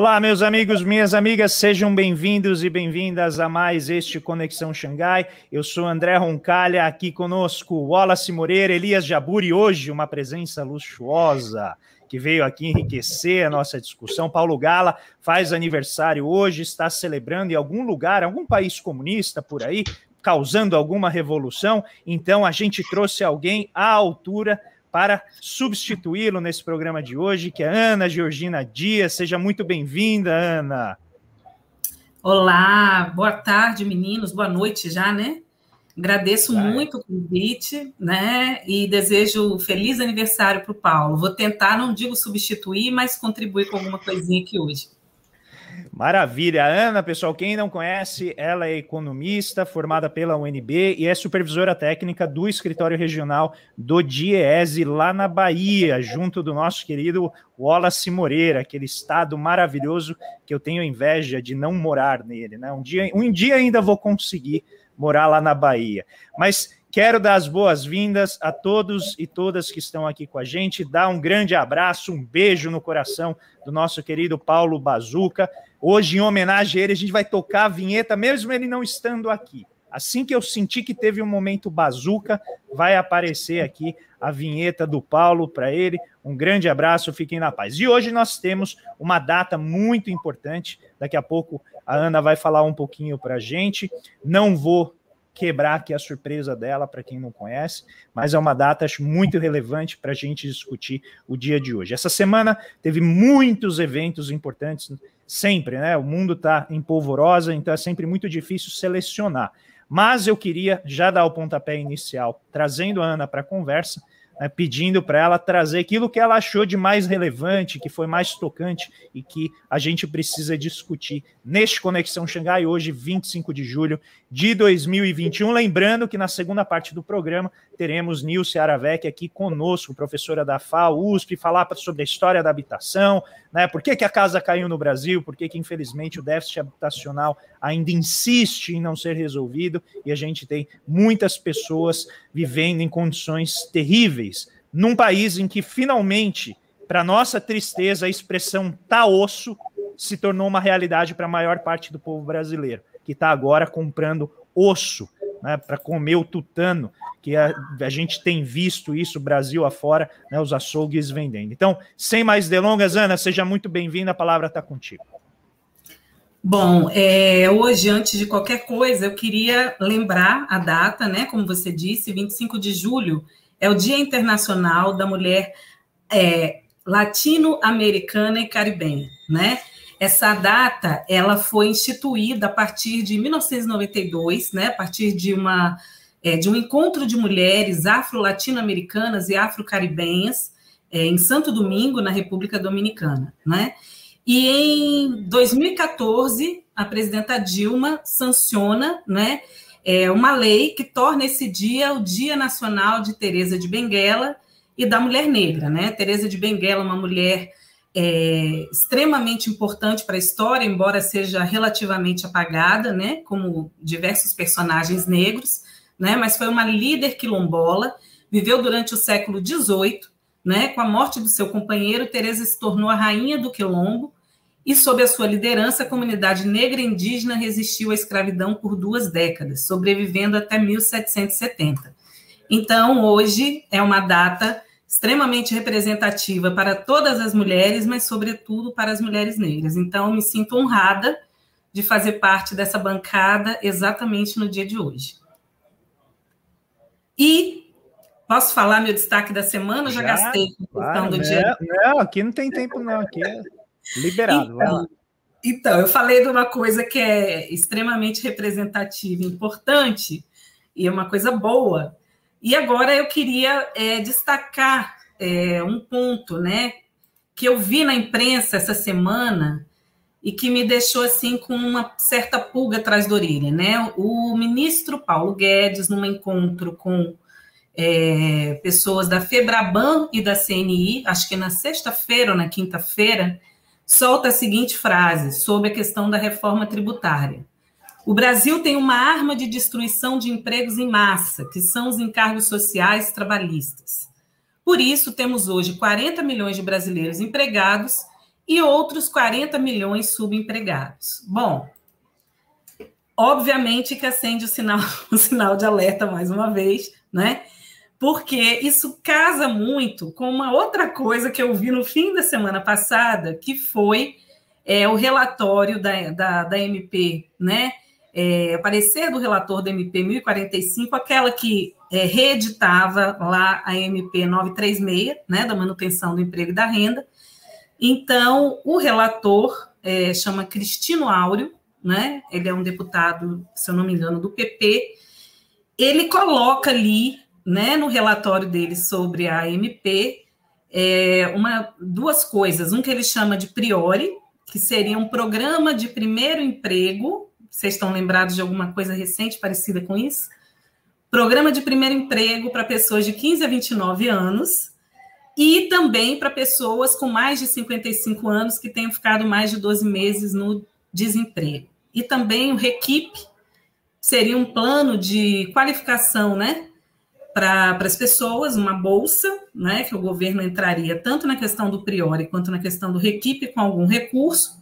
Olá, meus amigos, minhas amigas, sejam bem-vindos e bem-vindas a mais este Conexão Xangai. Eu sou André Roncalha, aqui conosco Wallace Moreira, Elias Jaburi, hoje uma presença luxuosa que veio aqui enriquecer a nossa discussão. Paulo Gala faz aniversário hoje, está celebrando em algum lugar, algum país comunista por aí, causando alguma revolução. Então a gente trouxe alguém à altura para substituí-lo nesse programa de hoje, que é Ana Georgina Dias. Seja muito bem-vinda, Ana. Olá, boa tarde, meninos, boa noite já, né? Agradeço muito o convite, né? E desejo feliz aniversário para o Paulo. Vou tentar, não digo substituir, mas contribuir com alguma coisinha aqui hoje. Maravilha. Ana, pessoal, quem não conhece, ela é economista, formada pela UNB e é supervisora técnica do escritório regional do DIEESE, lá na Bahia, junto do nosso querido Wallace Moreira, aquele estado maravilhoso que eu tenho inveja de não morar nele. Né? Um, dia, um dia ainda vou conseguir morar lá na Bahia. Mas Quero dar as boas-vindas a todos e todas que estão aqui com a gente, dar um grande abraço, um beijo no coração do nosso querido Paulo Bazuca. Hoje, em homenagem a ele, a gente vai tocar a vinheta, mesmo ele não estando aqui. Assim que eu senti que teve um momento bazuca, vai aparecer aqui a vinheta do Paulo para ele. Um grande abraço, fiquem na paz. E hoje nós temos uma data muito importante. Daqui a pouco a Ana vai falar um pouquinho para a gente. Não vou quebrar aqui a surpresa dela, para quem não conhece, mas é uma data acho, muito relevante para a gente discutir o dia de hoje. Essa semana teve muitos eventos importantes, sempre, né? O mundo está em polvorosa, então é sempre muito difícil selecionar. Mas eu queria já dar o pontapé inicial, trazendo a Ana para a conversa, né, pedindo para ela trazer aquilo que ela achou de mais relevante, que foi mais tocante e que a gente precisa discutir neste Conexão Xangai, hoje, 25 de julho de 2021. Lembrando que na segunda parte do programa teremos Nilce Aravec aqui conosco, professora da FAO, USP, falar sobre a história da habitação, né? Por que, que a casa caiu no Brasil, por que, que infelizmente o déficit habitacional ainda insiste em não ser resolvido e a gente tem muitas pessoas vivendo em condições terríveis, num país em que finalmente, para nossa tristeza, a expressão tá osso se tornou uma realidade para a maior parte do povo brasileiro, que está agora comprando osso né, para comer o tutano, que a, a, gente tem visto isso Brasil afora, né, os açougues vendendo. Então, sem mais delongas, Ana, seja muito bem-vinda, a palavra está contigo. Bom, é, hoje, antes de qualquer coisa, eu queria lembrar a data, né? Como você disse, 25 de julho é o Dia Internacional da Mulher é, Latino-Americana e Caribenha, né? Essa data, ela foi instituída a partir de 1992, né? A partir de uma é, de um encontro de mulheres afro-latino-americanas e afro-caribenhas é, em Santo Domingo, na República Dominicana, né? E em 2014, a presidenta Dilma sanciona né, é, uma lei que torna esse dia o Dia Nacional de Teresa de Benguela e da Mulher Negra. Né? Teresa de Benguela, uma mulher é, extremamente importante para a história, embora seja relativamente apagada, né, como diversos personagens negros, né, mas foi uma líder quilombola, viveu durante o século XVIII, né? Com a morte do seu companheiro, Teresa se tornou a rainha do Quilombo e, sob a sua liderança, a comunidade negra e indígena resistiu à escravidão por duas décadas, sobrevivendo até 1770. Então, hoje é uma data extremamente representativa para todas as mulheres, mas, sobretudo, para as mulheres negras. Então, eu me sinto honrada de fazer parte dessa bancada exatamente no dia de hoje. E Posso falar meu destaque da semana? Já, já gastei claro, do dia. Não, aqui não tem tempo, não. Aqui é liberado. Então, então, eu falei de uma coisa que é extremamente representativa, importante, e é uma coisa boa. E agora eu queria é, destacar é, um ponto, né, que eu vi na imprensa essa semana e que me deixou assim com uma certa pulga atrás da orelha, né? O ministro Paulo Guedes, num encontro com é, pessoas da FEBRABAN e da CNI, acho que na sexta-feira ou na quinta-feira, solta a seguinte frase sobre a questão da reforma tributária. O Brasil tem uma arma de destruição de empregos em massa, que são os encargos sociais trabalhistas. Por isso, temos hoje 40 milhões de brasileiros empregados e outros 40 milhões subempregados. Bom, obviamente que acende o sinal, o sinal de alerta mais uma vez, né? Porque isso casa muito com uma outra coisa que eu vi no fim da semana passada, que foi é, o relatório da, da, da MP, né? É, parecer do relator da MP 1045, aquela que é, reeditava lá a MP 936, né, da manutenção do emprego e da renda. Então, o relator é, chama Cristino Áureo, né, ele é um deputado, se eu não me engano, do PP, ele coloca ali, né, no relatório dele sobre a MP, é, uma, duas coisas, um que ele chama de priori, que seria um programa de primeiro emprego. Vocês estão lembrados de alguma coisa recente parecida com isso? Programa de primeiro emprego para pessoas de 15 a 29 anos e também para pessoas com mais de 55 anos que tenham ficado mais de 12 meses no desemprego. E também o REQIP seria um plano de qualificação, né, para as pessoas, uma bolsa, né, que o governo entraria tanto na questão do priori quanto na questão do requipe com algum recurso,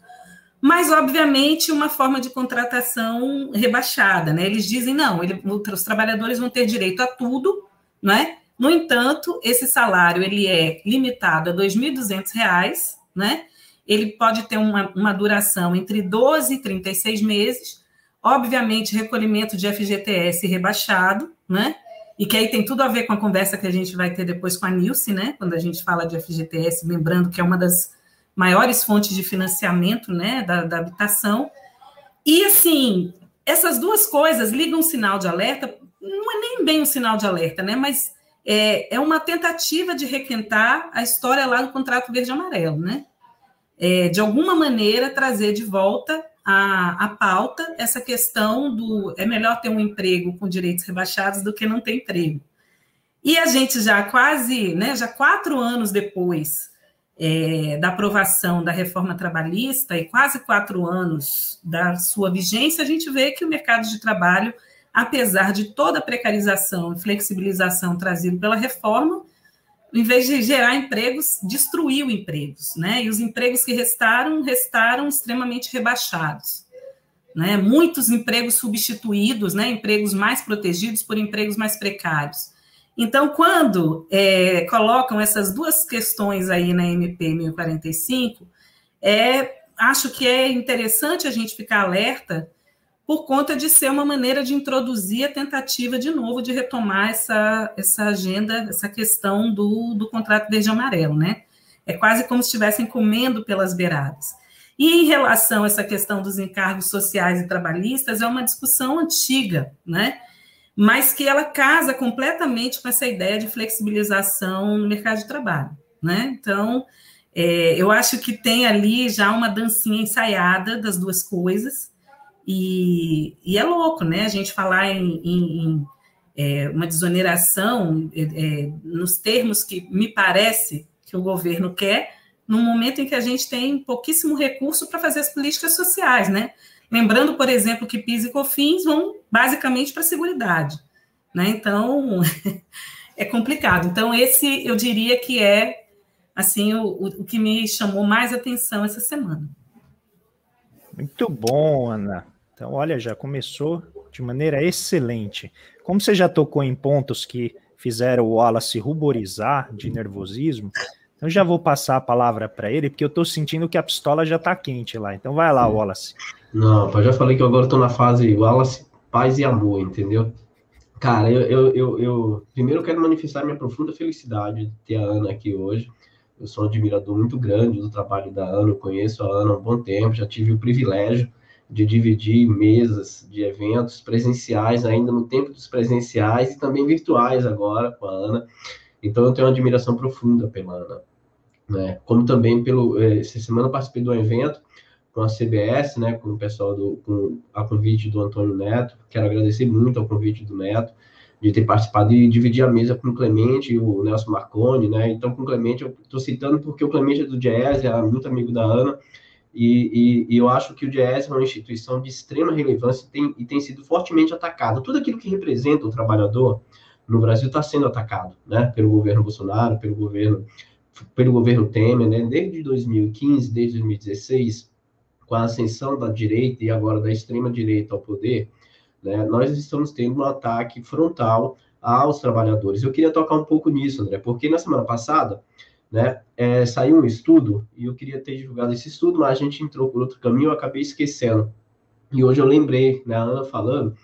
mas obviamente uma forma de contratação rebaixada, né? Eles dizem não, ele, os trabalhadores vão ter direito a tudo, né? No entanto, esse salário ele é limitado a R$ 2.200, né? Ele pode ter uma, uma duração entre 12 e 36 meses, obviamente recolhimento de FGTS rebaixado, né? E que aí tem tudo a ver com a conversa que a gente vai ter depois com a Nilce, né? Quando a gente fala de FGTS, lembrando que é uma das maiores fontes de financiamento, né, da, da habitação. E assim, essas duas coisas ligam um sinal de alerta, não é nem bem um sinal de alerta, né? Mas é, é uma tentativa de requentar a história lá do contrato verde-amarelo, né? É, de alguma maneira trazer de volta a, a pauta essa questão do é melhor ter um emprego com direitos rebaixados do que não ter emprego. E a gente já quase, né, já quatro anos depois é, da aprovação da reforma trabalhista e quase quatro anos da sua vigência, a gente vê que o mercado de trabalho, apesar de toda a precarização e flexibilização trazida pela reforma, em vez de gerar empregos, destruiu empregos, né? E os empregos que restaram, restaram extremamente rebaixados. Né? Muitos empregos substituídos, né? empregos mais protegidos por empregos mais precários. Então, quando é, colocam essas duas questões aí na MP 1045, é, acho que é interessante a gente ficar alerta por conta de ser uma maneira de introduzir a tentativa de novo de retomar essa, essa agenda, essa questão do, do contrato verde-amarelo, né? É quase como se estivessem comendo pelas beiradas. E em relação a essa questão dos encargos sociais e trabalhistas, é uma discussão antiga, né? Mas que ela casa completamente com essa ideia de flexibilização no mercado de trabalho, né? Então, é, eu acho que tem ali já uma dancinha ensaiada das duas coisas, e, e é louco, né? A gente falar em, em, em é, uma desoneração é, é, nos termos que me parece que o governo quer, num momento em que a gente tem pouquíssimo recurso para fazer as políticas sociais, né? Lembrando, por exemplo, que PIS e COFINS vão basicamente para a Seguridade, né? Então, é complicado. Então, esse eu diria que é assim o, o que me chamou mais atenção essa semana. Muito bom, Ana. Então, olha, já começou de maneira excelente. Como você já tocou em pontos que fizeram o Wallace ruborizar de nervosismo, então já vou passar a palavra para ele, porque eu estou sentindo que a pistola já está quente lá. Então vai lá, Wallace. Não, eu já falei que agora estou na fase Wallace, paz e amor, entendeu? Cara, eu, eu, eu, eu primeiro quero manifestar minha profunda felicidade de ter a Ana aqui hoje. Eu sou um admirador muito grande do trabalho da Ana, eu conheço a Ana há um bom tempo, já tive o privilégio de dividir mesas de eventos presenciais, ainda no tempo dos presenciais e também virtuais agora com a Ana. Então eu tenho uma admiração profunda pela Ana, né? Como também pelo eh, essa semana participei de um evento com a CBS, né, com o pessoal do com a convite do Antônio Neto. Quero agradecer muito ao convite do Neto de ter participado e dividir a mesa com o Clemente e o Nelson Marconi, né? Então com o Clemente eu estou citando porque o Clemente é do Jazz, é muito amigo da Ana e, e, e, eu acho que o DIES é uma instituição de extrema relevância e tem, e tem sido fortemente atacado. Tudo aquilo que representa o trabalhador no Brasil está sendo atacado, né? Pelo governo Bolsonaro, pelo governo pelo governo Temer, né, desde 2015, desde 2016, com a ascensão da direita e agora da extrema direita ao poder, né, nós estamos tendo um ataque frontal aos trabalhadores. Eu queria tocar um pouco nisso, André, porque na semana passada, né, é, saiu um estudo, e eu queria ter divulgado esse estudo, mas a gente entrou por outro caminho, eu acabei esquecendo. E hoje eu lembrei, né, a Ana falando,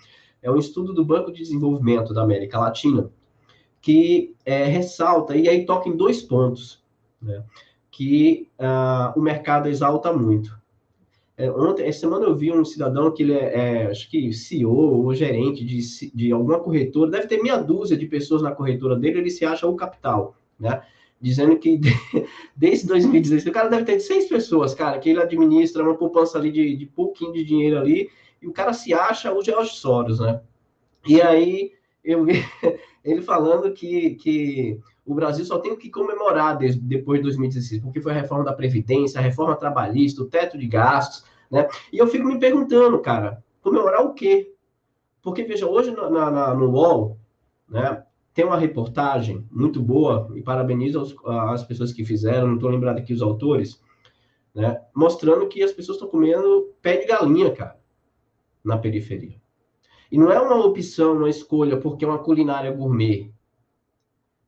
é um estudo do Banco de Desenvolvimento da América Latina, que é, ressalta, e aí toca em dois pontos, né, que uh, o mercado exalta muito. É, ontem, essa semana eu vi um cidadão que ele é, é, acho que CEO ou gerente de, de alguma corretora, deve ter meia dúzia de pessoas na corretora dele, ele se acha o capital, né? Dizendo que desde 2016, o cara deve ter seis pessoas, cara, que ele administra uma poupança ali de, de pouquinho de dinheiro ali, e o cara se acha o George Soros, né? E aí eu vi ele falando que, que o Brasil só tem que comemorar desde, depois de 2016, porque foi a reforma da Previdência, a reforma trabalhista, o teto de gastos, né? E eu fico me perguntando, cara, comemorar o quê? Porque, veja, hoje na, na, no UOL, né, tem uma reportagem muito boa, e parabenizo as pessoas que fizeram, não estou lembrado aqui os autores, né, mostrando que as pessoas estão comendo pé de galinha, cara, na periferia. E não é uma opção, uma escolha, porque é uma culinária gourmet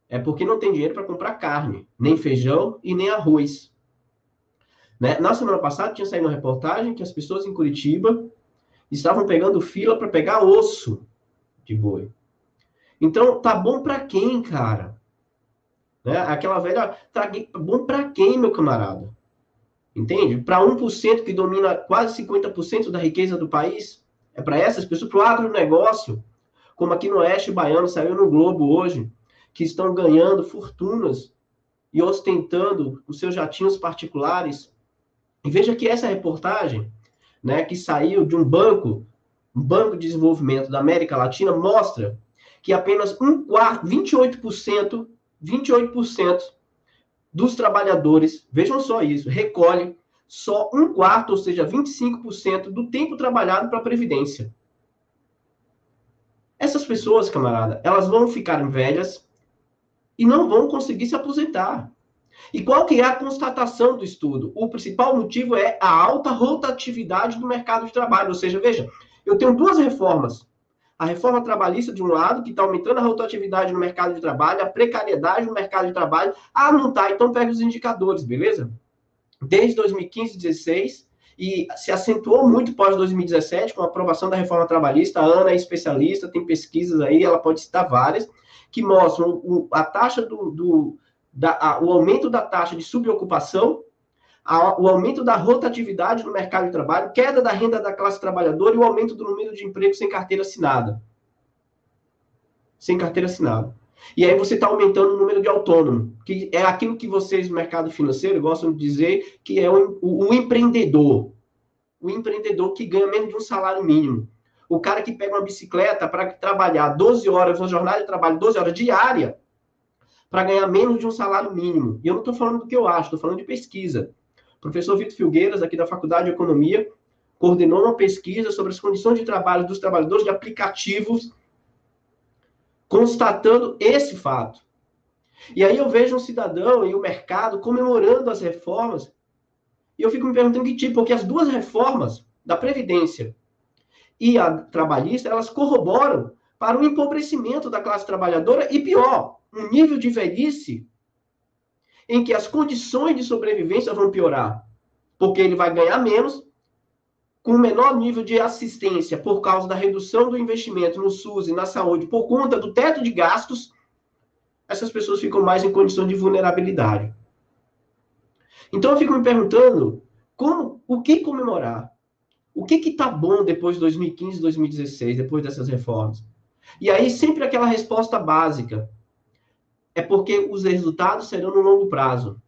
é porque não tem dinheiro para comprar carne, nem feijão e nem arroz. Né? Na semana passada tinha saído uma reportagem que as pessoas em Curitiba estavam pegando fila para pegar osso de boi. Então, tá bom para quem, cara? Né? Aquela velha, tá bom para quem, meu camarada? Entende? Para 1% que domina quase 50% da riqueza do país? É para essas pessoas, para o agronegócio, como aqui no Oeste Baiano, saiu no Globo hoje, que estão ganhando fortunas e ostentando os seus jatinhos particulares. E veja que essa reportagem, né, que saiu de um banco, um banco de desenvolvimento da América Latina, mostra que apenas um quarto, 28%, 28% dos trabalhadores, vejam só isso, recolhe só um quarto, ou seja, 25% do tempo trabalhado para a Previdência. Essas pessoas, camarada, elas vão ficar velhas, e não vão conseguir se aposentar. E qual que é a constatação do estudo? O principal motivo é a alta rotatividade do mercado de trabalho. Ou seja, veja, eu tenho duas reformas. A reforma trabalhista, de um lado, que está aumentando a rotatividade no mercado de trabalho, a precariedade no mercado de trabalho. Ah, não está, então pega os indicadores, beleza? Desde 2015, 2016, e se acentuou muito pós 2017, com a aprovação da reforma trabalhista. A Ana é especialista, tem pesquisas aí, ela pode citar várias que mostram o, a taxa do, do da, a, o aumento da taxa de subocupação, o aumento da rotatividade no mercado de trabalho, queda da renda da classe trabalhadora e o aumento do número de empregos sem carteira assinada. Sem carteira assinada. E aí você está aumentando o número de autônomo, que é aquilo que vocês, no mercado financeiro, gostam de dizer que é o, o, o empreendedor. O empreendedor que ganha menos de um salário mínimo. O cara que pega uma bicicleta para trabalhar 12 horas, uma jornada de trabalho 12 horas diária, para ganhar menos de um salário mínimo. E eu não estou falando do que eu acho, estou falando de pesquisa. Professor Vitor Filgueiras, aqui da Faculdade de Economia, coordenou uma pesquisa sobre as condições de trabalho dos trabalhadores de aplicativos, constatando esse fato. E aí eu vejo um cidadão e o mercado comemorando as reformas, e eu fico me perguntando que tipo, porque as duas reformas da Previdência e a trabalhista, elas corroboram para o empobrecimento da classe trabalhadora e, pior, um nível de velhice em que as condições de sobrevivência vão piorar, porque ele vai ganhar menos, com menor nível de assistência por causa da redução do investimento no SUS e na saúde, por conta do teto de gastos, essas pessoas ficam mais em condição de vulnerabilidade. Então eu fico me perguntando como, o que comemorar? O que que tá bom depois de 2015, 2016, depois dessas reformas? E aí sempre aquela resposta básica. É porque os resultados serão no longo prazo.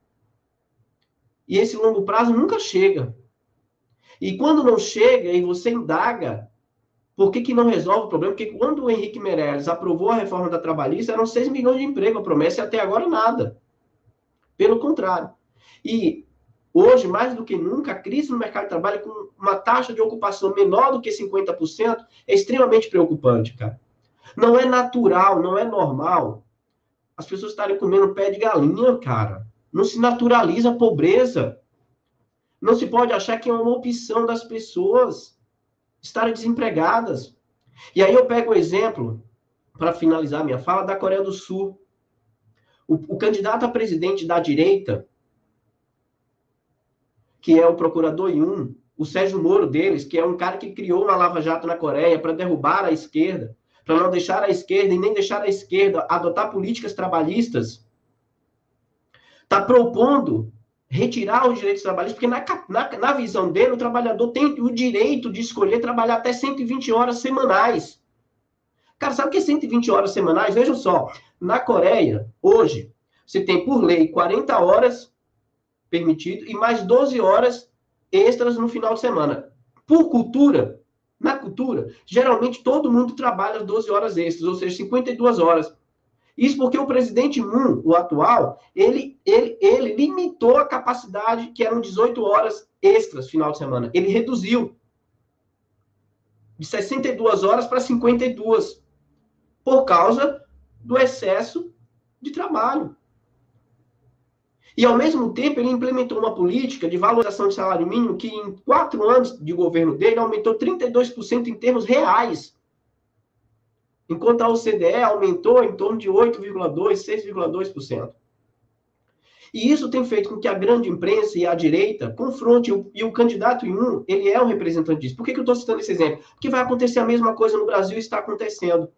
E esse longo prazo nunca chega. E quando não chega e você indaga, por que, que não resolve o problema? Porque quando o Henrique Meirelles aprovou a reforma da trabalhista, eram 6 milhões de emprego, a promessa e até agora nada. Pelo contrário. E Hoje, mais do que nunca, a crise no mercado de trabalho com uma taxa de ocupação menor do que 50% é extremamente preocupante, cara. Não é natural, não é normal as pessoas estarem comendo pé de galinha, cara. Não se naturaliza a pobreza. Não se pode achar que é uma opção das pessoas estarem desempregadas. E aí eu pego o exemplo, para finalizar minha fala, da Coreia do Sul. O, o candidato a presidente da direita, que é o procurador Yun, o Sérgio Moro deles, que é um cara que criou uma lava-jato na Coreia para derrubar a esquerda, para não deixar a esquerda e nem deixar a esquerda adotar políticas trabalhistas, está propondo retirar os direitos trabalhistas, porque na, na, na, visão dele, o trabalhador tem o direito de escolher trabalhar até 120 horas semanais. Cara, sabe o que é 120 horas semanais? Vejam só, na Coreia, hoje, você tem por lei 40 horas permitido e mais 12 horas extras no final de semana. Por cultura, na cultura, geralmente todo mundo trabalha 12 horas extras, ou seja, 52 horas. Isso porque o presidente Moon, o atual, ele, ele, ele limitou a capacidade, que eram 18 horas extras final de semana. Ele reduziu de 62 horas para 52, por causa do excesso de trabalho. E, ao mesmo tempo, ele implementou uma política de valorização de salário mínimo que, em quatro anos de governo dele, aumentou 32% em termos reais. Enquanto a OCDE aumentou em torno de 8,2%, 6,2%. E isso tem feito com que a grande imprensa e a direita confronte, e o candidato em um, ele é um representante disso. Por que, que eu estou citando esse exemplo? Porque vai acontecer a mesma coisa no Brasil e está acontecendo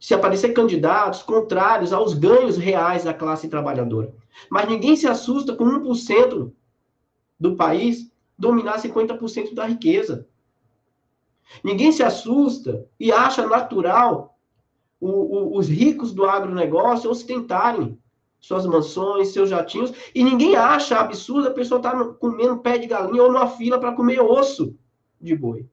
se aparecer candidatos contrários aos ganhos reais da classe trabalhadora. Mas ninguém se assusta com 1% do país dominar 50% da riqueza. Ninguém se assusta e acha natural o, o, os ricos do agronegócio ostentarem suas mansões, seus jatinhos, e ninguém acha absurdo a pessoa estar tá comendo pé de galinha ou numa fila para comer osso de boi.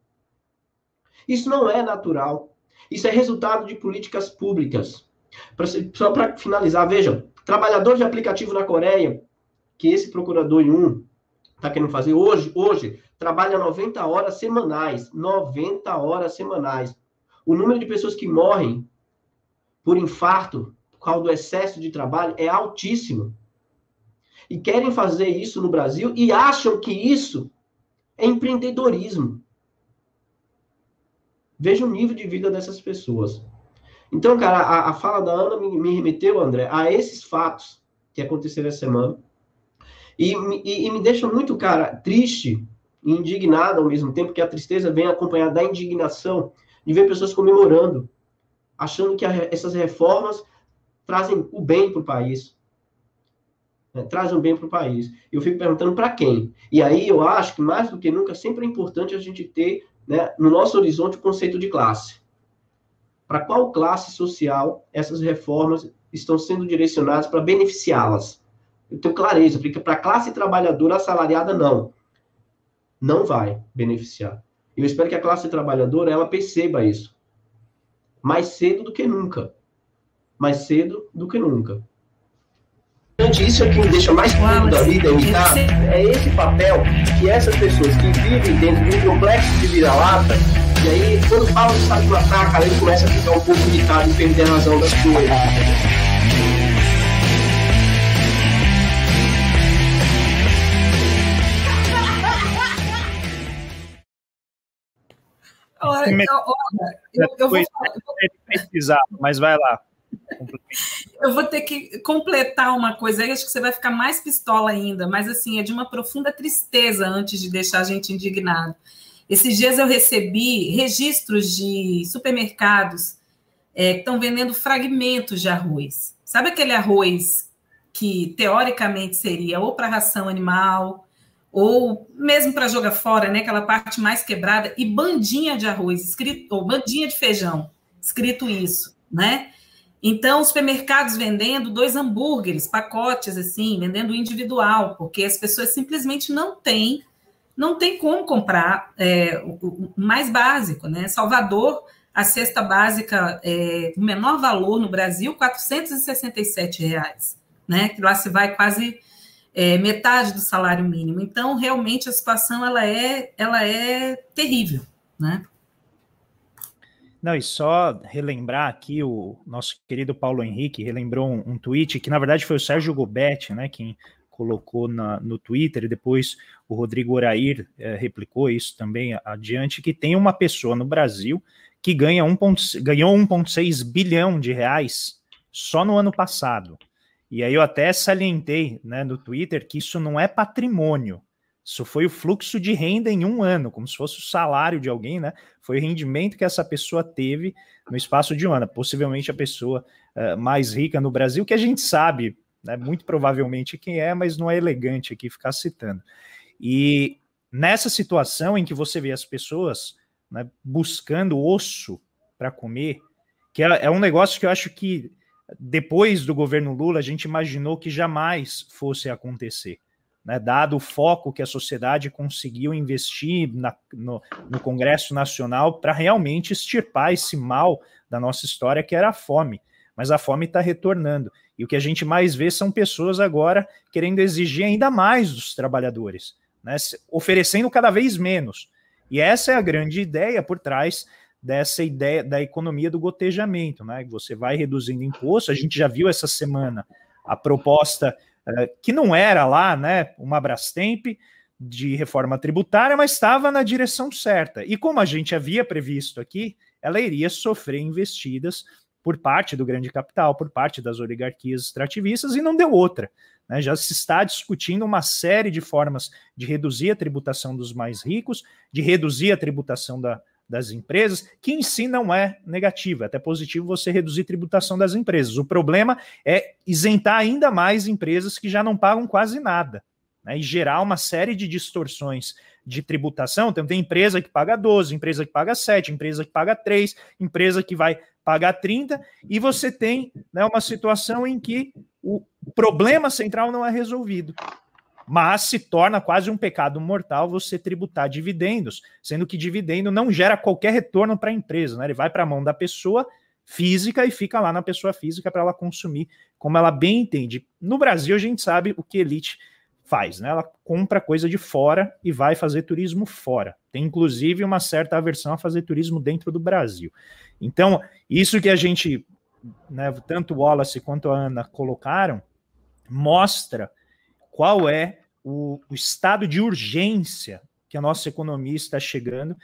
Isso não é natural. Isso é resultado de políticas públicas. Só para finalizar, vejam, trabalhador de aplicativo na Coreia, que esse procurador um está querendo fazer hoje, hoje trabalha 90 horas semanais, 90 horas semanais. O número de pessoas que morrem por infarto por causa do excesso de trabalho é altíssimo. E querem fazer isso no Brasil e acham que isso é empreendedorismo. Veja o nível de vida dessas pessoas. Então, cara, a, a fala da Ana me, me, remeteu, André, a esses fatos que aconteceram essa semana. E, e, e me deixa muito, cara, triste e indignado ao mesmo tempo, que a tristeza vem acompanhada da indignação de ver pessoas comemorando, achando que a, essas reformas trazem o bem para o país. Né? Trazem o bem para o país. Eu fico perguntando para quem. E aí eu acho que, mais do que nunca, sempre é importante a gente ter né, no nosso horizonte o conceito de classe. Para qual classe social essas reformas estão sendo direcionadas para beneficiá-las? Eu tenho clareza, porque para a classe trabalhadora assalariada, não. Não vai beneficiar. Eu espero que a classe trabalhadora ela perceba isso. Mais cedo do que nunca. Mais cedo do que nunca isso é que me deixa mais puto da vida, irritado, é esse papel que essas pessoas que vivem dentro de um complexo de vira-lata, e aí, quando fala do estado de ataque, ele começa a ficar um pouco irritado e perder a razão das coisas. Olha, olha, eu, eu vou falar. Mas vai lá. Eu vou ter que completar uma coisa aí, acho que você vai ficar mais pistola ainda, mas assim, é de uma profunda tristeza antes de deixar a gente indignado. Esses dias eu recebi registros de supermercados é, que estão vendendo fragmentos de arroz. Sabe aquele arroz que teoricamente seria ou para ração animal, ou mesmo para jogar fora, né? Aquela parte mais quebrada, e bandinha de arroz, escrito, ou bandinha de feijão, escrito isso, né? Então, os supermercados vendendo dois hambúrgueres, pacotes assim, vendendo individual, porque as pessoas simplesmente não têm, não tem como comprar é, o, o, mais básico, né? Salvador, a cesta básica, é, o menor valor no Brasil, 467 reais, né? Que lá se vai quase é, metade do salário mínimo. Então, realmente a situação ela é, ela é terrível, né? Não, e só relembrar aqui o nosso querido Paulo Henrique relembrou um, um tweet que na verdade foi o Sérgio Gobetti, né, quem colocou na, no Twitter e depois o Rodrigo Orair é, replicou isso também adiante, que tem uma pessoa no Brasil que ganha 1. ganhou 1,6 bilhão de reais só no ano passado. E aí eu até salientei né, no Twitter que isso não é patrimônio, isso foi o fluxo de renda em um ano, como se fosse o salário de alguém, né? Foi o rendimento que essa pessoa teve no espaço de um ano. Possivelmente a pessoa uh, mais rica no Brasil, que a gente sabe, né, muito provavelmente quem é, mas não é elegante aqui ficar citando. E nessa situação em que você vê as pessoas né, buscando osso para comer, que é, é um negócio que eu acho que depois do governo Lula a gente imaginou que jamais fosse acontecer né, dado o foco que a sociedade conseguiu investir na, no, no, Congresso Nacional para realmente extirpar esse mal da nossa história, que era a fome. Mas a fome está retornando. E o que a gente mais vê são pessoas agora querendo exigir ainda mais dos trabalhadores, né, oferecendo cada vez menos. E essa é a grande ideia por trás dessa ideia da economia do gotejamento, né? Você vai reduzindo imposto. A gente já viu essa semana a proposta que não era lá, né, uma Brastemp de reforma tributária, mas estava na direção certa. E como a gente havia previsto aqui, ela iria sofrer investidas por parte do grande capital, por parte das oligarquias extrativistas, e não deu outra. Né? Já se está discutindo uma série de formas de reduzir a tributação dos mais ricos, de reduzir a tributação da, das empresas, que em si não é negativo, é até positivo você reduzir tributação das empresas. O problema é isentar ainda mais empresas que já não pagam quase nada, né, e gerar uma série de distorções de tributação. Então, tem empresa que paga 12, empresa que paga 7, empresa que paga 3, empresa que vai pagar 30, e você tem né, uma situação em que o problema central não é resolvido mas se torna quase um pecado mortal você tributar dividendos, sendo que dividendo não gera qualquer retorno para a empresa, né? Ele vai para a mão da pessoa física e fica lá na pessoa física para ela consumir como ela bem entende. No Brasil a gente sabe o que elite faz, né? Ela compra coisa de fora e vai fazer turismo fora. Tem inclusive uma certa aversão a fazer turismo dentro do Brasil. Então, isso que a gente, né, tanto Wallace quanto a Ana colocaram, mostra qual é o, o estado de urgência que a nossa economia está chegando,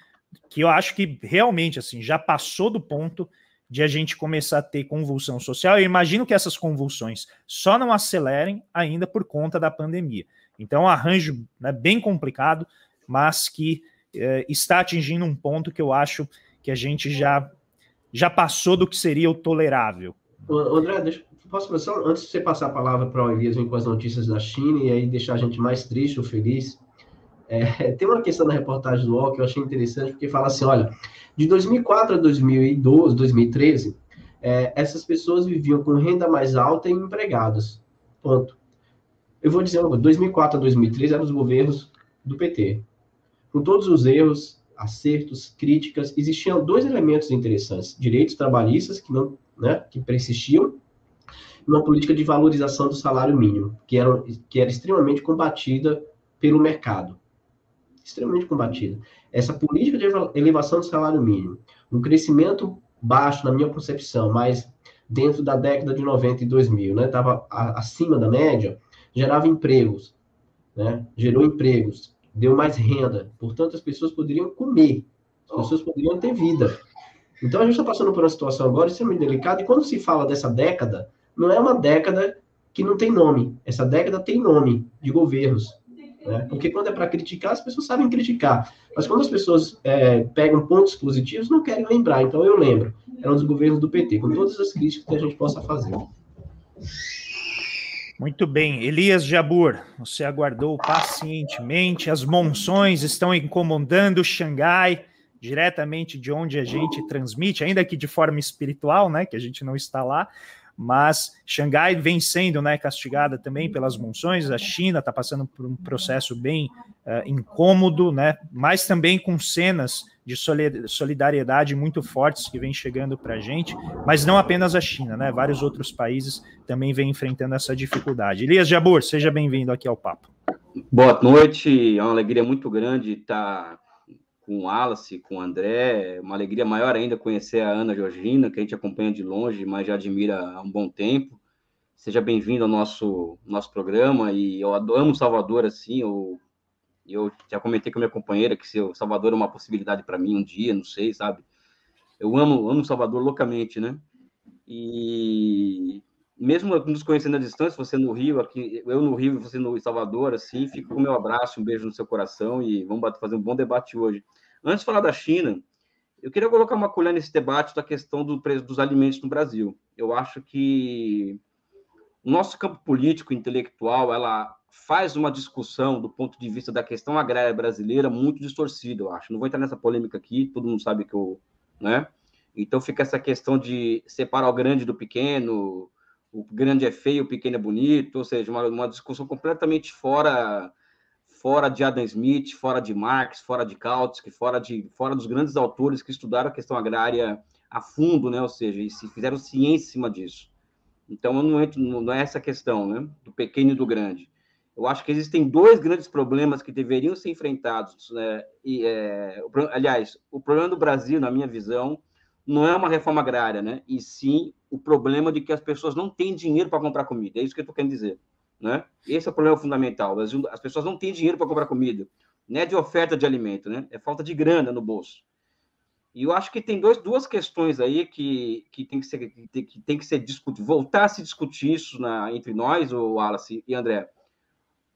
que eu acho que realmente assim já passou do ponto de a gente começar a ter convulsão social. Eu imagino que essas convulsões só não acelerem ainda por conta da pandemia. Então, é um arranjo né, bem complicado, mas que eh, está atingindo um ponto que eu acho que a gente já, já passou do que seria o tolerável. André, deixa, Posso, só, antes de você passar a palavra para o Elias com as notícias da China e aí deixar a gente mais triste ou feliz, é, tem uma questão na reportagem do UOL que eu achei interessante, porque fala assim, olha, de 2004 a 2012, 2013, é, essas pessoas viviam com renda mais alta e empregados. Ponto. Eu vou dizer, 2004 a 2013 eram os governos do PT. Com todos os erros, acertos, críticas, existiam dois elementos interessantes: direitos trabalhistas que não, né, que persistiam uma política de valorização do salário mínimo, que era, que era extremamente combatida pelo mercado. Extremamente combatida. Essa política de elevação do salário mínimo, um crescimento baixo, na minha concepção, mas dentro da década de 90 e 2000, né, estava acima da média, gerava empregos, né, gerou empregos, deu mais renda, portanto, as pessoas poderiam comer, as pessoas poderiam ter vida. Então, a gente está passando por uma situação agora extremamente delicada, e quando se fala dessa década, não é uma década que não tem nome. Essa década tem nome de governos. Né? Porque quando é para criticar, as pessoas sabem criticar. Mas quando as pessoas é, pegam pontos positivos, não querem lembrar. Então eu lembro. Eram os governos do PT, com todas as críticas que a gente possa fazer. Muito bem, Elias Jabur, você aguardou pacientemente, as monções estão incomodando Xangai, diretamente de onde a gente transmite, ainda que de forma espiritual, né, que a gente não está lá, mas Xangai vem sendo né, castigada também pelas monções, a China está passando por um processo bem uh, incômodo, né, mas também com cenas de solidariedade muito fortes que vem chegando para a gente, mas não apenas a China, né, vários outros países também vêm enfrentando essa dificuldade. Elias Jabor, seja bem-vindo aqui ao Papo. Boa noite, é uma alegria muito grande estar com o Wallace, com o André. Uma alegria maior ainda conhecer a Ana Georgina, que a gente acompanha de longe, mas já admira há um bom tempo. Seja bem-vindo ao nosso, nosso programa. E eu amo Salvador, assim. Eu, eu já comentei com a minha companheira que se Salvador é uma possibilidade para mim um dia, não sei, sabe? Eu amo, amo Salvador loucamente, né? E mesmo nos conhecendo à distância, você no Rio, aqui, eu no Rio e você no Salvador, assim, fica com o meu abraço, um beijo no seu coração e vamos fazer um bom debate hoje. Antes de falar da China, eu queria colocar uma colher nesse debate da questão do preço dos alimentos no Brasil. Eu acho que o nosso campo político, intelectual, ela faz uma discussão do ponto de vista da questão agrária brasileira muito distorcida, eu acho. Não vou entrar nessa polêmica aqui, todo mundo sabe que eu, né? Então fica essa questão de separar o grande do pequeno, o grande é feio, o pequeno é bonito, ou seja, uma, uma discussão completamente fora fora de Adam Smith, fora de Marx, fora de Kautsky, fora de fora dos grandes autores que estudaram a questão agrária a fundo, né? Ou seja, e se fizeram ciência em cima disso. Então, eu não entro, não é essa questão, né? Do pequeno e do grande. Eu acho que existem dois grandes problemas que deveriam ser enfrentados. Né? E, é, aliás, o problema do Brasil, na minha visão, não é uma reforma agrária, né? E sim o problema de que as pessoas não têm dinheiro para comprar comida. É isso que eu estou querendo dizer, né? Esse é o problema fundamental. As, as pessoas não têm dinheiro para comprar comida. Não é de oferta de alimento, né? É falta de grana no bolso. E eu acho que tem dois, duas questões aí que, que tem que ser que tem que ser discutido, voltar a se discutir isso na, entre nós, o Wallace e André.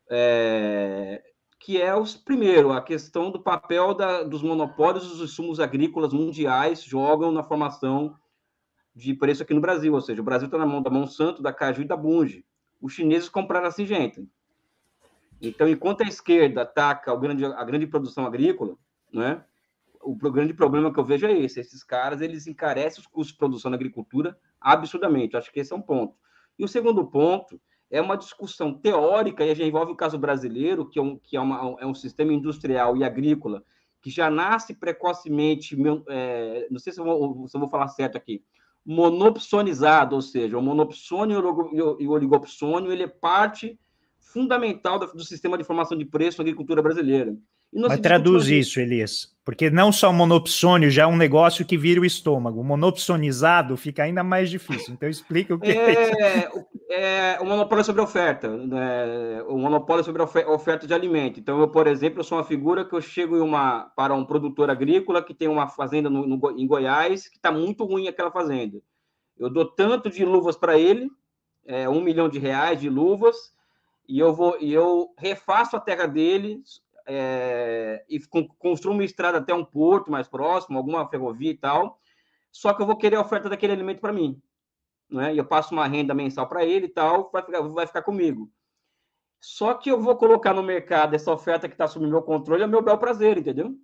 É, que é os primeiro a questão do papel da, dos monopólios dos insumos agrícolas mundiais jogam na formação de preço aqui no Brasil, ou seja, o Brasil está na mão da Monsanto, da Caju e da Bunge. Os chineses compraram a Singenta. Então, enquanto a esquerda ataca grande, a grande produção agrícola, né, o grande problema que eu vejo é esse: esses caras eles encarecem os custos de produção na agricultura absurdamente. Acho que esse é um ponto. E o segundo ponto é uma discussão teórica, e já envolve o caso brasileiro, que é um, que é uma, é um sistema industrial e agrícola que já nasce precocemente, é, não sei se eu, vou, se eu vou falar certo aqui, monopsonizado, ou seja, o monopsônio e o oligopsônio, ele é parte fundamental do, sistema de formação de preço na agricultura brasileira. Mas traduz isso, Elias. Porque não só o monopsônio já é um negócio que vira o estômago. O monopsonizado fica ainda mais difícil. Então explica o que é, é. É, o monopólio sobre oferta. Né? O monopólio sobre oferta de alimento. Então, eu, por exemplo, eu sou uma figura que eu chego uma, para um produtor agrícola que tem uma fazenda no, no, em Goiás que está muito ruim aquela fazenda. Eu dou tanto de luvas para ele, é, um milhão de reais de luvas, e eu vou e eu refaço a terra dele é, e construo uma estrada até um porto mais próximo, alguma ferrovia e tal, só que eu vou querer a oferta daquele alimento para mim. Né? E eu passo uma renda mensal para ele e tal, vai ficar, vai ficar comigo. Só que eu vou colocar no mercado essa oferta que está sob meu controle, é meu bel prazer, entendeu?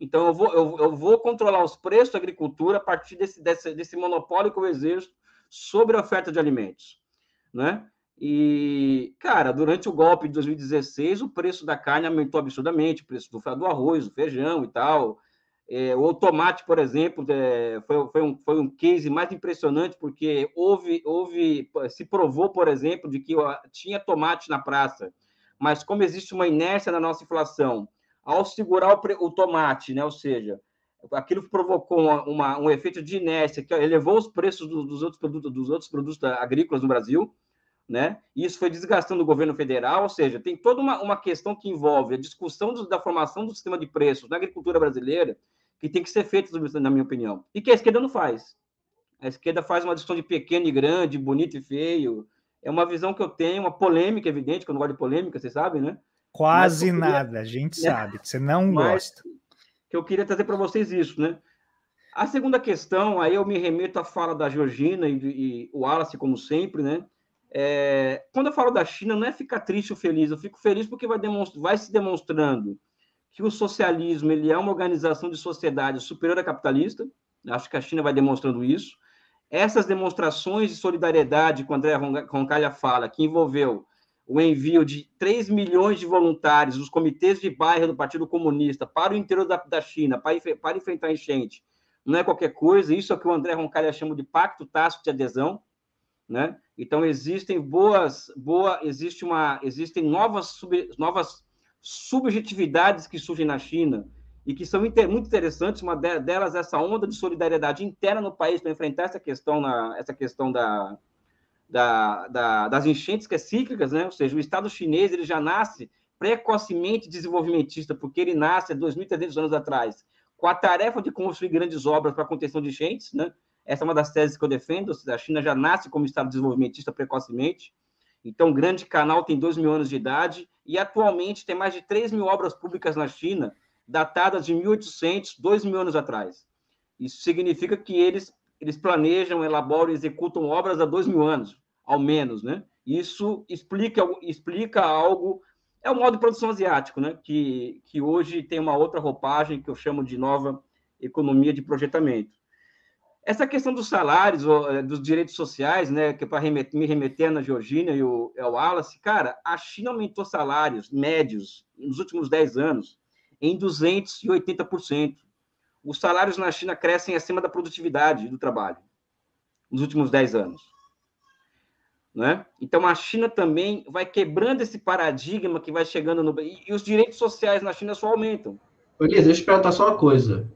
Então eu vou, eu, eu vou controlar os preços da agricultura a partir desse, desse, desse monopólio que eu exerço sobre a oferta de alimentos, né? E, cara, durante o golpe de 2016, o preço da carne aumentou absurdamente, o preço do, do arroz, do feijão e tal. É, o tomate, por exemplo, é, foi, foi, um, foi um case mais impressionante, porque houve, houve, se provou, por exemplo, de que tinha tomate na praça, mas como existe uma inércia na nossa inflação, ao segurar o, o tomate, né, ou seja, aquilo provocou uma, uma, um efeito de inércia que elevou os preços dos, dos outros produtos, dos outros produtos agrícolas no Brasil, né? Isso foi desgastando o governo federal, ou seja, tem toda uma, uma questão que envolve a discussão do, da formação do sistema de preços na agricultura brasileira, que tem que ser feita, na minha opinião, e que a esquerda não faz. A esquerda faz uma discussão de pequeno e grande, bonito e feio. É uma visão que eu tenho, uma polêmica evidente, que eu não gosto de polêmica, vocês sabem, né? Quase queria... nada, a gente é. sabe, que você não gosta. Que eu queria trazer para vocês isso, né? A segunda questão, aí eu me remeto à fala da Georgina e, e o Wallace, como sempre, né? É, quando eu falo da China, não é ficar triste ou feliz, eu fico feliz porque vai, vai se demonstrando que o socialismo ele é uma organização de sociedade superior à capitalista. Acho que a China vai demonstrando isso. Essas demonstrações de solidariedade que o André Roncalha fala, que envolveu o envio de 3 milhões de voluntários dos comitês de bairro do Partido Comunista para o interior da, da China, para, para enfrentar enchente, não é qualquer coisa. Isso é o que o André Roncalha chama de pacto tácito de adesão. Né? Então existem boas, boa, existe uma, existem novas, sub, novas subjetividades que surgem na China e que são muito interessantes. Uma delas essa onda de solidariedade interna no país para enfrentar essa questão, na, essa questão da, da, da, das enchentes que é cíclicas, né? Ou seja, o Estado chinês ele já nasce precocemente desenvolvimentista, porque ele nasce há 2.300 anos atrás com a tarefa de construir grandes obras para contenção de enchentes, né? Essa é uma das teses que eu defendo. A China já nasce como Estado desenvolvimentista precocemente. Então, o grande canal tem 2 mil anos de idade e atualmente tem mais de 3 mil obras públicas na China, datadas de 1800, 2 mil anos atrás. Isso significa que eles, eles planejam, elaboram e executam obras há 2 mil anos, ao menos, né? Isso explica, explica algo é o modo de produção asiático, né? que, que hoje tem uma outra roupagem que eu chamo de nova economia de projetamento. Essa questão dos salários, eh, dos direitos sociais, né, que é para me remeter na Georgina e o, o Wallace, cara, a China aumentou salários médios nos últimos 10 anos em 280%. Os salários na China crescem acima da produtividade do trabalho nos últimos 10 anos. Né? Então, a China também vai quebrando esse paradigma que vai chegando no. E, os direitos sociais na China só aumentam. Elisa, deixa eu perguntar só uma coisa.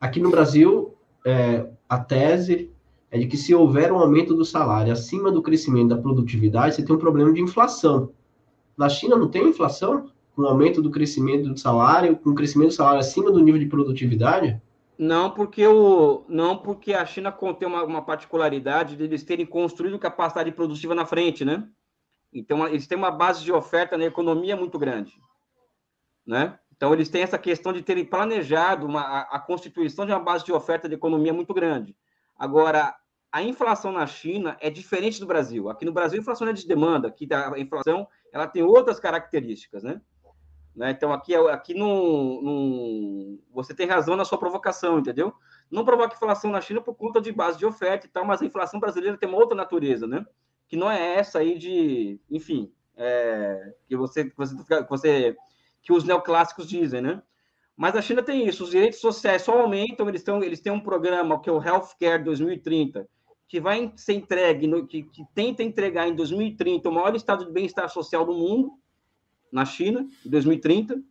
Aqui no Brasil, é, a tese é de que se houver um aumento do salário acima do crescimento da produtividade, você tem um problema de inflação. Na China não tem inflação? Com o aumento do crescimento do salário, com o crescimento do salário acima do nível de produtividade? Não, porque o não porque a China contém uma, uma particularidade de eles terem construído capacidade produtiva na frente, né? Então eles têm uma base de oferta na economia muito grande, né? Então eles têm essa questão de terem planejado uma, a, a constituição de uma base de oferta de economia muito grande. Agora a inflação na China é diferente do Brasil. Aqui no Brasil a inflação é de demanda, aqui a inflação ela tem outras características, né? Né? Então, aqui, é aqui não, você tem razão na sua provocação, entendeu? Não provoca inflação na China por conta de base de oferta e tal, mas a inflação brasileira tem uma outra natureza, né? Que não é essa aí de, enfim, é, que você, você, que você, que os neoclássicos dizem, né? Mas a China tem isso, os direitos sociais só aumentam, eles, têm, eles têm um programa que é o Healthcare 2030, que vai ser entregue, no, que, que tenta entregar em 2030 o maior estado de bem-estar social do mundo, na China, em 2030,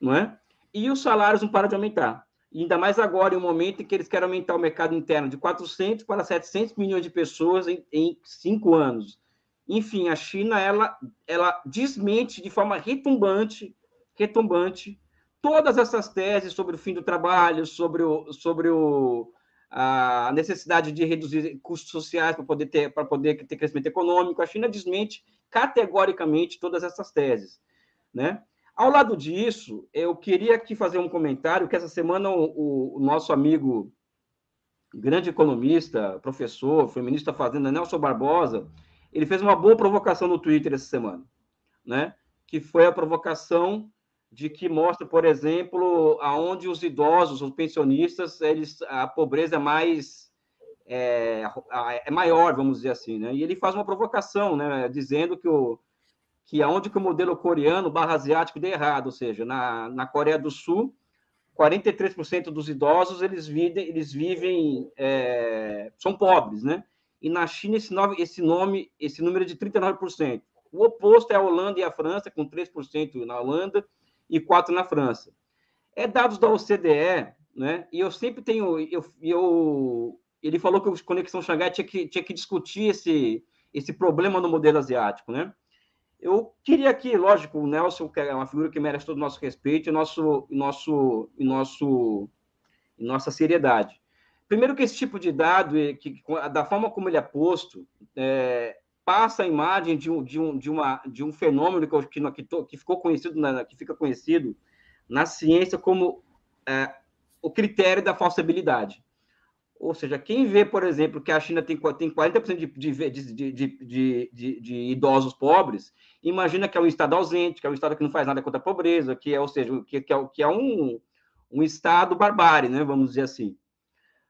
não é? E os salários não param de aumentar. E ainda mais agora, em um momento em que eles querem aumentar o mercado interno de 400 para 700 milhões de pessoas em, em cinco anos. Enfim, a China, ela, ela desmente de forma retumbante, retumbante, todas essas teses sobre o fim do trabalho, sobre, o, sobre o, a necessidade de reduzir custos sociais para poder ter para poder ter crescimento econômico. A China desmente categoricamente todas essas teses. Né? Ao lado disso, eu queria aqui fazer um comentário que essa semana o, o nosso amigo, grande economista, professor, foi ministro da Fazenda, Nelson Barbosa, ele fez uma boa provocação no Twitter essa semana, né? que foi a provocação de que mostra, por exemplo, aonde os idosos, os pensionistas, eles, a pobreza é mais é, é maior, vamos dizer assim, né? E ele faz uma provocação, né? Dizendo que o, que aonde que o modelo coreano barra asiático deu errado, ou seja, na, na Coreia do Sul, 43% dos idosos eles vivem, eles vivem é, são pobres, né? E na China esse, esse nome, esse número é de 39%. O oposto é a Holanda e a França, com 3% na Holanda e 4% na França. É dados da OCDE, né? E eu sempre tenho, eu, eu ele falou que o Conexão Xangai tinha que, tinha que discutir esse, esse problema no modelo asiático, né? Eu queria aqui, lógico, o Nelson, que é uma figura que merece todo o nosso respeito e nosso, nosso, nosso, nossa seriedade. Primeiro que esse tipo de dado, que, da forma como ele é posto, é, passa a imagem de um, de um, de uma, de um fenômeno que, que, que ficou conhecido, na, que fica conhecido na ciência como é, o critério da falsibilidade. Ou seja, quem vê, por exemplo, que a China tem, tem 40% de, de, de, de, de, idosos pobres, imagina que é um Estado ausente, que é um Estado que não faz nada contra a pobreza, que é, ou seja, que, que é, que é um, um Estado barbárie, né, vamos dizer assim.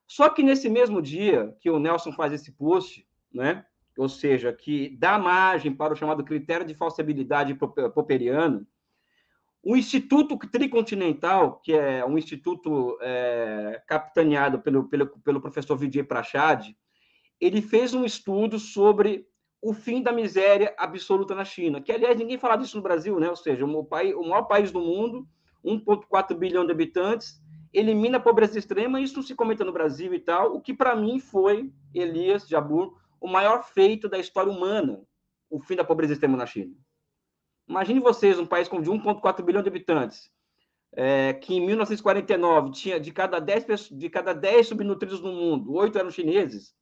Só que nesse mesmo dia que o Nelson faz esse post, né, ou seja, que dá margem para o chamado critério de falsibilidade popperiano, o Instituto Tricontinental, que é um instituto é, capitaneado pelo, pelo, pelo professor Vijay Prachad, ele fez um estudo sobre o fim da miséria absoluta na China, que, aliás, ninguém fala disso no Brasil, né? Ou seja, o, país, o maior país do mundo, 1,4 bilhão de habitantes, elimina a pobreza extrema, isso não se comenta no Brasil e tal, o que para mim foi, Elias Jabur, o maior feito da história humana, o fim da pobreza extrema na China. Imagine vocês, um país com de 1,4 bilhão de habitantes, é, que em 1949 tinha de cada 10, de cada 10 subnutridos no mundo, oito eram chineses,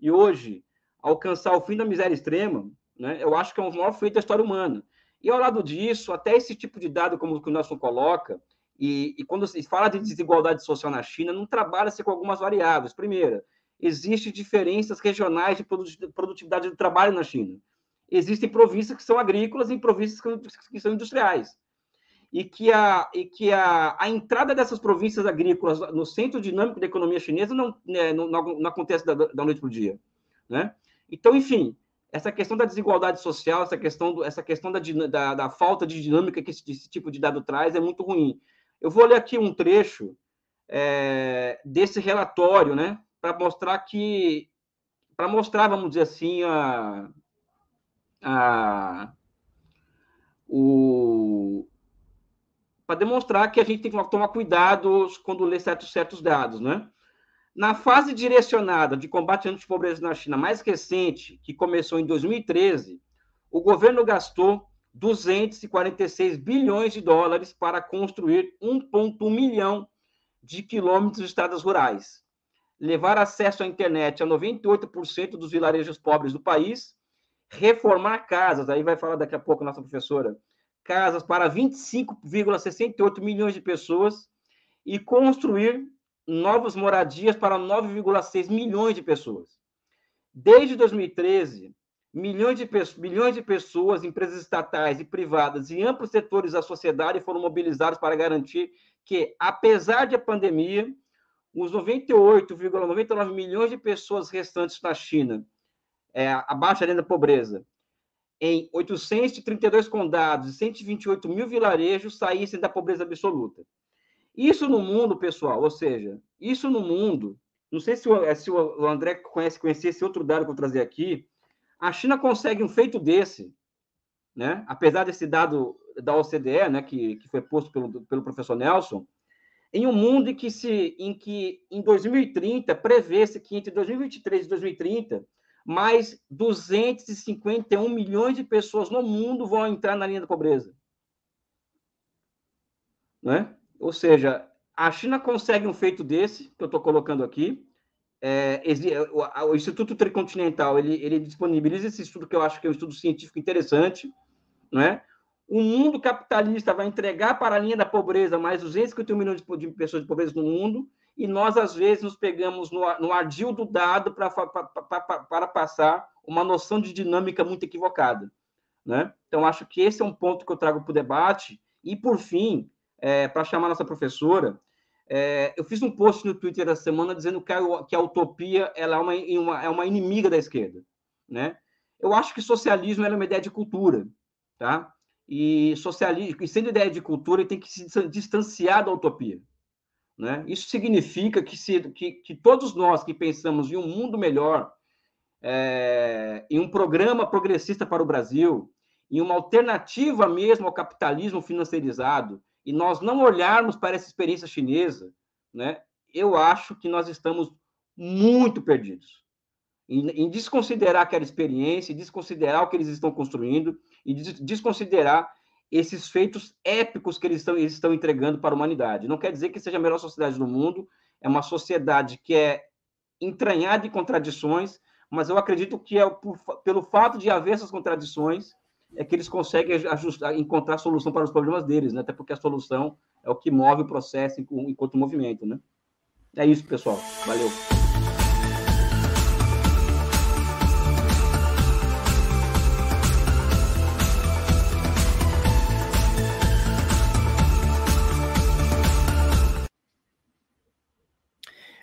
e hoje alcançar o fim da miséria extrema, né, eu acho que é o maior feito da história humana. E ao lado disso, até esse tipo de dado, como o Nelson coloca, e, e quando se fala de desigualdade social na China, não trabalha-se com algumas variáveis. Primeira, existem diferenças regionais de produtividade do trabalho na China. Existem províncias que são agrícolas e províncias que são industriais. E que a, e que a, a entrada dessas províncias agrícolas no centro dinâmico da economia chinesa não, né, não, não, acontece da, da noite para o dia. Né? Então, enfim, essa questão da desigualdade social, essa questão, do, essa questão da, da, da, falta de dinâmica que esse, esse, tipo de dado traz é muito ruim. Eu vou ler aqui um trecho é, desse relatório, né, para mostrar que, para mostrar, vamos dizer assim, a, a o para demonstrar que a gente tem que tomar cuidado quando lê certos, certos dados, né? Na fase direcionada de combate à pobreza na China mais recente, que começou em 2013, o governo gastou 246 bilhões de dólares para construir 1,1 milhão de quilômetros de estradas rurais, levar acesso à internet a 98% dos vilarejos pobres do país, reformar casas, aí vai falar daqui a pouco a nossa professora, casas para 25,68 milhões de pessoas e construir novas moradias para 9,6 milhões de pessoas. Desde 2013, milhões de, milhões de pessoas, empresas estatais e privadas e amplos setores da sociedade foram mobilizados para garantir que, apesar da pandemia, os 98,99 milhões de pessoas restantes na China, é, abaixo da linha da pobreza, em 832 condados e 128 mil vilarejos saíssem da pobreza absoluta. Isso no mundo, pessoal, ou seja, isso no mundo, não sei se o, se o André conhece, conhecia esse outro dado que eu trazer aqui, a China consegue um feito desse, né? apesar desse dado da OCDE, né, que, que foi posto pelo, pelo professor Nelson, em um mundo em que, se, em que em 2030 prevê-se que entre 2023 e 2030 mais 251 milhões de pessoas no mundo vão entrar na linha da pobreza. Né? Ou seja, a China consegue um feito desse, que eu estou colocando aqui. É, o, o, Instituto Tricontinental ele, ele disponibiliza esse estudo, que eu acho que é um estudo científico interessante. Né? O mundo capitalista vai entregar para a linha da pobreza mais 251 milhões de, pessoas de pobreza no mundo, e nós, às vezes, nos pegamos no, no ardil do dado para, para passar uma noção de dinâmica muito equivocada. Né? Então, acho que esse é um ponto que eu trago para o debate. E, por fim, é, para chamar nossa professora, é, eu fiz um post no Twitter essa semana dizendo que a, que a utopia ela é, uma, uma, é uma inimiga da esquerda. Né? Eu acho que socialismo é uma ideia de cultura. Tá? E, socialismo, e sendo ideia de cultura, ele tem que se distanciar da utopia. Né? Isso significa que, se, que, que todos nós que pensamos em um mundo melhor, é, em um programa progressista para o Brasil, em uma alternativa mesmo ao capitalismo financiarizado, e nós não olharmos para essa experiência chinesa, né, eu acho que nós estamos muito perdidos. Em, em desconsiderar aquela experiência, desconsiderar o que eles estão construindo, e des, desconsiderar esses feitos épicos que eles estão, eles estão entregando para a humanidade. Não quer dizer que seja a melhor sociedade do mundo, é uma sociedade que é entranhada de contradições, mas eu acredito que é por, pelo fato de haver essas contradições, é que eles conseguem ajustar, encontrar solução para os problemas deles, né? Até porque a solução é o que move o processo enquanto movimento, né? É isso, pessoal. Valeu.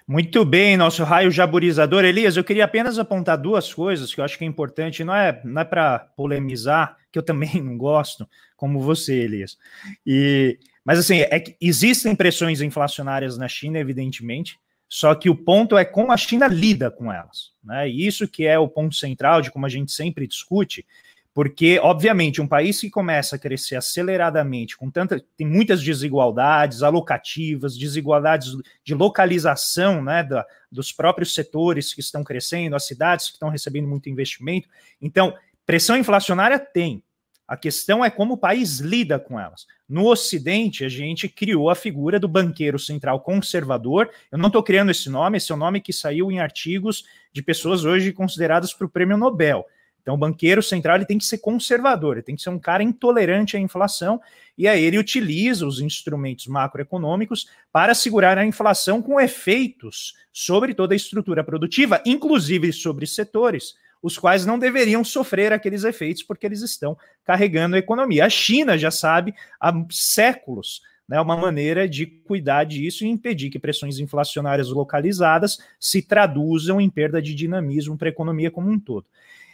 Muito bem, nosso raio jaburizador. Elias, eu queria apenas apontar duas coisas que eu acho que é importante, não é, não é para polemizar, que eu também não gosto, como você, Elias. E, mas assim, é que existem pressões inflacionárias na China, evidentemente, só que o ponto é como a China lida com elas. Né? E isso que é o ponto central de como a gente sempre discute, Porque, obviamente, um país que começa a crescer aceleradamente, com tanta. tem muitas desigualdades alocativas, desigualdades de localização né, da, dos próprios setores que estão crescendo, as cidades que estão recebendo muito investimento. Então, pressão inflacionária tem. A questão é como o país lida com elas. No Ocidente, a gente criou a figura do banqueiro central conservador. Eu não estou criando esse nome, esse é o nome que saiu em artigos de pessoas hoje consideradas para o prêmio Nobel. Então, o banqueiro central ele tem que ser conservador, ele tem que ser um cara intolerante à inflação, e aí ele utiliza os instrumentos macroeconômicos para segurar a inflação com efeitos sobre toda a estrutura produtiva, inclusive sobre setores, os quais não deveriam sofrer aqueles efeitos, porque eles estão carregando a economia. A China já sabe há séculos né, uma maneira de cuidar disso e impedir que pressões inflacionárias localizadas se traduzam em perda de dinamismo para a economia como um todo.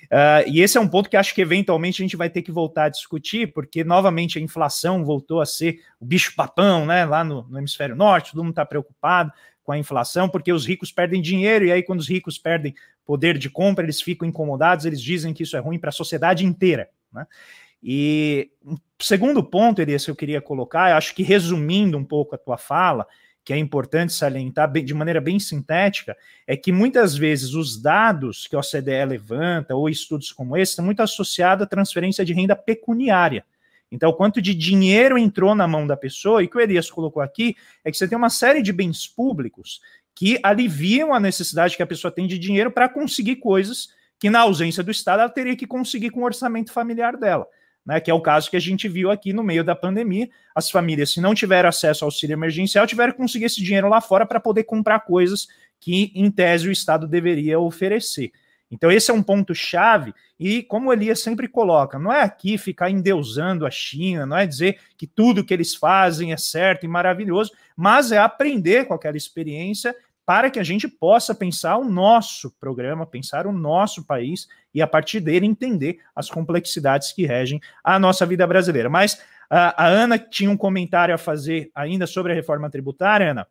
Uh, e esse é um ponto que acho que eventualmente a gente vai ter que voltar a discutir, porque novamente a inflação voltou a ser o bicho-papão, né? Lá no, no hemisfério norte, todo mundo está preocupado com a inflação, porque os ricos perdem dinheiro, e aí, quando os ricos perdem poder de compra, eles ficam incomodados, eles dizem que isso é ruim para a sociedade inteira. Né? E o segundo ponto, Elias, que eu queria colocar, eu acho que resumindo um pouco a tua fala, que é importante salientar de maneira bem sintética, é que muitas vezes os dados que a OCDE levanta, ou estudos como esse, estão muito associados à transferência de renda pecuniária. Então, quanto de dinheiro entrou na mão da pessoa, e que o Elias colocou aqui, é que você tem uma série de bens públicos que aliviam a necessidade que a pessoa tem de dinheiro para conseguir coisas que, na ausência do Estado, ela teria que conseguir com o orçamento familiar dela né, que é o caso que a gente viu aqui no meio da pandemia. As famílias, se não tiveram acesso ao auxílio emergencial, tiveram que conseguir esse dinheiro lá fora para poder comprar coisas que, em tese, o Estado deveria oferecer. Então, esse é um ponto-chave, e como o Elias sempre coloca, não é aqui ficar endeusando a China, não é dizer que tudo que eles fazem é certo e maravilhoso, mas é aprender com aquela experiência para que a gente possa pensar o nosso programa, pensar o nosso país e, a partir dele, entender as complexidades que regem a nossa vida brasileira. Mas a, a Ana tinha um comentário a fazer ainda sobre a reforma tributária, Ana.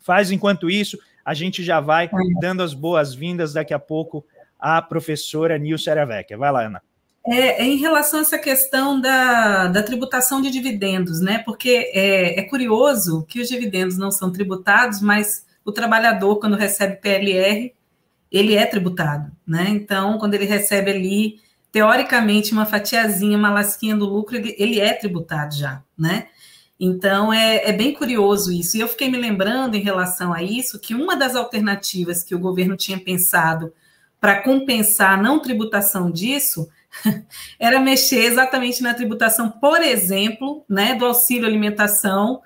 Faz enquanto isso, a gente já vai dando as boas-vindas daqui a pouco à professora Nilce Aravecchia. Vai lá, Ana. É, é, em relação a essa questão da, da tributação de dividendos, né? Porque é, é curioso que os dividendos não são tributados, mas o trabalhador, quando recebe PLR, ele é tributado, né? Então, quando ele recebe ali, teoricamente, uma fatiazinha, uma lasquinha do lucro, ele, ele é tributado já, né? Então, é, é, bem curioso isso. E eu fiquei me lembrando, em relação a isso, que uma das alternativas que o governo tinha pensado para compensar a não tributação disso era mexer exatamente na tributação, por exemplo, né, do auxílio alimentação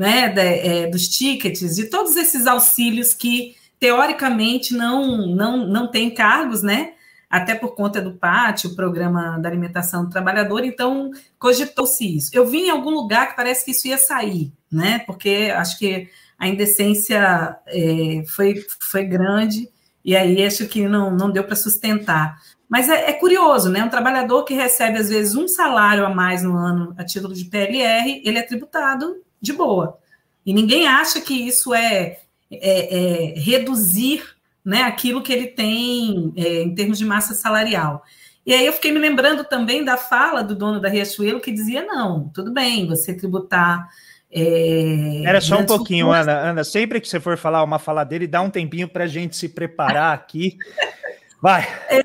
né, de, é, dos tickets, de todos esses auxílios que teoricamente não não não tem cargos, né? Até por conta do pátio, o programa da alimentação do trabalhador, então cogitou-se isso. Eu vi em algum lugar que parece que isso ia sair, né? Porque acho que a indecência é, foi, foi grande e aí acho que não, não deu para sustentar. Mas é, é, curioso, né? Um trabalhador que recebe, às vezes, um salário a mais no ano a título de PLR, ele é tributado de boa. E ninguém acha que isso é, é, é reduzir né, aquilo que ele tem é, em termos de massa salarial. E aí eu fiquei me lembrando também da fala do dono da Riachuelo que dizia: não, tudo bem, você tributar. É, Era só um pouquinho, Ana. Ana, sempre que você for falar uma fala dele, dá um tempinho para a gente se preparar aqui. Vai. É,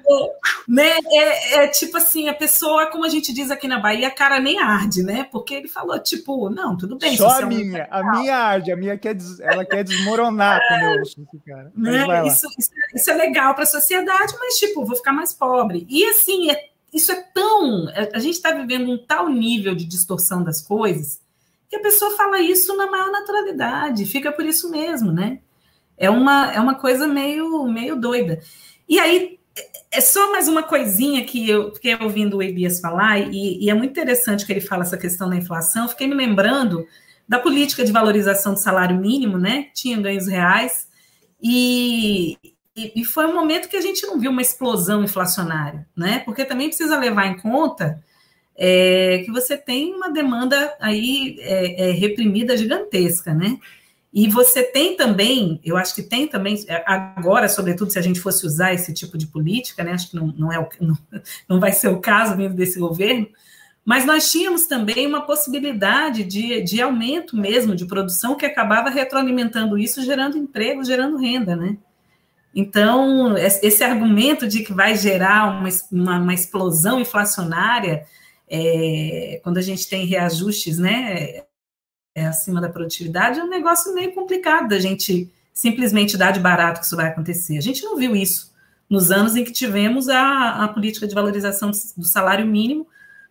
né, é, é, tipo assim, a pessoa, como a gente diz aqui na Bahia, a cara nem arde, né? Porque ele falou, tipo, não, tudo bem. Só a minha, a minha arde, a minha quer, des, ela quer desmoronar quando eu ouço esse cara. Né? Isso, isso, isso, é legal para a sociedade, mas, tipo, vou ficar mais pobre. E assim, é, isso é tão. É, a gente está vivendo um tal nível de distorção das coisas que a pessoa fala isso na maior naturalidade, fica por isso mesmo, né? É uma, é uma coisa meio, meio doida. E aí, é só mais uma coisinha que eu fiquei ouvindo o Elias falar, e, e, é muito interessante que ele fala essa questão da inflação. Fiquei me lembrando da política de valorização do salário mínimo, né? Tinha ganhos reais, e, e, e foi um momento que a gente não viu uma explosão inflacionária, né? Porque também precisa levar em conta é, que você tem uma demanda aí é, é, reprimida gigantesca, né? E você tem também, eu acho que tem também, é, agora, sobretudo, se a gente fosse usar esse tipo de política, né, acho que não, não, é o, não, não vai ser o caso vindo desse governo, mas nós tínhamos também uma possibilidade de, de aumento mesmo de produção que acabava retroalimentando isso, gerando emprego, gerando renda, né? Então, esse argumento de que vai gerar uma, uma, uma explosão inflacionária, é, quando a gente tem reajustes né, é, acima da produtividade, é um negócio meio complicado da gente simplesmente dar de barato que isso vai acontecer. A gente não viu isso nos anos em que tivemos a, a política de valorização do salário mínimo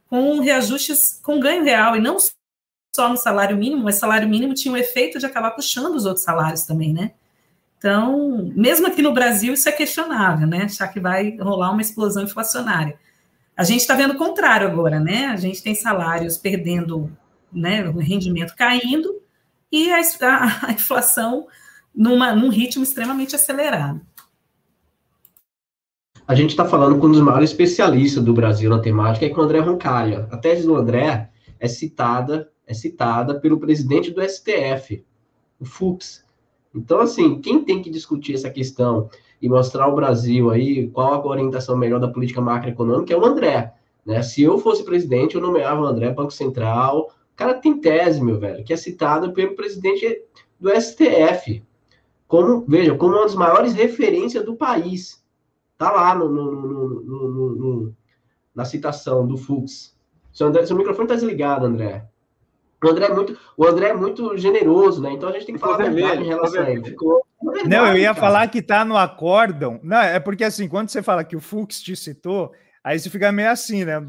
com reajustes com ganho real, e não só no salário mínimo, mas salário mínimo tinha o efeito de acabar puxando os outros salários também, né? Então, mesmo aqui no Brasil, isso é questionável, né? Achar que vai rolar uma explosão inflacionária. A gente está vendo o contrário agora, né? A gente tem salários perdendo, né, o rendimento caindo e a, a, a inflação numa, num ritmo extremamente acelerado. A gente está falando com um dos maiores especialistas do Brasil na temática, é com o André Roncalha. A tese do André é citada, é citada pelo presidente do STF, o Fux, então, assim, quem tem que discutir essa questão e mostrar ao Brasil aí qual a orientação melhor da política macroeconômica é o André. Né? Se eu fosse presidente, eu nomeava o André Banco Central. O cara tem tese, meu velho, que é citada pelo presidente do STF. Como, veja, como uma das maiores referências do país. Tá lá no, no, no, no na citação do Fux. Seu, André, seu microfone está desligado, André. O André é muito, o André é muito generoso, né? Então a gente tem que falar a verdade em relação a ele. Ficou verdade, não, eu ia cara. falar que tá no acórdão. Não, é porque assim, quando você fala que o Fux te citou, aí você fica meio assim, né?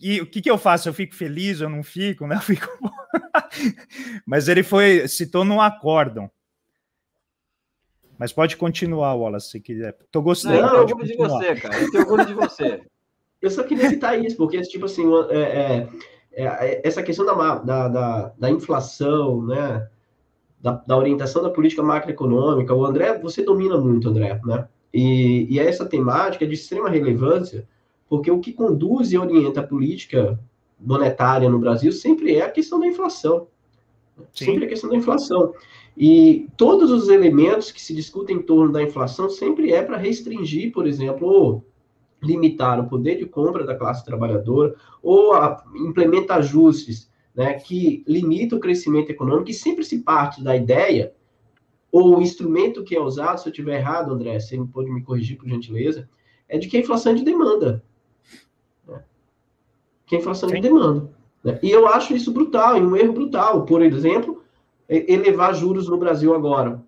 E o que, que eu faço? Eu fico feliz, eu não fico, né? Eu fico... Mas ele foi, citou no acórdão. Mas pode continuar, Wallace, se quiser. Tô gostando. Não, eu orgulho de você, cara. Eu tenho orgulho de você. Eu só queria citar isso, porque, tipo assim, é, é é, é, essa questão da, da, da, da inflação, né? Da, da, orientação da política macroeconômica, o André, você domina muito, André, né? E, e essa temática é de extrema relevância, porque o que conduz e orienta a política monetária no Brasil sempre é a questão da inflação. Sim. Sempre a questão da inflação. E todos os elementos que se discutem em torno da inflação sempre é para restringir, por exemplo, limitar o poder de compra da classe trabalhadora ou a, implementa ajustes né, que limitam o crescimento econômico e sempre se parte da ideia ou o instrumento que é usado, se eu estiver errado, André, você pode me corrigir por gentileza, é de que a inflação é de demanda. Que a inflação é de demanda. Né? E eu acho isso brutal, um erro brutal. Por exemplo, elevar juros no Brasil agora.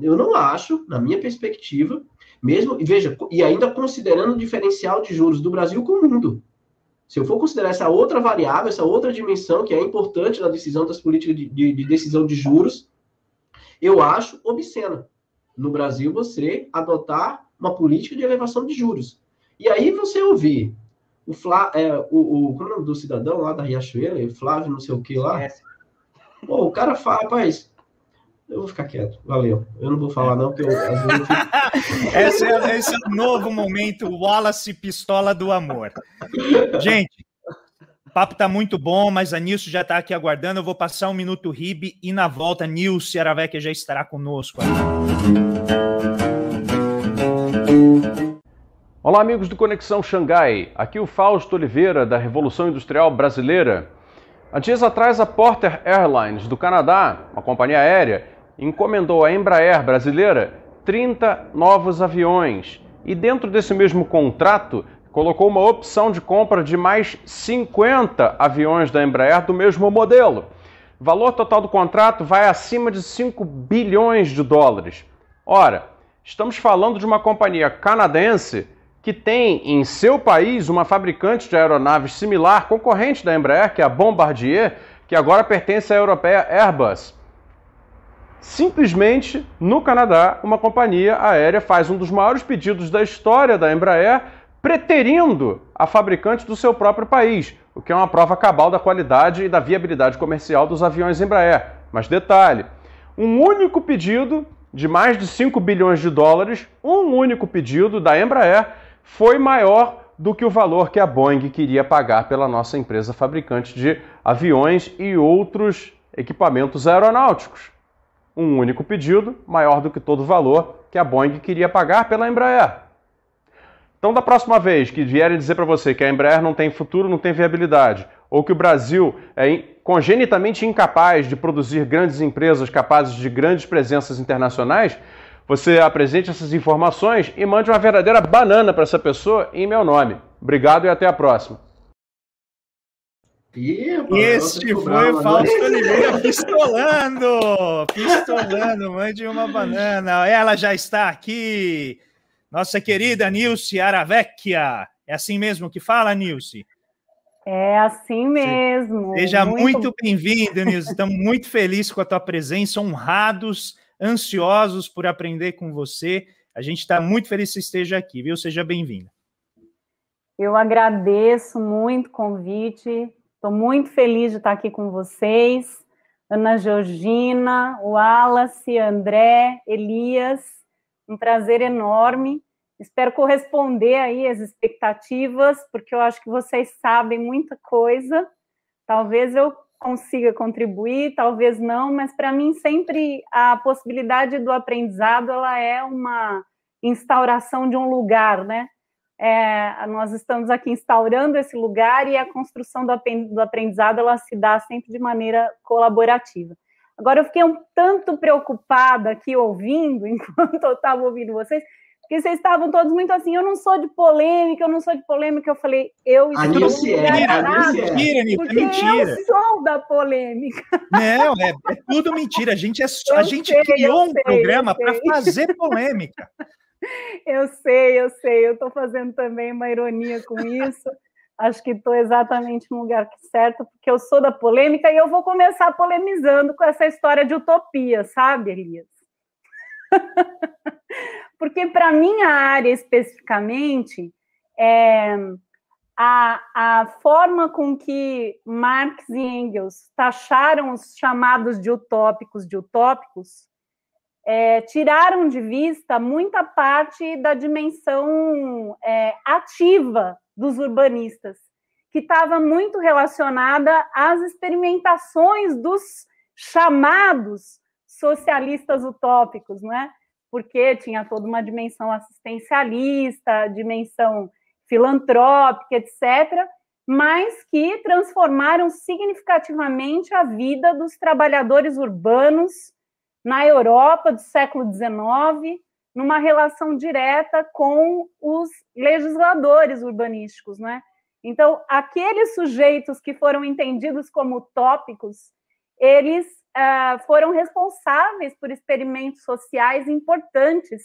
Eu não acho, na minha perspectiva, mesmo, veja, e ainda considerando o diferencial de juros do Brasil com o mundo. Se eu for considerar essa outra variável, essa outra dimensão que é importante na decisão das políticas de, de, de decisão de juros, eu acho obsceno no Brasil você adotar uma política de elevação de juros. E aí você ouvir o, Flá, é, o, o, qual é o nome do cidadão lá da Riachuelo, Flávio não sei o que lá. Pô, o cara fala, rapaz, eu vou ficar quieto, valeu. Eu não vou falar, não, porque eu, às vezes eu fico... esse, é, esse é o novo momento Wallace Pistola do Amor. Gente, o papo tá muito bom, mas a Nilce já está aqui aguardando. Eu vou passar um minuto RIB e na volta, Nilce Aravec já estará conosco. Olá, amigos do Conexão Xangai. Aqui o Fausto Oliveira, da Revolução Industrial Brasileira. Há dias atrás, a Porter Airlines do Canadá, uma companhia aérea, encomendou à Embraer brasileira 30 novos aviões e, dentro desse mesmo contrato, colocou uma opção de compra de mais 50 aviões da Embraer do mesmo modelo. O valor total do contrato vai acima de 5 bilhões de dólares. Ora, estamos falando de uma companhia canadense que tem em seu país uma fabricante de aeronaves similar, concorrente da Embraer, que é a Bombardier, que agora pertence à europeia Airbus. Simplesmente, no Canadá, uma companhia aérea faz um dos maiores pedidos da história da Embraer, preterindo a fabricante do seu próprio país, o que é uma prova cabal da qualidade e da viabilidade comercial dos aviões Embraer. Mas detalhe: um único pedido de mais de 5 bilhões de dólares, um único pedido da Embraer, foi maior do que o valor que a Boeing queria pagar pela nossa empresa fabricante de aviões e outros equipamentos aeronáuticos. Um único pedido, maior do que todo o valor que a Boeing queria pagar pela Embraer. Então, da próxima vez que vierem dizer para você que a Embraer não tem futuro, não tem viabilidade, ou que o Brasil é congenitamente incapaz de produzir grandes empresas capazes de grandes presenças internacionais, você apresente essas informações e mande uma verdadeira banana para essa pessoa em meu nome. Obrigado e até a próxima. este foi o Fausto Oliveira pistolando! Pistolando, mande uma banana. Ela já está aqui. Nossa querida Nilce Aravecchia. É assim mesmo que fala, Nilce? É assim mesmo. Seja muito, muito bem-vindo, Nilce. Estamos muito felizes com a tua presença, honrados ansiosos por aprender com você. A gente está muito feliz que você esteja aqui, viu? Seja bem-vinda. Eu agradeço muito o convite. Estou muito feliz de estar aqui com vocês. Ana Georgina, Wallace, André, Elias, um prazer enorme. Espero corresponder aí às expectativas, porque eu acho que vocês sabem muita coisa. Talvez eu consiga contribuir, talvez não, mas para mim sempre a possibilidade do aprendizado ela é uma instauração de um lugar, né? É, nós estamos aqui instaurando esse lugar e a construção do aprendizado ela se dá sempre de maneira colaborativa. Agora eu fiquei um tanto preocupada aqui ouvindo, enquanto eu estava ouvindo vocês, porque vocês estavam todos muito assim, eu não sou de polêmica, eu não sou de polêmica. Eu falei, eu estou Nilce é, mentira, Nilce, porque é mentira. eu sou da polêmica. Não, é, é tudo mentira. A gente, é, a gente sei, criou um sei, programa para fazer polêmica. Eu sei, eu sei. Eu estou fazendo também uma ironia com isso. Acho que estou exatamente no lugar certo, porque eu sou da polêmica e eu vou começar polemizando com essa história de utopia, sabe, Elias? Porque, para minha área especificamente, é, a, a forma com que Marx e Engels taxaram os chamados de utópicos de utópicos é, tiraram de vista muita parte da dimensão é, ativa dos urbanistas, que estava muito relacionada às experimentações dos chamados socialistas utópicos, não é? porque tinha toda uma dimensão assistencialista, dimensão filantrópica, etc., mas que transformaram significativamente a vida dos trabalhadores urbanos na Europa do século XIX, numa relação direta com os legisladores urbanísticos, não é? Então, aqueles sujeitos que foram entendidos como tópicos, eles uh, foram responsáveis por experimentos sociais importantes,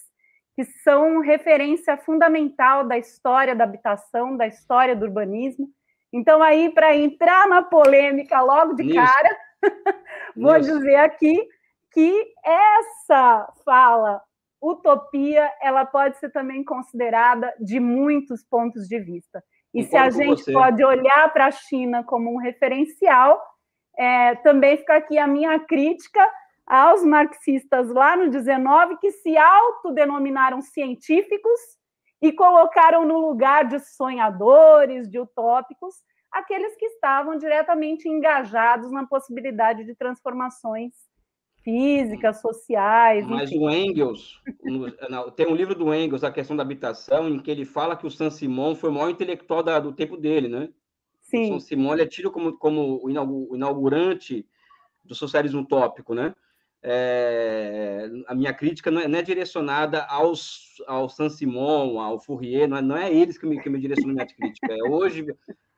que são referência fundamental da história da habitação, da história do urbanismo. Então, aí, para entrar na polêmica logo de cara, vou dizer aqui que essa fala utopia, ela pode ser também considerada de muitos pontos de vista. E se a gente pode olhar para a China como um referencial, é, também fica aqui a minha crítica aos marxistas lá no 19 que se autodenominaram científicos e colocaram no lugar de sonhadores, de utópicos, aqueles que estavam diretamente engajados na possibilidade de transformações físicas, sociais. Mas enfim. o Engels, no, tem um livro do Engels, A Questão da Habitação, em que ele fala que o Saint-Simon foi o maior intelectual da, do tempo dele, né? Sim. São Simone é tido como, como o inaugurante do socialismo utópico, né? É, a minha crítica não é, não é, direcionada aos, ao Saint-Simon, ao Fourier, não é, não é eles que me, que me direcionam minha crítica. É, hoje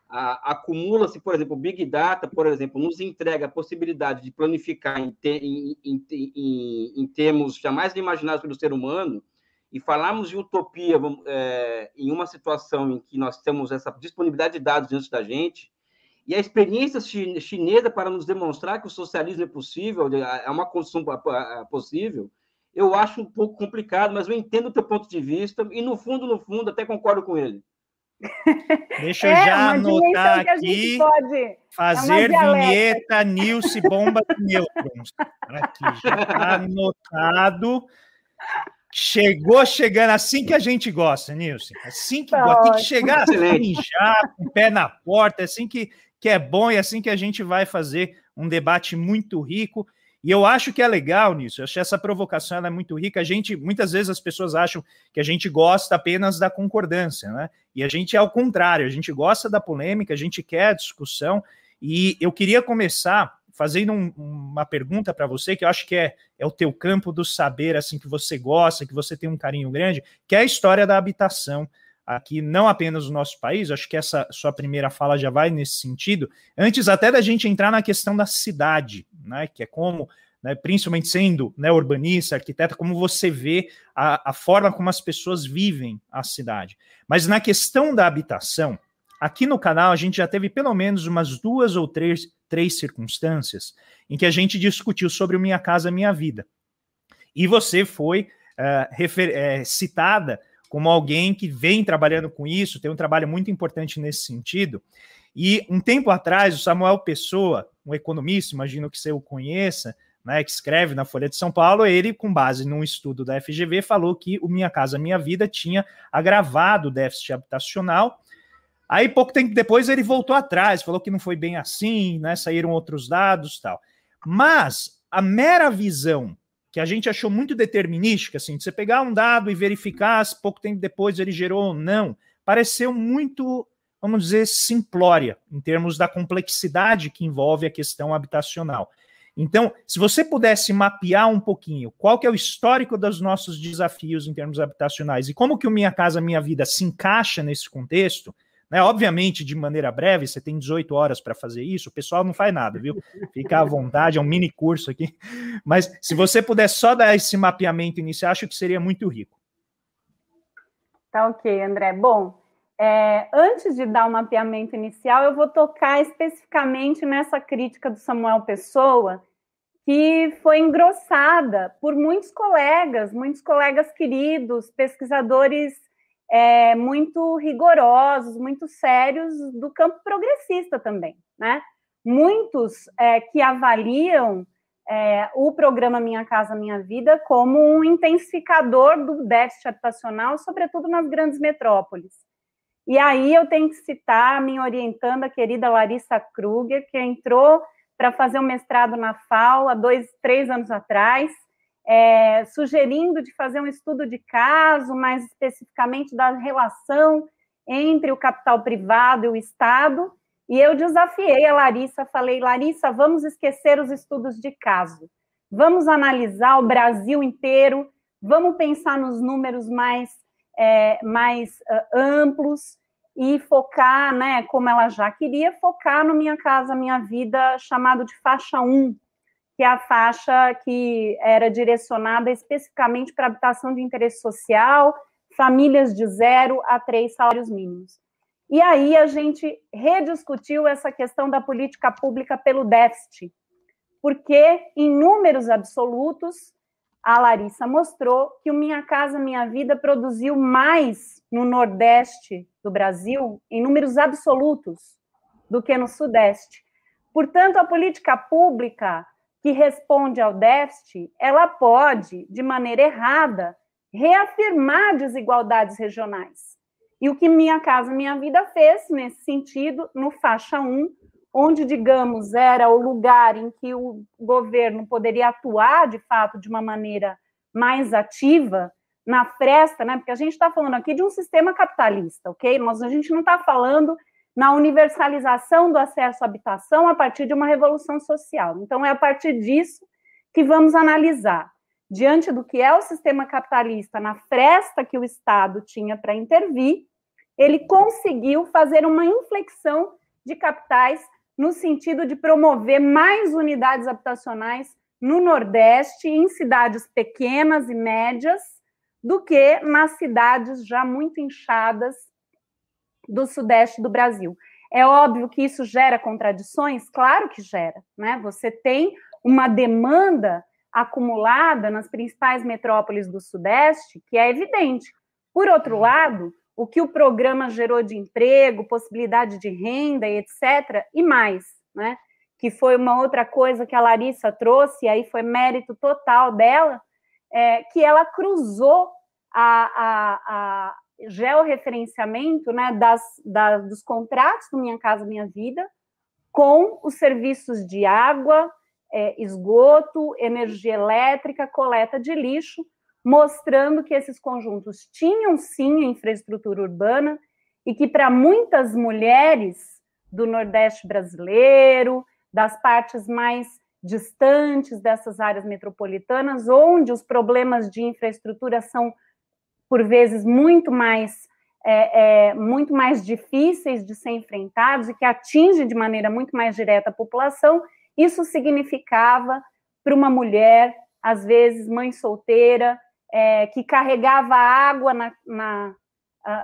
acumula-se, por exemplo, o Big Data, por exemplo, nos entrega a possibilidade de planificar em, te, em, em, em, em termos jamais imaginados pelo ser humano, e falarmos de utopia é, em uma situação em que nós temos essa disponibilidade de dados diante da gente, e a experiência chinesa para nos demonstrar que o socialismo é possível, é uma construção possível, eu acho um pouco complicado, mas eu entendo o teu ponto de vista, e no fundo, no fundo, até concordo com ele. Deixa eu é, já anotar aqui, é fazer é vinheta Nilce Bomba de Nêutrons. Aqui, já está anotado. Chegou chegando assim que a gente gosta, Nilson. Assim que gosta. Tem que chegar assim, já, com o pé na porta, assim que, que é bom e assim que a gente vai fazer um debate muito rico. E eu acho que é legal nisso. Eu acho que essa provocação é muito rica. A gente, muitas vezes as pessoas acham que a gente gosta apenas da concordância, né? E a gente é ao contrário, a gente gosta da polêmica, a gente quer a discussão. E eu queria começar fazendo um, uma pergunta para você, que eu acho que é, é o teu campo do saber, assim, que você gosta, que você tem um carinho grande, que é a história da habitação aqui, não apenas no nosso país, acho que essa sua primeira fala já vai nesse sentido, antes até da gente entrar na questão da cidade, né, que é como, né, principalmente sendo né, urbanista, arquiteta, como você vê a, a forma como as pessoas vivem a cidade. Mas na questão da habitação, aqui no canal a gente já teve pelo menos umas duas ou três três circunstâncias em que a gente discutiu sobre o Minha Casa Minha Vida. E você foi uh, citada como alguém que vem trabalhando com isso, tem um trabalho muito importante nesse sentido. E um tempo atrás, o Samuel Pessoa, um economista, imagino que você o conheça, né, que escreve na Folha de São Paulo, ele, com base num estudo da FGV, falou que o Minha Casa Minha Vida tinha agravado o déficit habitacional Aí, pouco tempo depois, ele voltou atrás, falou que não foi bem assim, né? Saíram outros dados tal. Mas a mera visão que a gente achou muito determinística, assim, de você pegar um dado e verificar se pouco tempo depois ele gerou ou não, pareceu muito, vamos dizer, simplória em termos da complexidade que envolve a questão habitacional. Então, se você pudesse mapear um pouquinho qual que é o histórico dos nossos desafios em termos habitacionais e como que o Minha Casa Minha Vida se encaixa nesse contexto, né? Obviamente, de maneira breve, você tem 18 horas para fazer isso, o pessoal não faz nada, viu? Fica à vontade, é um mini curso aqui. Mas se você puder só dar esse mapeamento inicial, acho que seria muito rico. Tá ok, André. Bom, é, antes de dar o mapeamento inicial, eu vou tocar especificamente nessa crítica do Samuel Pessoa, que foi engrossada por muitos colegas, muitos colegas queridos, pesquisadores é, muito rigorosos, muito sérios do campo progressista também, né? Muitos é, que avaliam é, o programa Minha Casa Minha Vida como um intensificador do déficit habitacional, sobretudo nas grandes metrópoles. E aí eu tenho que citar a minha orientanda, a querida Larissa Kruger, que entrou para fazer um mestrado na FAO há dois, três anos atrás, é, sugerindo de fazer um estudo de caso, mais especificamente da relação entre o capital privado e o Estado. E eu desafiei a Larissa, falei, Larissa, vamos esquecer os estudos de caso, vamos analisar o Brasil inteiro, vamos pensar nos números mais, é, mais uh, amplos e focar, né, como ela já queria, focar no Minha Casa Minha Vida, chamado de faixa 1, que é a faixa que era direcionada especificamente para habitação de interesse social, famílias de zero a três salários mínimos. E aí a gente rediscutiu essa questão da política pública pelo déficit, porque em números absolutos, a Larissa mostrou que o Minha Casa Minha Vida produziu mais no Nordeste do Brasil, em números absolutos, do que no Sudeste. Portanto, a política pública que responde ao déficit, ela pode, de maneira errada, reafirmar desigualdades regionais. E o que Minha Casa Minha Vida fez nesse sentido, no faixa 1, onde, digamos, era o lugar em que o governo poderia atuar, de fato, de uma maneira mais ativa, na fresta, né? Porque a gente está falando aqui de um sistema capitalista, ok? Mas a gente não está falando na universalização do acesso à habitação a partir de uma revolução social. Então, é a partir disso que vamos analisar, diante do que é o sistema capitalista, na fresta que o Estado tinha para intervir, ele conseguiu fazer uma inflexão de capitais no sentido de promover mais unidades habitacionais no Nordeste, em cidades pequenas e médias, do que nas cidades já muito inchadas do sudeste do Brasil. É óbvio que isso gera contradições? Claro que gera, né? Você tem uma demanda acumulada nas principais metrópoles do sudeste, que é evidente. Por outro lado, o que o programa gerou de emprego, possibilidade de renda etc, e mais, né? Que foi uma outra coisa que a Larissa trouxe, e aí foi mérito total dela, é, que ela cruzou a, a, a georreferenciamento né, das, da, dos contratos do Minha Casa Minha Vida com os serviços de água, é, esgoto, energia elétrica, coleta de lixo, mostrando que esses conjuntos tinham sim infraestrutura urbana e que para muitas mulheres do Nordeste brasileiro, das partes mais distantes dessas áreas metropolitanas, onde os problemas de infraestrutura são por vezes muito mais é, é, muito mais difíceis de ser enfrentados e que atingem de maneira muito mais direta a população, isso significava para uma mulher, às vezes mãe solteira, é, que carregava água na, na,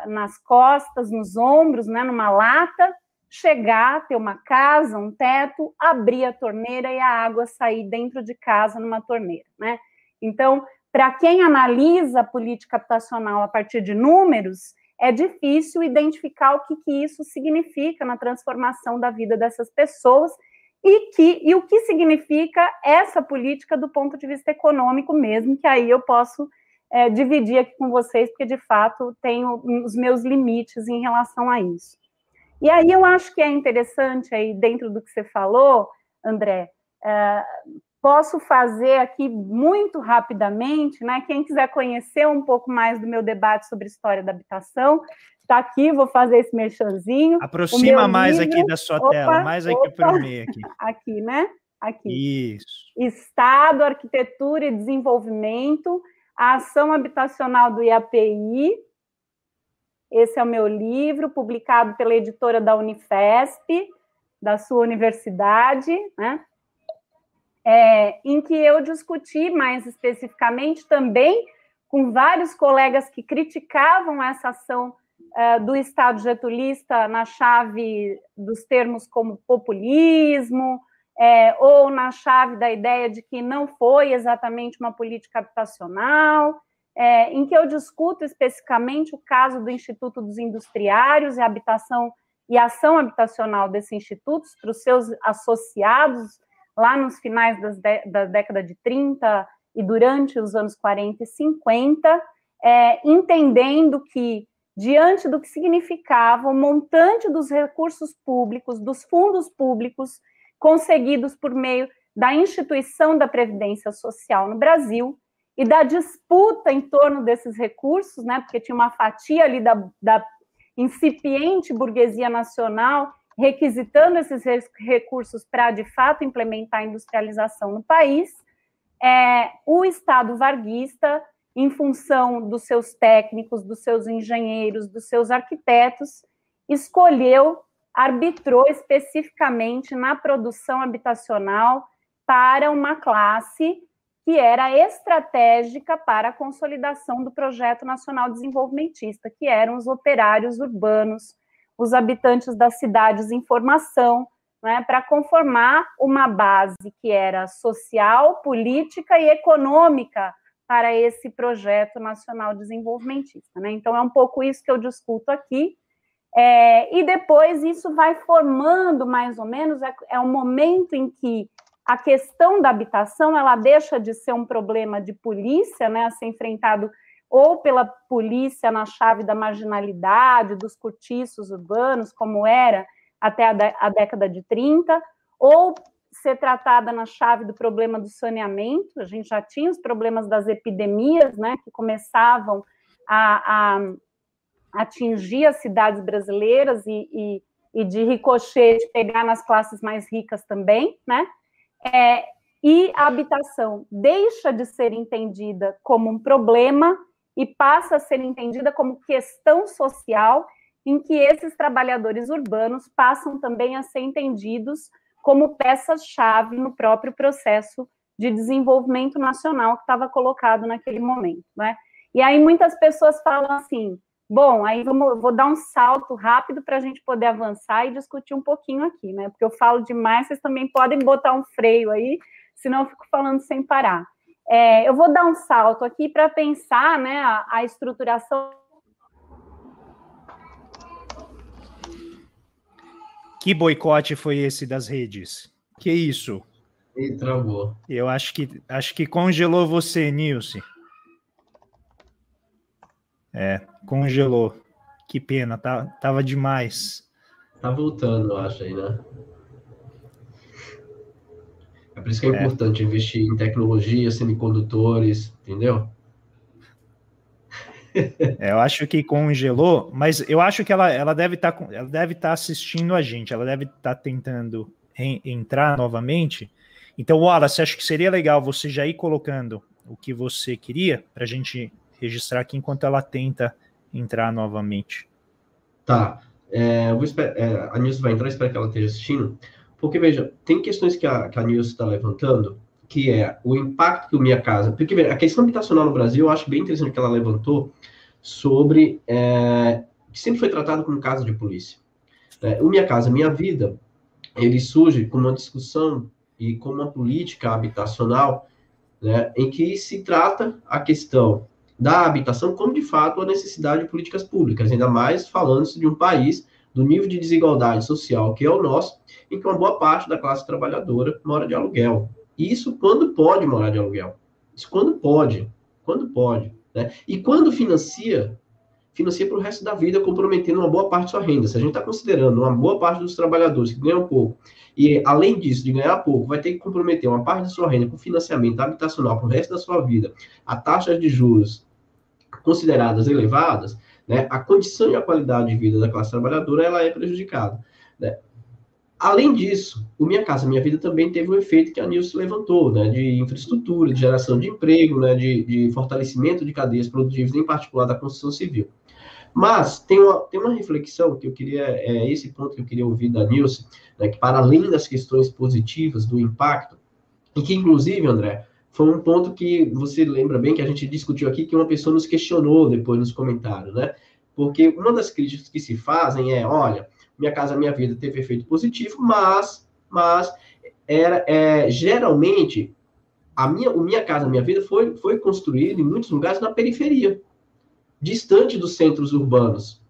nas costas, nos ombros, né, numa lata, chegar, ter uma casa, um teto, abrir a torneira e a água sair dentro de casa numa torneira, né? Então, para quem analisa a política habitacional a partir de números, é difícil identificar o que, que isso significa na transformação da vida dessas pessoas e, que, e o que significa essa política do ponto de vista econômico mesmo, que aí eu posso é, dividir aqui com vocês, porque de fato tenho os meus limites em relação a isso. E aí eu acho que é interessante aí dentro do que você falou, André, é, posso fazer aqui muito rapidamente, né? Quem quiser conhecer um pouco mais do meu debate sobre história da habitação, está aqui, vou fazer esse merchanzinho. Aproxima mais livro, aqui da sua opa, tela, mais aqui para o meio aqui. Aqui, né? Aqui. Isso. Estado, Arquitetura e Desenvolvimento, a ação habitacional do IAPI. Esse é o meu livro, publicado pela editora da Unifesp, da sua universidade, né? É, em que eu discuti mais especificamente também com vários colegas que criticavam essa ação é, do Estado getulista na chave dos termos como populismo, é, ou na chave da ideia de que não foi exatamente uma política habitacional, é, em que eu discuto especificamente o caso do Instituto dos Industriários e Habitação e Ação Habitacional desse instituto para os seus associados lá nos finais de, da década de 30 e durante os anos 40 e 50, é, entendendo que, diante do que significava o montante dos recursos públicos, dos fundos públicos conseguidos por meio da instituição da Previdência Social no Brasil e da disputa em torno desses recursos, né, porque tinha uma fatia ali da, da incipiente burguesia nacional requisitando esses recursos para, de fato, implementar a industrialização no país, é, o Estado varguista, em função dos seus técnicos, dos seus engenheiros, dos seus arquitetos, escolheu, arbitrou especificamente na produção habitacional para uma classe que era estratégica para a consolidação do projeto nacional desenvolvimentista, que eram os operários urbanos, os habitantes das cidades em formação, né, para conformar uma base que era social, política e econômica para esse projeto nacional desenvolvimentista. Né? Então, é um pouco isso que eu discuto aqui. É, e depois isso vai formando mais ou menos, é, é um momento em que a questão da habitação ela deixa de ser um problema de polícia, né, a ser enfrentado ou pela polícia na chave da marginalidade, dos cortiços urbanos, como era até a, a década de 30, ou ser tratada na chave do problema do saneamento. A gente já tinha os problemas das epidemias, né, que começavam a, a atingir as cidades brasileiras e, e, e, de ricochete pegar nas classes mais ricas também, né? É, e a habitação deixa de ser entendida como um problema e passa a ser entendida como questão social em que esses trabalhadores urbanos passam também a ser entendidos como peças-chave no próprio processo de desenvolvimento nacional que estava colocado naquele momento, né? E aí muitas pessoas falam assim, bom, aí vamos, vou dar um salto rápido para a gente poder avançar e discutir um pouquinho aqui, né? Porque eu falo demais, vocês também podem botar um freio aí, senão eu fico falando sem parar. É, eu vou dar um salto aqui para pensar né, a, a estruturação. Que boicote foi esse das redes? Que isso? E travou. Eu acho que acho que congelou você, Nilce. É, congelou. Que pena, tá, tava demais. Tá voltando, eu acho aí, né? É por isso que é, é. importante investir em tecnologia, semicondutores, entendeu? É, eu acho que congelou, mas eu acho que ela, ela deve estar tá, estar tá assistindo a gente, ela deve estar tá tentando entrar novamente. Então, Wallace, acho que seria legal você já ir colocando o que você queria para a gente registrar aqui enquanto ela tenta entrar novamente. Tá. É, esperar, é, a Nilce vai entrar, espero que ela esteja assistindo. Porque, veja, tem questões que a, que a Nilce está levantando, que é o impacto que o Minha Casa... Porque, veja, a questão habitacional no Brasil, eu acho bem interessante que ela levantou sobre... É, que sempre foi tratado como caso de polícia. É, o Minha Casa Minha Vida, ele surge como uma discussão e como uma política habitacional, né, em que se trata a questão da habitação como, de fato, a necessidade de políticas públicas, ainda mais falando-se de um país do nível de desigualdade social que é o nosso, em que uma boa parte da classe trabalhadora mora de aluguel. E isso quando pode morar de aluguel. Isso quando pode. Quando pode. Né? E quando financia, financia para o resto da vida, comprometendo uma boa parte da sua renda. Se a gente está considerando uma boa parte dos trabalhadores que ganham pouco, e além disso, de ganhar pouco, vai ter que comprometer uma parte da sua renda com financiamento habitacional para o resto da sua vida, a taxas de juros consideradas elevadas, né, a condição e a qualidade de vida da classe trabalhadora ela é prejudicada. Né? Além disso, o Minha Casa Minha Vida também teve um efeito que a Nilce levantou, né, de infraestrutura, de geração de emprego, né, de, de fortalecimento de cadeias produtivas, em particular da construção civil. Mas tem uma, tem uma reflexão que eu queria, é esse ponto que eu queria ouvir da Nilce, né, que para além das questões positivas do impacto, e que inclusive, André, foi um ponto que você lembra bem que a gente discutiu aqui, que uma pessoa nos questionou depois nos comentários, né? Porque uma das críticas que se fazem é, olha, minha casa, minha vida teve efeito positivo, mas, mas era é, geralmente a minha, o minha casa, minha vida foi, foi construída em muitos lugares na periferia, distante dos centros urbanos.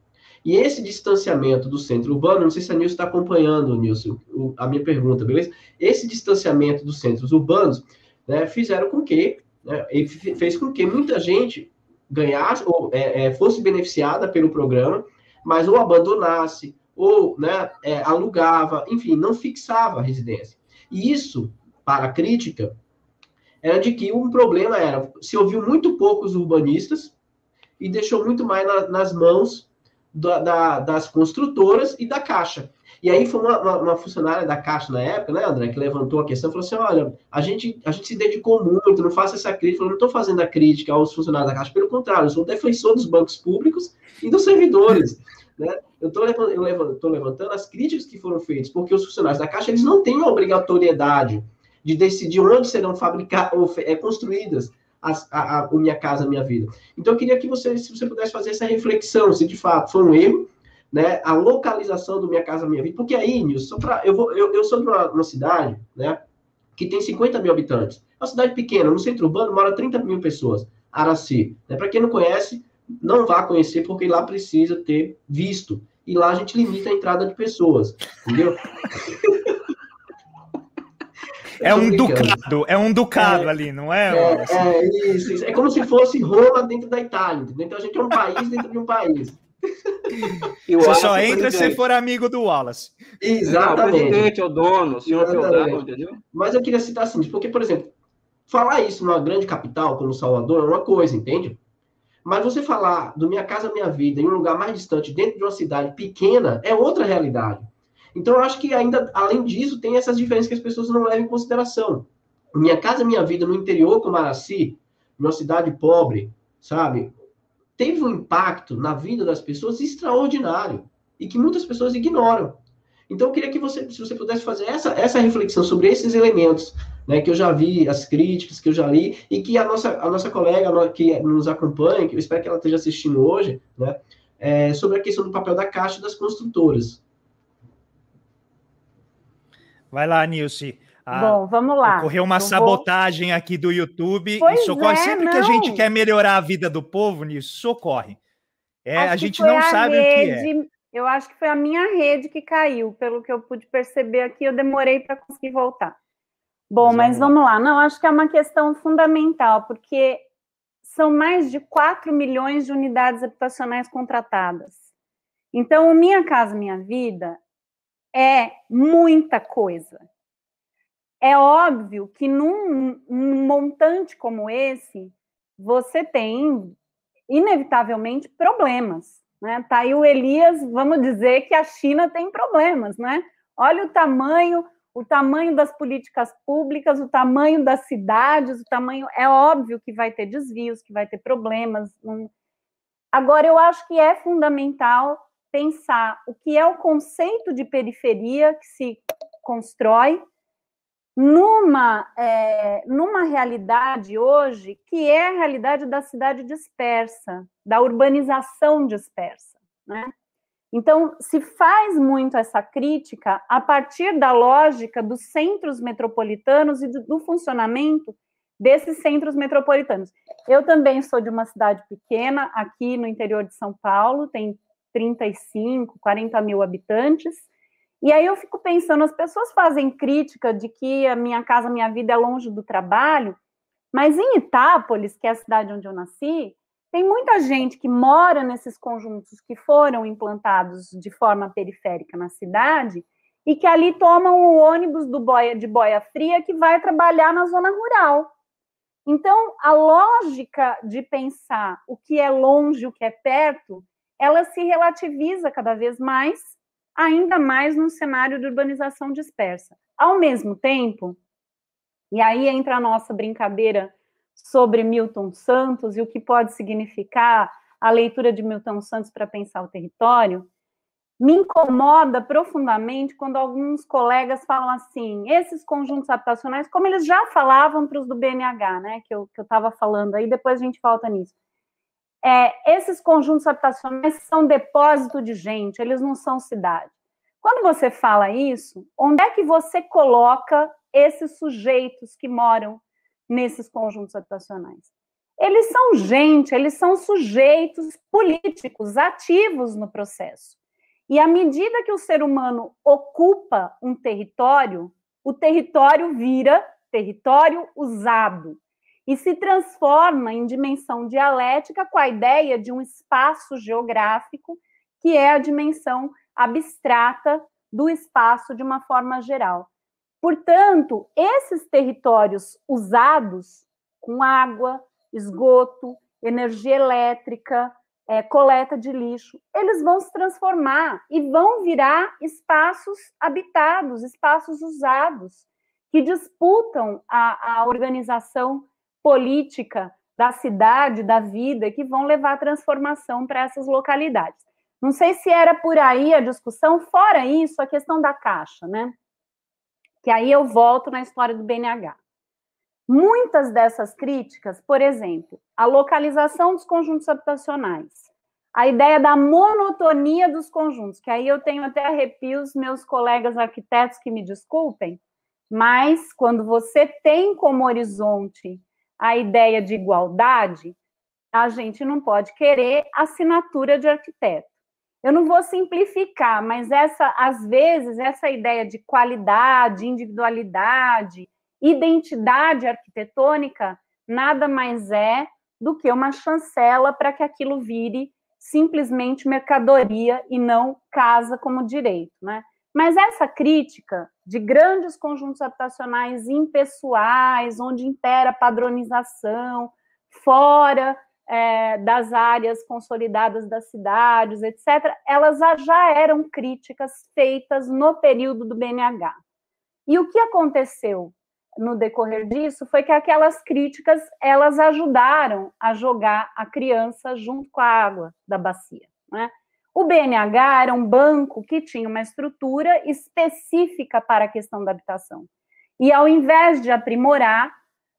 E esse distanciamento do centro urbano, não sei se a Nilson está acompanhando, Nilson, a minha pergunta, beleza? Esse distanciamento dos centros urbanos né, fizeram com que, né, fez com que muita gente ganhasse, ou é, é, fosse beneficiada pelo programa, mas ou abandonasse, ou né, é, alugava, enfim, não fixava a residência. E isso, para a crítica, era de que um problema era, se ouviu muito poucos urbanistas e deixou muito mais na, nas mãos da, da, das construtoras e da Caixa. E aí foi uma, uma, uma, funcionária da Caixa na época, né, André, que levantou a questão, falou assim, olha, a gente, a gente se dedicou muito, não faça essa crítica, eu não estou fazendo a crítica aos funcionários da Caixa, pelo contrário, eu sou defensor dos bancos públicos e dos servidores. Né? Eu estou levantando, levantando as críticas que foram feitas, porque os funcionários da Caixa eles não têm a obrigatoriedade de decidir onde serão fabricadas ou é, construídas as, a, a, Minha Casa Minha Vida. Então, eu queria que você, se você pudesse fazer essa reflexão, se de fato foi um erro, né, a localização do Minha Casa Minha Vida. Porque aí, Nilson, eu, vou, eu, eu sou de uma, uma, cidade né, que tem 50 mil habitantes. É uma cidade pequena, no centro urbano mora 30 mil pessoas, Araci. Né, Para quem não conhece, não vá conhecer, porque lá precisa ter visto. E lá a gente limita a entrada de pessoas, entendeu? É um ducado, é um ducado é, ali, não é? É, é isso, isso, É como se fosse Roma dentro da Itália, entendeu? Então a gente é um país dentro de um país. Você só entra se for amigo do Wallace. Exatamente. o presidente, o dono, o senhor feudal, entendeu? Mas eu queria citar assim, porque, por exemplo, falar isso numa grande capital como Salvador é uma coisa, entende? Mas você falar do Minha Casa Minha Vida em um lugar mais distante, dentro de uma cidade pequena, é outra realidade. Então, eu acho que ainda, além disso, tem essas diferenças que as pessoas não levam em consideração. Minha Casa Minha Vida no interior, como Araci, numa cidade pobre, sabe? Teve um impacto na vida das pessoas extraordinário e que muitas pessoas ignoram. Então, eu queria que você, se você pudesse fazer essa, essa reflexão sobre esses elementos, né, que eu já vi, as críticas que eu já li, e que a nossa, a nossa colega que nos acompanha, que eu espero que ela esteja assistindo hoje, né, é, sobre a questão do papel da Caixa e das construtoras. Vai lá, Nilce. Ah, Bom, vamos lá. Ocorreu uma sabotagem vou... aqui do YouTube pois e socorre. É, Sempre não. que a gente quer melhorar a vida do povo, nisso, socorre. É, a gente não sabe rede, o que é. Eu acho que foi a minha rede que caiu, pelo que eu pude perceber aqui, eu demorei para conseguir voltar. Bom, mas, mas vamos lá. Não, acho que é uma questão fundamental, porque são mais de 4 milhões de unidades habitacionais contratadas. Então, Minha Casa Minha Vida é muita coisa. É óbvio que num, montante como esse, você tem, inevitavelmente, problemas. Né? Tá aí o Elias, vamos dizer que a China tem problemas, né? Olha o tamanho, o tamanho das políticas públicas, o tamanho das cidades, o tamanho. É óbvio que vai ter desvios, que vai ter problemas. Agora, eu acho que é fundamental pensar o que é o conceito de periferia que se constrói numa, é, numa realidade hoje que é a realidade da cidade dispersa, da urbanização dispersa. Né? Então, se faz muito essa crítica a partir da lógica dos centros metropolitanos e do, do funcionamento desses centros metropolitanos. Eu também sou de uma cidade pequena, aqui no interior de São Paulo, tem 35, 40 mil habitantes, e aí eu fico pensando, as pessoas fazem crítica de que a minha casa, minha vida é longe do trabalho, mas em Itápolis, que é a cidade onde eu nasci, tem muita gente que mora nesses conjuntos que foram implantados de forma periférica na cidade e que ali tomam o ônibus do boia, de boia fria que vai trabalhar na zona rural. Então, a lógica de pensar o que é longe, o que é perto, ela se relativiza cada vez mais ainda mais num cenário de urbanização dispersa. Ao mesmo tempo, e aí entra a nossa brincadeira sobre Milton Santos e o que pode significar a leitura de Milton Santos para pensar o território, me incomoda profundamente quando alguns colegas falam assim, esses conjuntos habitacionais, como eles já falavam para os do BNH, né, que eu estava falando aí, depois a gente volta nisso. É, esses conjuntos habitacionais são depósito de gente, eles não são cidade. Quando você fala isso, onde é que você coloca esses sujeitos que moram nesses conjuntos habitacionais? Eles são gente, eles são sujeitos políticos ativos no processo. E à medida que o ser humano ocupa um território, o território vira território usado e se transforma em dimensão dialética com a ideia de um espaço geográfico, que é a dimensão abstrata do espaço de uma forma geral. Portanto, esses territórios usados com água, esgoto, energia elétrica, é, coleta de lixo, eles vão se transformar e vão virar espaços habitados, espaços usados, que disputam a, a organização política da cidade, da vida, que vão levar transformação para essas localidades. Não sei se era por aí a discussão, fora isso, a questão da caixa, né? Que aí eu volto na história do BNH. Muitas dessas críticas, por exemplo, a localização dos conjuntos habitacionais, a ideia da monotonia dos conjuntos, que aí eu tenho até arrepios, meus colegas arquitetos que me desculpem, mas quando você tem como horizonte a ideia de igualdade, a gente não pode querer assinatura de arquiteto. Eu não vou simplificar, mas essa, às vezes, essa ideia de qualidade, individualidade, identidade arquitetônica, nada mais é do que uma chancela para que aquilo vire simplesmente mercadoria e não casa como direito, né? Mas essa crítica de grandes conjuntos habitacionais impessoais, onde impera padronização, fora é, das áreas consolidadas das cidades, etc., elas já eram críticas feitas no período do BNH. E o que aconteceu no decorrer disso foi que aquelas críticas elas ajudaram a jogar a criança junto com a água da bacia. Né? O BNH era um banco que tinha uma estrutura específica para a questão da habitação. E ao invés de aprimorar,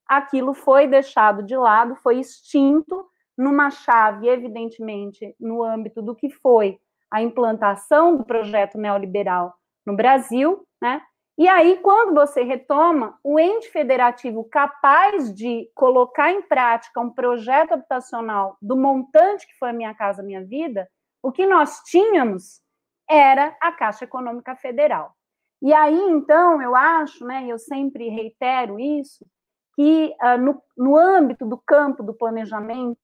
aquilo foi deixado de lado, foi extinto numa chave, evidentemente, no âmbito do que foi a implantação do projeto neoliberal no Brasil, né? E aí, quando você retoma, o ente federativo capaz de colocar em prática um projeto habitacional do montante que foi a Minha Casa Minha Vida, o que nós tínhamos era a Caixa Econômica Federal. E aí, então, eu acho, né, eu sempre reitero isso, que uh, no, no âmbito do campo do planejamento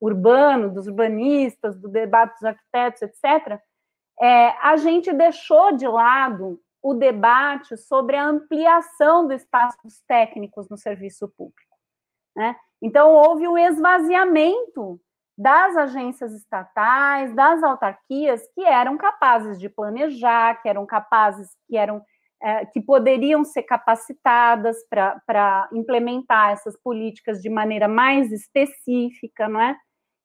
urbano, dos urbanistas, do debate dos arquitetos, etc., é, a gente deixou de lado o debate sobre a ampliação dos técnicos no serviço público. Né? Então, houve o um esvaziamento das agências estatais, das autarquias, que eram capazes de planejar, que eram capazes, que eram é, que poderiam ser capacitadas para implementar essas políticas de maneira mais específica, não é?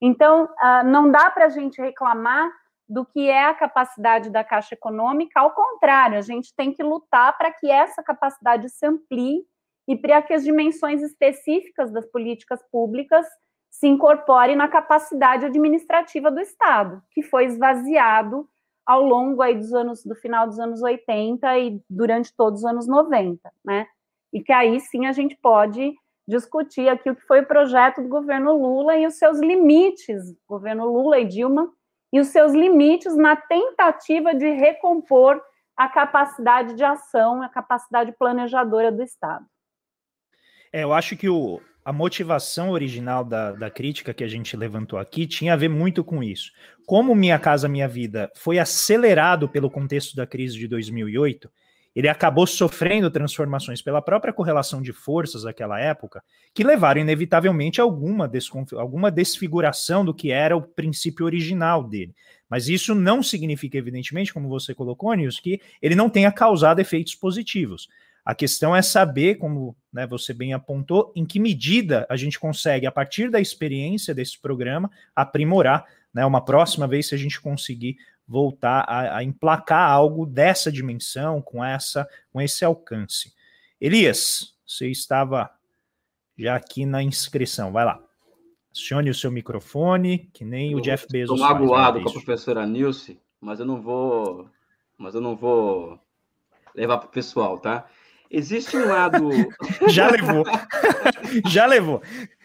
Então, uh, não dá para a gente reclamar do que é a capacidade da Caixa Econômica, ao contrário, a gente tem que lutar para que essa capacidade se amplie e para que as dimensões específicas das políticas públicas se incorporem na capacidade administrativa do Estado, que foi esvaziado ao longo aí dos anos do final dos anos 80 e durante todos os anos 90, né? E que aí sim a gente pode discutir aqui o que foi o projeto do governo Lula e os seus limites, governo Lula e Dilma, e os seus limites na tentativa de recompor a capacidade de ação, a capacidade planejadora do Estado. É, eu acho que o, a motivação original da, da crítica que a gente levantou aqui tinha a ver muito com isso. Como Minha Casa Minha Vida foi acelerado pelo contexto da crise de 2008, ele acabou sofrendo transformações pela própria correlação de forças daquela época, que levaram inevitavelmente a alguma, alguma desfiguração do que era o princípio original dele. Mas isso não significa, evidentemente, como você colocou, Nils, que ele não tenha causado efeitos positivos. A questão é saber, como né, você bem apontou, em que medida a gente consegue, a partir da experiência desse programa, aprimorar. Né, uma próxima vez, se a gente conseguir voltar a, a, emplacar algo dessa dimensão, com essa, com esse alcance. Elias, você estava já aqui na inscrição, vai lá. Acione o seu microfone, que nem eu o Jeff Bezos. Estou magoado com a professora Nilce, mas eu não vou, mas eu não vou levar para o pessoal, tá? Existe um lado. Já levou. Já levou.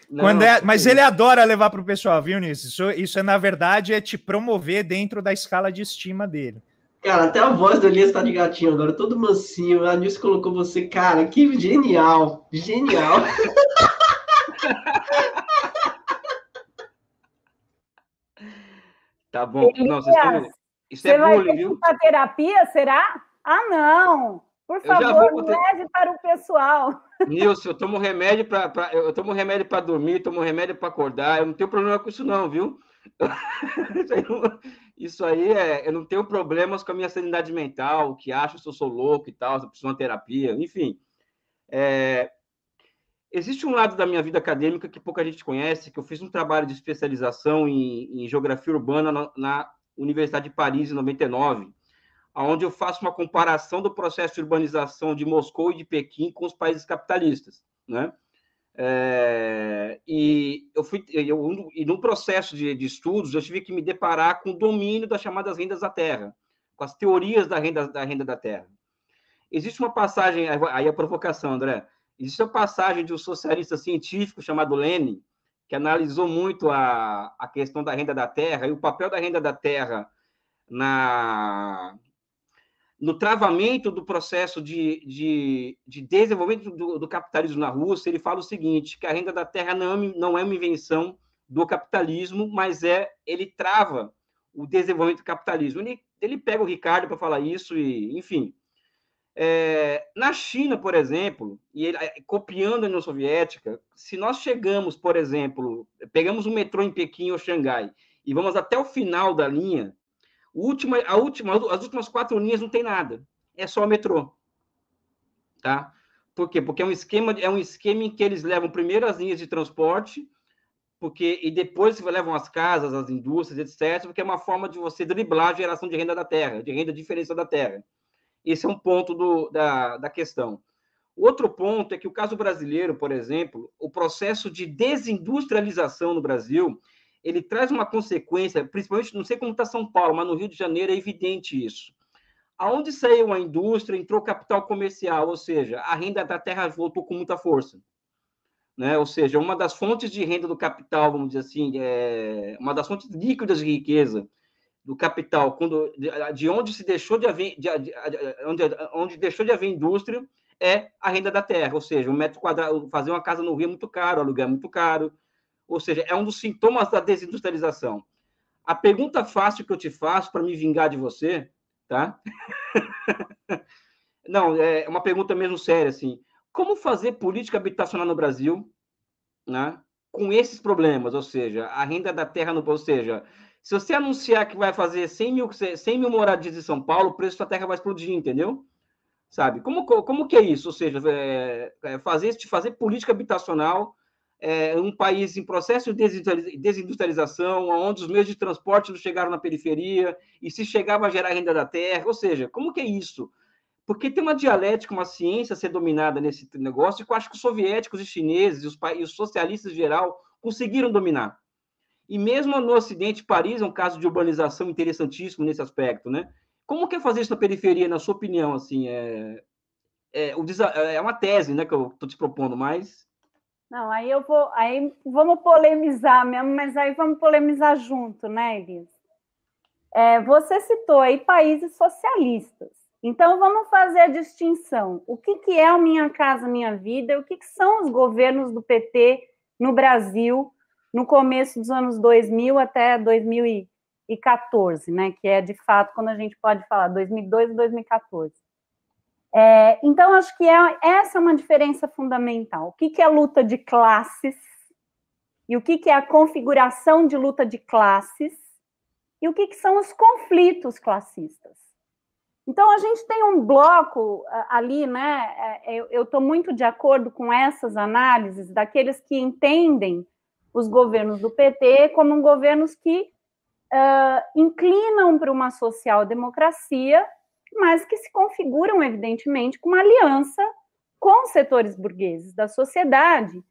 Não, Quando é, mas ele adora levar para o pessoal, viu, Nisso? Isso, isso é, na verdade, é te promover dentro da escala de estima dele. Cara, até a voz do Elias tá de gatinho agora, todo mansinho. A Nilce colocou você, cara, que genial! Genial! tá bom. Elias, não, vocês estão... Isso é bullying, viu? terapia, será? Ah, não! Por favor, vou... leve para o pessoal. Nilson, eu tomo remédio para eu tomo remédio para dormir, tomo remédio para acordar. Eu não tenho problema com isso não, viu? Isso aí é, eu não tenho problemas com a minha sanidade mental, que acho que eu sou louco e tal, se eu preciso de uma terapia, enfim. É, existe um lado da minha vida acadêmica que pouca gente conhece, que eu fiz um trabalho de especialização em, em geografia urbana na, na Universidade de Paris em 99 onde eu faço uma comparação do processo de urbanização de Moscou e de Pequim com os países capitalistas, né? É, e eu fui eu, e no processo de, de, estudos eu tive que me deparar com o domínio das chamadas rendas da terra, com as teorias da renda da renda da terra. Existe uma passagem aí a provocação, André. Existe uma passagem de um socialista científico chamado Lenin que analisou muito a, a questão da renda da terra e o papel da renda da terra na no travamento do processo de, de, de desenvolvimento do, do, capitalismo na Rússia, ele fala o seguinte, que a renda da terra não, é não é uma invenção do capitalismo, mas é ele trava o desenvolvimento do capitalismo. Ele, ele pega o Ricardo para falar isso, e enfim. É, na China, por exemplo, e ele, é, copiando a União Soviética, se nós chegamos, por exemplo, pegamos um metrô em Pequim ou Xangai e vamos até o final da linha, última, a última, as últimas quatro linhas não tem nada. É só metrô. Tá? Por quê? Porque é um esquema, é um esquema em que eles levam primeiro as linhas de transporte, porque e depois levam as casas, as indústrias, etc., porque é uma forma de você driblar a geração de renda da terra, de renda diferencial da terra. Esse é um ponto do, da, da questão. Outro ponto é que o caso brasileiro, por exemplo, o processo de desindustrialização no Brasil, ele traz uma consequência, principalmente, não sei como está São Paulo, mas no Rio de Janeiro é evidente isso. Aonde saiu a indústria, entrou capital comercial, ou seja, a renda da terra voltou com muita força. Né? Ou seja, uma das fontes de renda do capital, vamos dizer assim, é uma das fontes líquidas de riqueza do capital, quando, de, de onde se deixou de haver, de, de, onde, onde deixou de haver indústria, é a renda da terra, ou seja, um metro quadrado, fazer uma casa no Rio é muito caro, alugar é muito caro, ou seja, é um dos sintomas da desindustrialização. A pergunta fácil que eu te faço para me vingar de você, tá? Não, é uma pergunta mesmo séria, assim. Como fazer política habitacional no Brasil, né? Com esses problemas, ou seja, a renda da terra no, ou seja, se você anunciar que vai fazer 100 mil, 100 mil moradias em São Paulo, o preço da terra vai explodir, entendeu? Sabe? Como, como que é isso? Ou seja, é, é fazer, fazer política habitacional é, um país em processo de desindustrialização, onde os meios de transporte não chegaram na periferia, e se chegava a gerar renda da terra, ou seja, como que é isso? Porque tem uma dialética, uma ciência a ser dominada nesse negócio, que eu acho que os soviéticos e chineses, e os, e os socialistas em geral, conseguiram dominar. E mesmo no Ocidente, Paris é um caso de urbanização interessantíssimo nesse aspecto, né? Como que é fazer isso na periferia, na sua opinião? Assim, é, é, é uma tese, né, que eu estou te propondo, mas não, aí eu vou, aí vamos polemizar mesmo, mas aí vamos polemizar junto, né, Elis? É, você citou aí países socialistas. Então vamos fazer a distinção. O que, que é o Minha Casa Minha Vida? O que, que são os governos do PT no Brasil no começo dos anos 2000 até 2014, né? Que é de fato quando a gente pode falar 2002 e 2014. É, então, acho que é, essa é uma diferença fundamental. O que, que é luta de classes e o que, que é a configuração de luta de classes e o que, que são os conflitos classistas. Então, a gente tem um bloco ali, né? É, eu estou muito de acordo com essas análises daqueles que entendem os governos do PT como governos que uh, inclinam para uma social-democracia mas que se configuram, evidentemente, com uma aliança com setores burgueses da sociedade.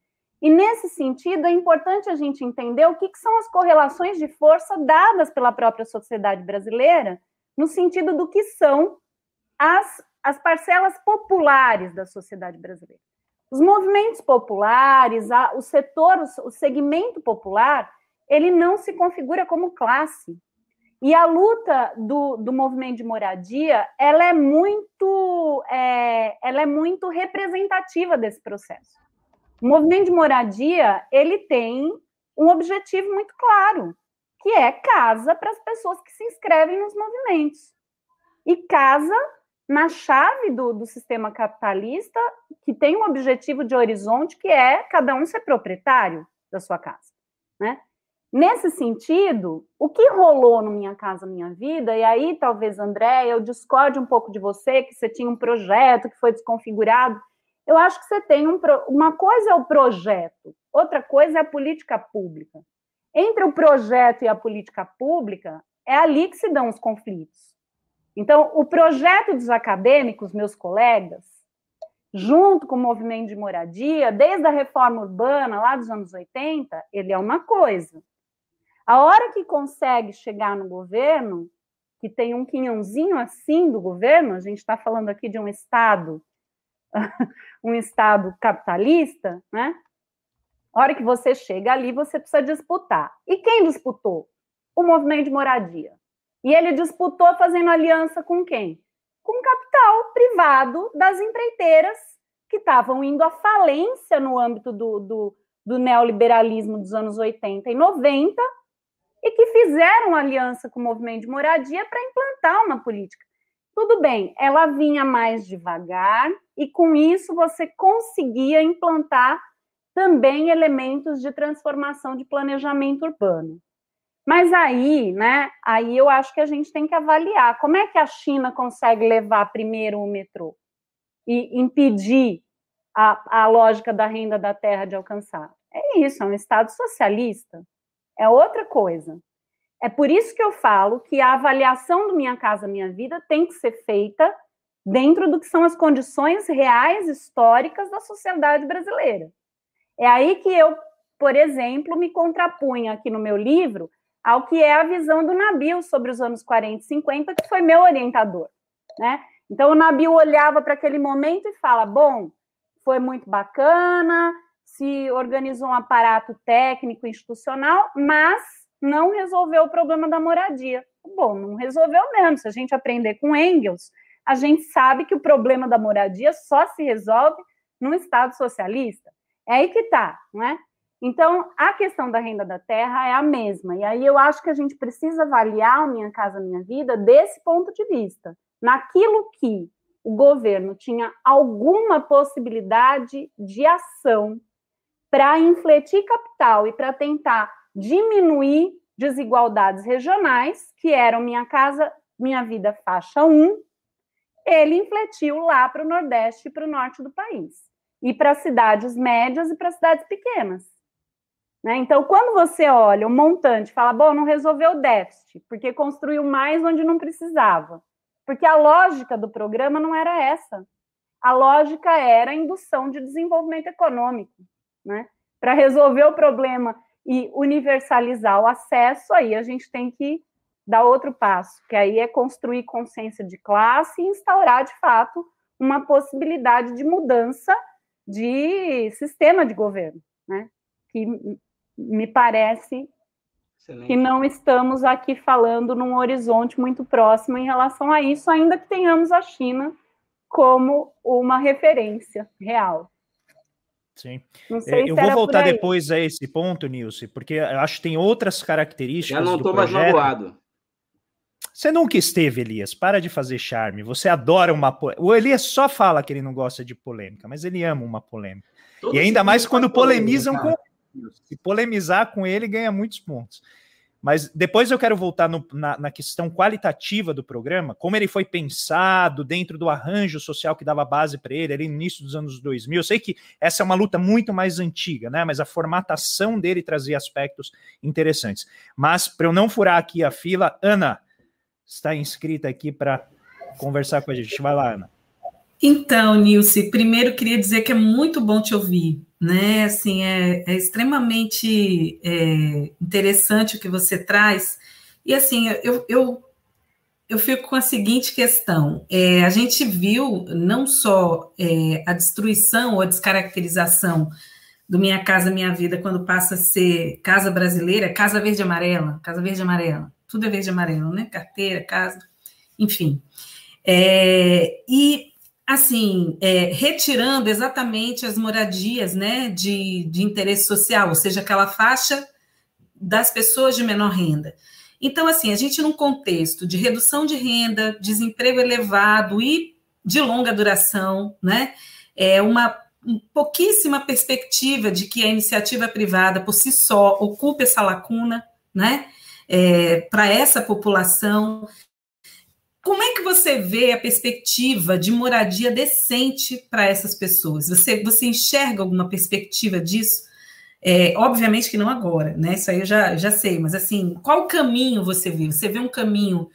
E, nesse sentido, é importante a gente entender o que, que são as correlações de força dadas pela própria sociedade brasileira, no sentido do que são as, as parcelas populares da sociedade brasileira. Os movimentos populares, a, o setor, o, o segmento popular, ele não se configura como classe, e a luta do, do movimento de moradia, ela é muito, é, ela é muito representativa desse processo. O movimento de moradia, ele tem um objetivo muito claro, que é casa para as pessoas que se inscrevem nos movimentos. E casa na chave do, do sistema capitalista, que tem um objetivo de horizonte, que é cada um ser proprietário da sua casa. Né? Nesse sentido, o que rolou no Minha Casa Minha Vida, e aí talvez, André, eu discorde um pouco de você, que você tinha um projeto que foi desconfigurado. Eu acho que você tem um. Uma coisa é o projeto, outra coisa é a política pública. Entre o projeto e a política pública, é ali que se dão os conflitos. Então, o projeto dos acadêmicos, meus colegas, junto com o movimento de moradia, desde a reforma urbana lá dos anos 80, ele é uma coisa. A hora que consegue chegar no governo, que tem um quinhãozinho assim do governo, a gente está falando aqui de um Estado, um Estado capitalista, né? A hora que você chega ali, você precisa disputar. E quem disputou? O movimento de moradia. E ele disputou fazendo aliança com quem? Com o capital privado das empreiteiras que estavam indo à falência no âmbito do, do, do neoliberalismo dos anos 80 e 90 e que fizeram aliança com o movimento de moradia para implantar uma política. Tudo bem, ela vinha mais devagar e com isso você conseguia implantar também elementos de transformação de planejamento urbano. Mas aí, né, aí eu acho que a gente tem que avaliar como é que a China consegue levar primeiro o metrô e impedir a, a lógica da renda da terra de alcançar. É isso, é um Estado socialista é outra coisa. É por isso que eu falo que a avaliação do Minha Casa Minha Vida tem que ser feita dentro do que são as condições reais históricas da sociedade brasileira. É aí que eu, por exemplo, me contrapunha aqui no meu livro ao que é a visão do Nabil sobre os anos 40 e 50, que foi meu orientador, né? Então o Nabil olhava para aquele momento e fala: "Bom, foi muito bacana, se organizou um aparato técnico institucional, mas não resolveu o problema da moradia. Bom, não resolveu mesmo. Se a gente aprender com Engels, a gente sabe que o problema da moradia só se resolve num Estado socialista. É aí que está, não é? Então, a questão da renda da terra é a mesma. E aí eu acho que a gente precisa avaliar o Minha Casa Minha Vida desse ponto de vista. Naquilo que o governo tinha alguma possibilidade de ação para infletir capital e para tentar diminuir desigualdades regionais, que eram Minha Casa Minha Vida faixa 1, ele infletiu lá para o Nordeste e para o Norte do país. E para cidades médias e para cidades pequenas. Né? Então, quando você olha o montante fala, bom, não resolveu o déficit, porque construiu mais onde não precisava. Porque a lógica do programa não era essa. A lógica era a indução de desenvolvimento econômico. Né? Para resolver o problema e universalizar o acesso, aí a gente tem que dar outro passo, que aí é construir consciência de classe e instaurar, de fato, uma possibilidade de mudança de sistema de governo, né? Que me parece Excelente. que não estamos aqui falando num horizonte muito próximo em relação a isso, ainda que tenhamos a China como uma referência real. Sim. É, eu vou voltar depois a esse ponto, Nilce, porque eu acho que tem outras características. Já não estou mais magoado. Você nunca esteve, Elias. Para de fazer charme. Você adora uma. O Elias só fala que ele não gosta de polêmica, mas ele ama uma polêmica. Todo e ainda mais quando polemizam polêmica, com se polemizar com ele, ganha muitos pontos. Mas depois eu quero voltar no, na, na, questão qualitativa do programa, como ele foi pensado dentro do arranjo social que dava base para ele ali no início dos anos 2000. Eu sei que essa é uma luta muito mais antiga, né? Mas a formatação dele trazia aspectos interessantes. Mas para eu não furar aqui a fila, Ana está inscrita aqui para conversar com a gente. Vai lá, Ana. Então, Nilce, primeiro queria dizer que é muito bom te ouvir, né? Assim, é, é extremamente é, interessante o que você traz. E assim, eu, eu, eu fico com a seguinte questão: é, a gente viu não só é, a destruição ou a descaracterização do Minha Casa Minha Vida quando passa a ser Casa Brasileira, Casa Verde Amarela, Casa Verde Amarela, tudo é verde amarelo, né? Carteira, casa, enfim. É, e assim, é, retirando exatamente as moradias né, de, de interesse social, ou seja, aquela faixa das pessoas de menor renda. Então, assim, a gente num contexto de redução de renda, desemprego elevado e de longa duração, né, é uma pouquíssima perspectiva de que a iniciativa privada por si só ocupe essa lacuna, né, é, para essa população. Como é que você vê a perspectiva de moradia decente para essas pessoas? Você, você enxerga alguma perspectiva disso? É, obviamente que não agora, né? Isso aí eu já, já sei, mas assim, qual caminho você vê? Você vê um caminho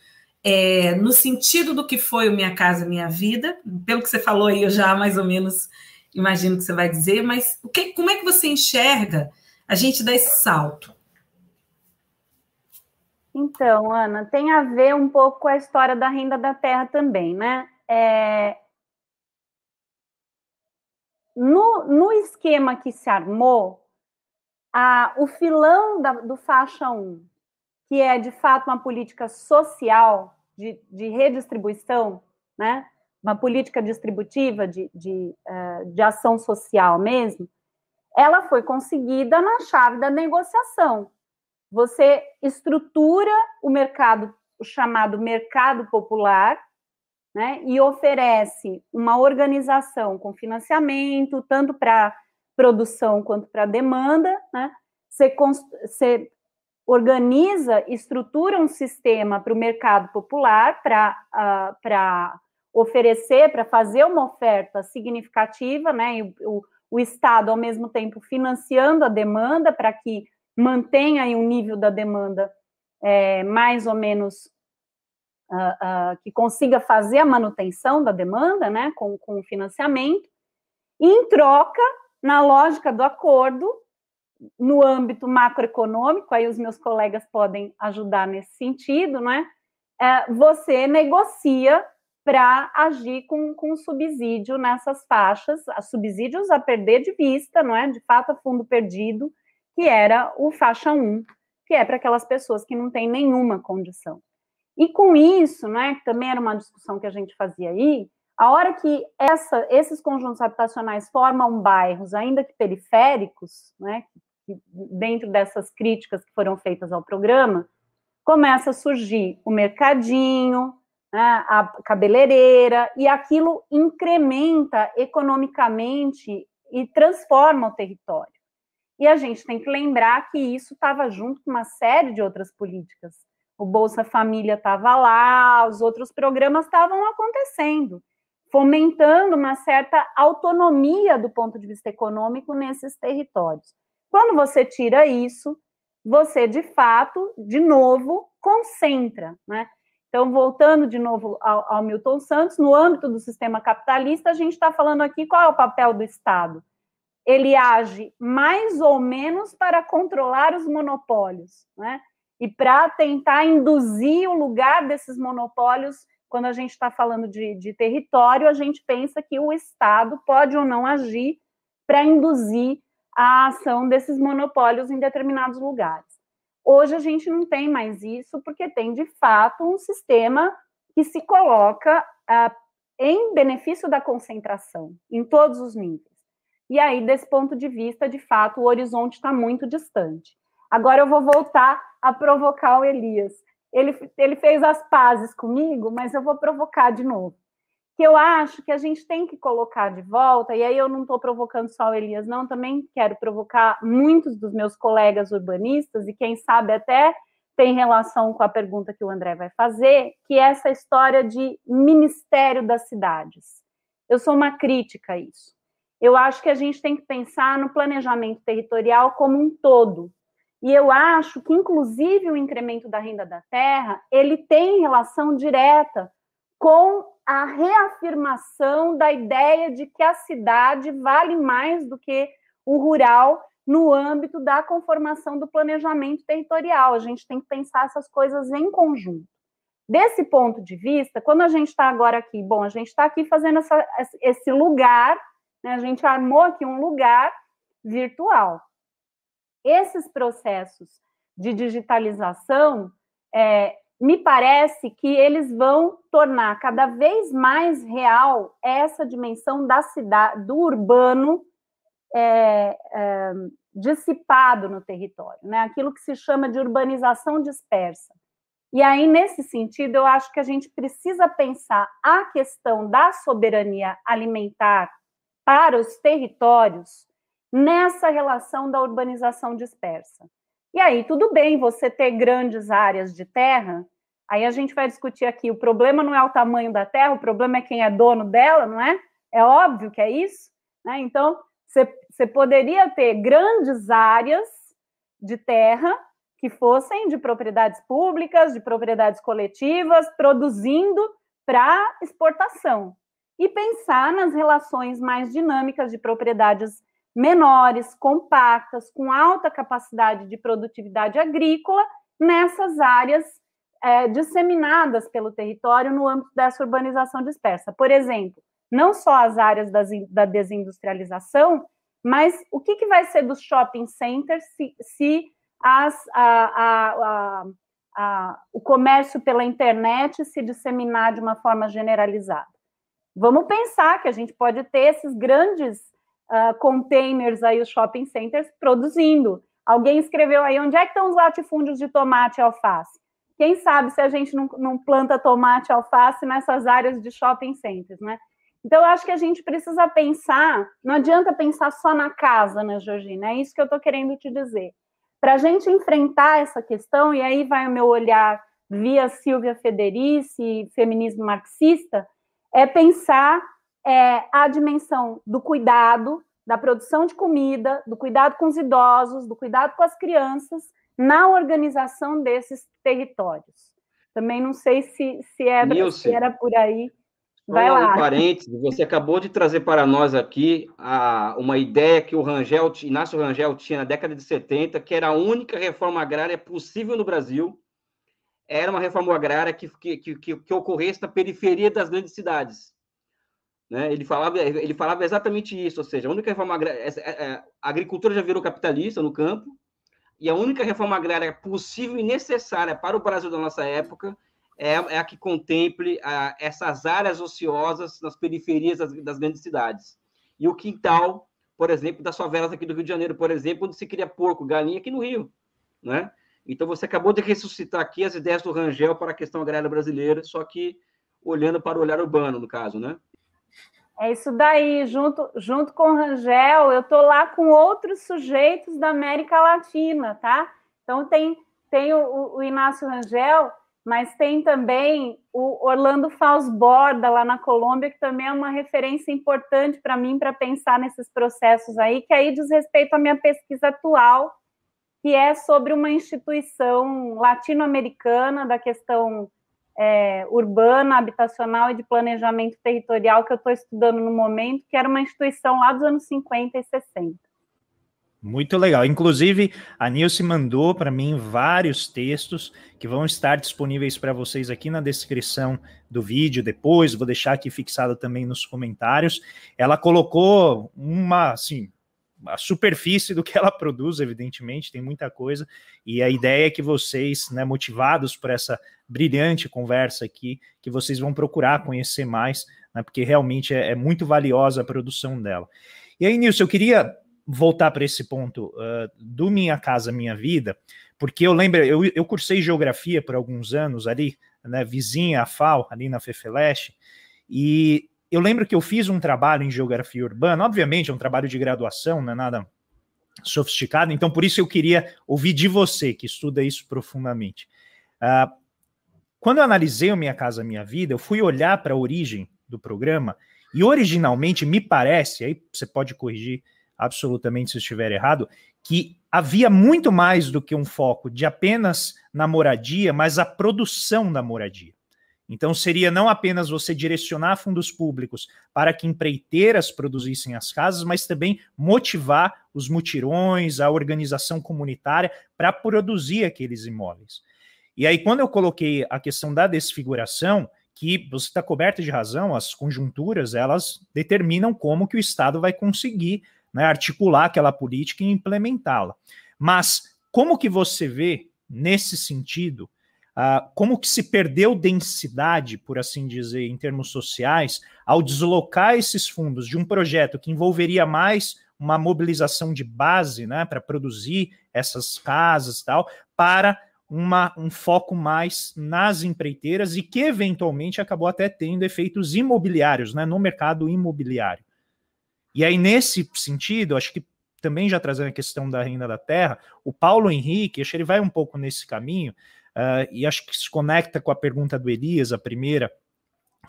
é, no sentido do que foi o Minha Casa Minha Vida? Pelo que você falou aí, eu já mais ou menos imagino que você vai dizer, mas o que, como é que você enxerga a gente dar esse salto? Então, Ana, tem a ver um pouco com a história da renda da terra também, né? É... No, no esquema que se armou, a, o filão da, do faixa 1, que é de fato uma política social de, de redistribuição, né? uma política distributiva de, de, uh, de ação social mesmo, ela foi conseguida na chave da negociação você estrutura o mercado, o chamado mercado popular, né, e oferece uma organização com financiamento, tanto para produção quanto para demanda, né, você, você organiza, estrutura um sistema para o mercado popular, para uh, oferecer, para fazer uma oferta significativa, né, e o, o Estado, ao mesmo tempo, financiando a demanda para que mantenha aí um nível da demanda é, mais ou menos uh, uh, que consiga fazer a manutenção da demanda, né, com, o financiamento, em troca, na lógica do acordo, no âmbito macroeconômico, aí os meus colegas podem ajudar nesse sentido, né, é, você negocia para agir com, com subsídio nessas faixas, subsídios a perder de vista, não é? De fato, a fundo perdido, que era o faixa 1, que é para aquelas pessoas que não têm nenhuma condição. E com isso, né, que também era uma discussão que a gente fazia aí, a hora que essa, esses conjuntos habitacionais formam bairros, ainda que periféricos, né, dentro dessas críticas que foram feitas ao programa, começa a surgir o mercadinho, né, a cabeleireira, e aquilo incrementa economicamente e transforma o território. E a gente tem que lembrar que isso estava junto com uma série de outras políticas. O Bolsa Família estava lá, os outros programas estavam acontecendo, fomentando uma certa autonomia do ponto de vista econômico nesses territórios. Quando você tira isso, você de fato, de novo, concentra, né? Então, voltando de novo ao, ao Milton Santos, no âmbito do sistema capitalista, a gente está falando aqui qual é o papel do Estado. Ele age mais ou menos para controlar os monopólios, né? E para tentar induzir o lugar desses monopólios, quando a gente está falando de, de território, a gente pensa que o Estado pode ou não agir para induzir a ação desses monopólios em determinados lugares. Hoje a gente não tem mais isso, porque tem de fato um sistema que se coloca ah, em benefício da concentração, em todos os níveis. E aí, desse ponto de vista, de fato, o horizonte está muito distante. Agora eu vou voltar a provocar o Elias. Ele, ele fez as pazes comigo, mas eu vou provocar de novo que eu acho que a gente tem que colocar de volta, e aí eu não estou provocando só o Elias, não, também quero provocar muitos dos meus colegas urbanistas, e quem sabe até tem relação com a pergunta que o André vai fazer, que é essa história de Ministério das Cidades. Eu sou uma crítica a isso. Eu acho que a gente tem que pensar no planejamento territorial como um todo. E eu acho que, inclusive, o incremento da renda da terra, ele tem relação direta com a reafirmação da ideia de que a cidade vale mais do que o rural no âmbito da conformação do planejamento territorial. A gente tem que pensar essas coisas em conjunto. Desse ponto de vista, quando a gente está agora aqui, bom, a gente está aqui fazendo essa, esse lugar, né, a gente armou aqui um lugar virtual. Esses processos de digitalização, é, me parece que eles vão tornar cada vez mais real essa dimensão da cidade, do urbano é, é, dissipado no território, né? aquilo que se chama de urbanização dispersa. E aí, nesse sentido, eu acho que a gente precisa pensar a questão da soberania alimentar para os territórios nessa relação da urbanização dispersa. E aí, tudo bem você ter grandes áreas de terra Aí a gente vai discutir aqui: o problema não é o tamanho da terra, o problema é quem é dono dela, não é? É óbvio que é isso. Né? Então, você poderia ter grandes áreas de terra que fossem de propriedades públicas, de propriedades coletivas, produzindo para exportação. E pensar nas relações mais dinâmicas de propriedades menores, compactas, com alta capacidade de produtividade agrícola, nessas áreas é, disseminadas pelo território no âmbito dessa urbanização dispersa. Por exemplo, não só as áreas das, da desindustrialização, mas o que, que vai ser dos shopping centers se, se as, a, a, a, o comércio pela internet se disseminar de uma forma generalizada? Vamos pensar que a gente pode ter esses grandes uh, containers aí, os shopping centers, produzindo. Alguém escreveu aí, onde é que estão os latifúndios de tomate e alface? Quem sabe se a gente não, não planta tomate, alface nessas áreas de shopping centers, né? Então, eu acho que a gente precisa pensar, não adianta pensar só na casa, né, Georgina? É isso que eu estou querendo te dizer. Para a gente enfrentar essa questão, e aí vai o meu olhar via Silvia Federici, feminismo marxista, é pensar é, a dimensão do cuidado, da produção de comida, do cuidado com os idosos, do cuidado com as crianças, na organização desses territórios. Também não sei se, se, era, é Nilce, se era por aí. Vai lá. Um parênteses, você acabou de trazer para nós aqui a, uma ideia que o Rangel, Inácio Rangel tinha na década de 70, que era a única reforma agrária possível no Brasil. Era uma reforma agrária que, que, que, que ocorresse na periferia das grandes cidades. Né? Ele, falava, ele falava exatamente isso, ou seja, a única reforma agrária. É, é, a agricultura já virou capitalista no campo, e a única reforma agrária possível e necessária para o Brasil da nossa época é, é a que contemple a, essas áreas ociosas nas periferias das, das, grandes cidades. E o quintal, por exemplo, das favelas aqui do Rio de Janeiro, por exemplo, onde se cria porco, galinha aqui no Rio, né? Então você acabou de ressuscitar aqui as ideias do Rangel para a questão agrária brasileira, só que olhando para o olhar urbano, no caso, né? É isso daí, junto, junto com o Rangel, eu estou lá com outros sujeitos da América Latina, tá? Então tem, tem o, o Inácio Rangel, mas tem também o Orlando Fausborda, lá na Colômbia, que também é uma referência importante para mim para pensar nesses processos aí, que aí diz respeito à minha pesquisa atual, que é sobre uma instituição latino-americana da questão é, urbana, habitacional e de planejamento territorial que eu estou estudando no momento, que era uma instituição lá dos anos 50 e 60. Muito legal. Inclusive, a Nilce mandou para mim vários textos que vão estar disponíveis para vocês aqui na descrição do vídeo depois. Vou deixar aqui fixado também nos comentários. Ela colocou uma, assim, a superfície do que ela produz, evidentemente, tem muita coisa. E a ideia é que vocês, né, motivados por essa brilhante conversa aqui, que vocês vão procurar conhecer mais, né, porque realmente é, é muito valiosa a produção dela. E aí, Nilson, eu queria voltar para esse ponto uh, do Minha Casa Minha Vida, porque eu lembro, eu, eu cursei geografia por alguns anos ali, né, vizinha a FAO, ali na FEFELESH, e eu lembro que eu fiz um trabalho em geografia urbana, obviamente é um trabalho de graduação, não é nada sofisticado, então por isso eu queria ouvir de você, que estuda isso profundamente. Uh, quando eu analisei o Minha Casa Minha Vida, eu fui olhar para a origem do programa, e originalmente me parece, aí você pode corrigir absolutamente se estiver errado, que havia muito mais do que um foco de apenas na moradia, mas a produção da moradia. Então, seria não apenas você direcionar fundos públicos para que empreiteiras produzissem as casas, mas também motivar os mutirões, a organização comunitária para produzir aqueles imóveis. E aí, quando eu coloquei a questão da desfiguração, que você está coberta de razão, as conjunturas elas determinam como que o Estado vai conseguir né, articular aquela política e implementá-la. Mas como que você vê nesse sentido? Uh, como que se perdeu densidade, por assim dizer, em termos sociais, ao deslocar esses fundos de um projeto que envolveria mais uma mobilização de base, né, para produzir essas casas e tal, para uma, um foco mais nas empreiteiras e que eventualmente acabou até tendo efeitos imobiliários, né, no mercado imobiliário. E aí, nesse sentido, acho que também já trazendo a questão da renda da terra, o Paulo Henrique, acho que ele vai um pouco nesse caminho, uh, e acho que se conecta com a pergunta do Elias, a primeira,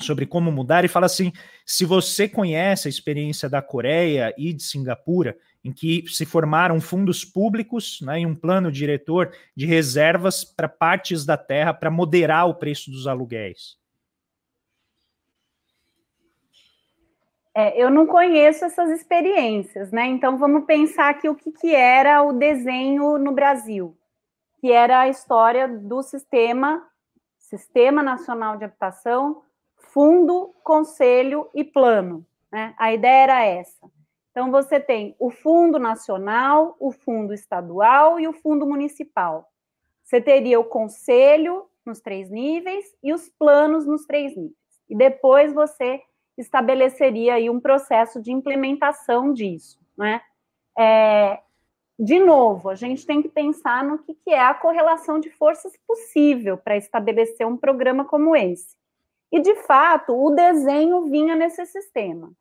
sobre como mudar, e fala assim: se você conhece a experiência da Coreia e de Singapura, em que se formaram fundos públicos né, e um plano diretor de reservas para partes da terra para moderar o preço dos aluguéis. É, eu não conheço essas experiências, né? Então vamos pensar aqui o que, que era o desenho no Brasil, que era a história do sistema, Sistema Nacional de Habitação, Fundo, Conselho e Plano. Né? A ideia era essa. Então você tem o Fundo Nacional, o Fundo Estadual e o Fundo Municipal. Você teria o Conselho nos três níveis e os planos nos três níveis. E depois você estabeleceria aí um processo de implementação disso, né? É, de novo, a gente tem que pensar no que, que é a correlação de forças possível para estabelecer um programa como esse. E, de fato, o desenho vinha nesse sistema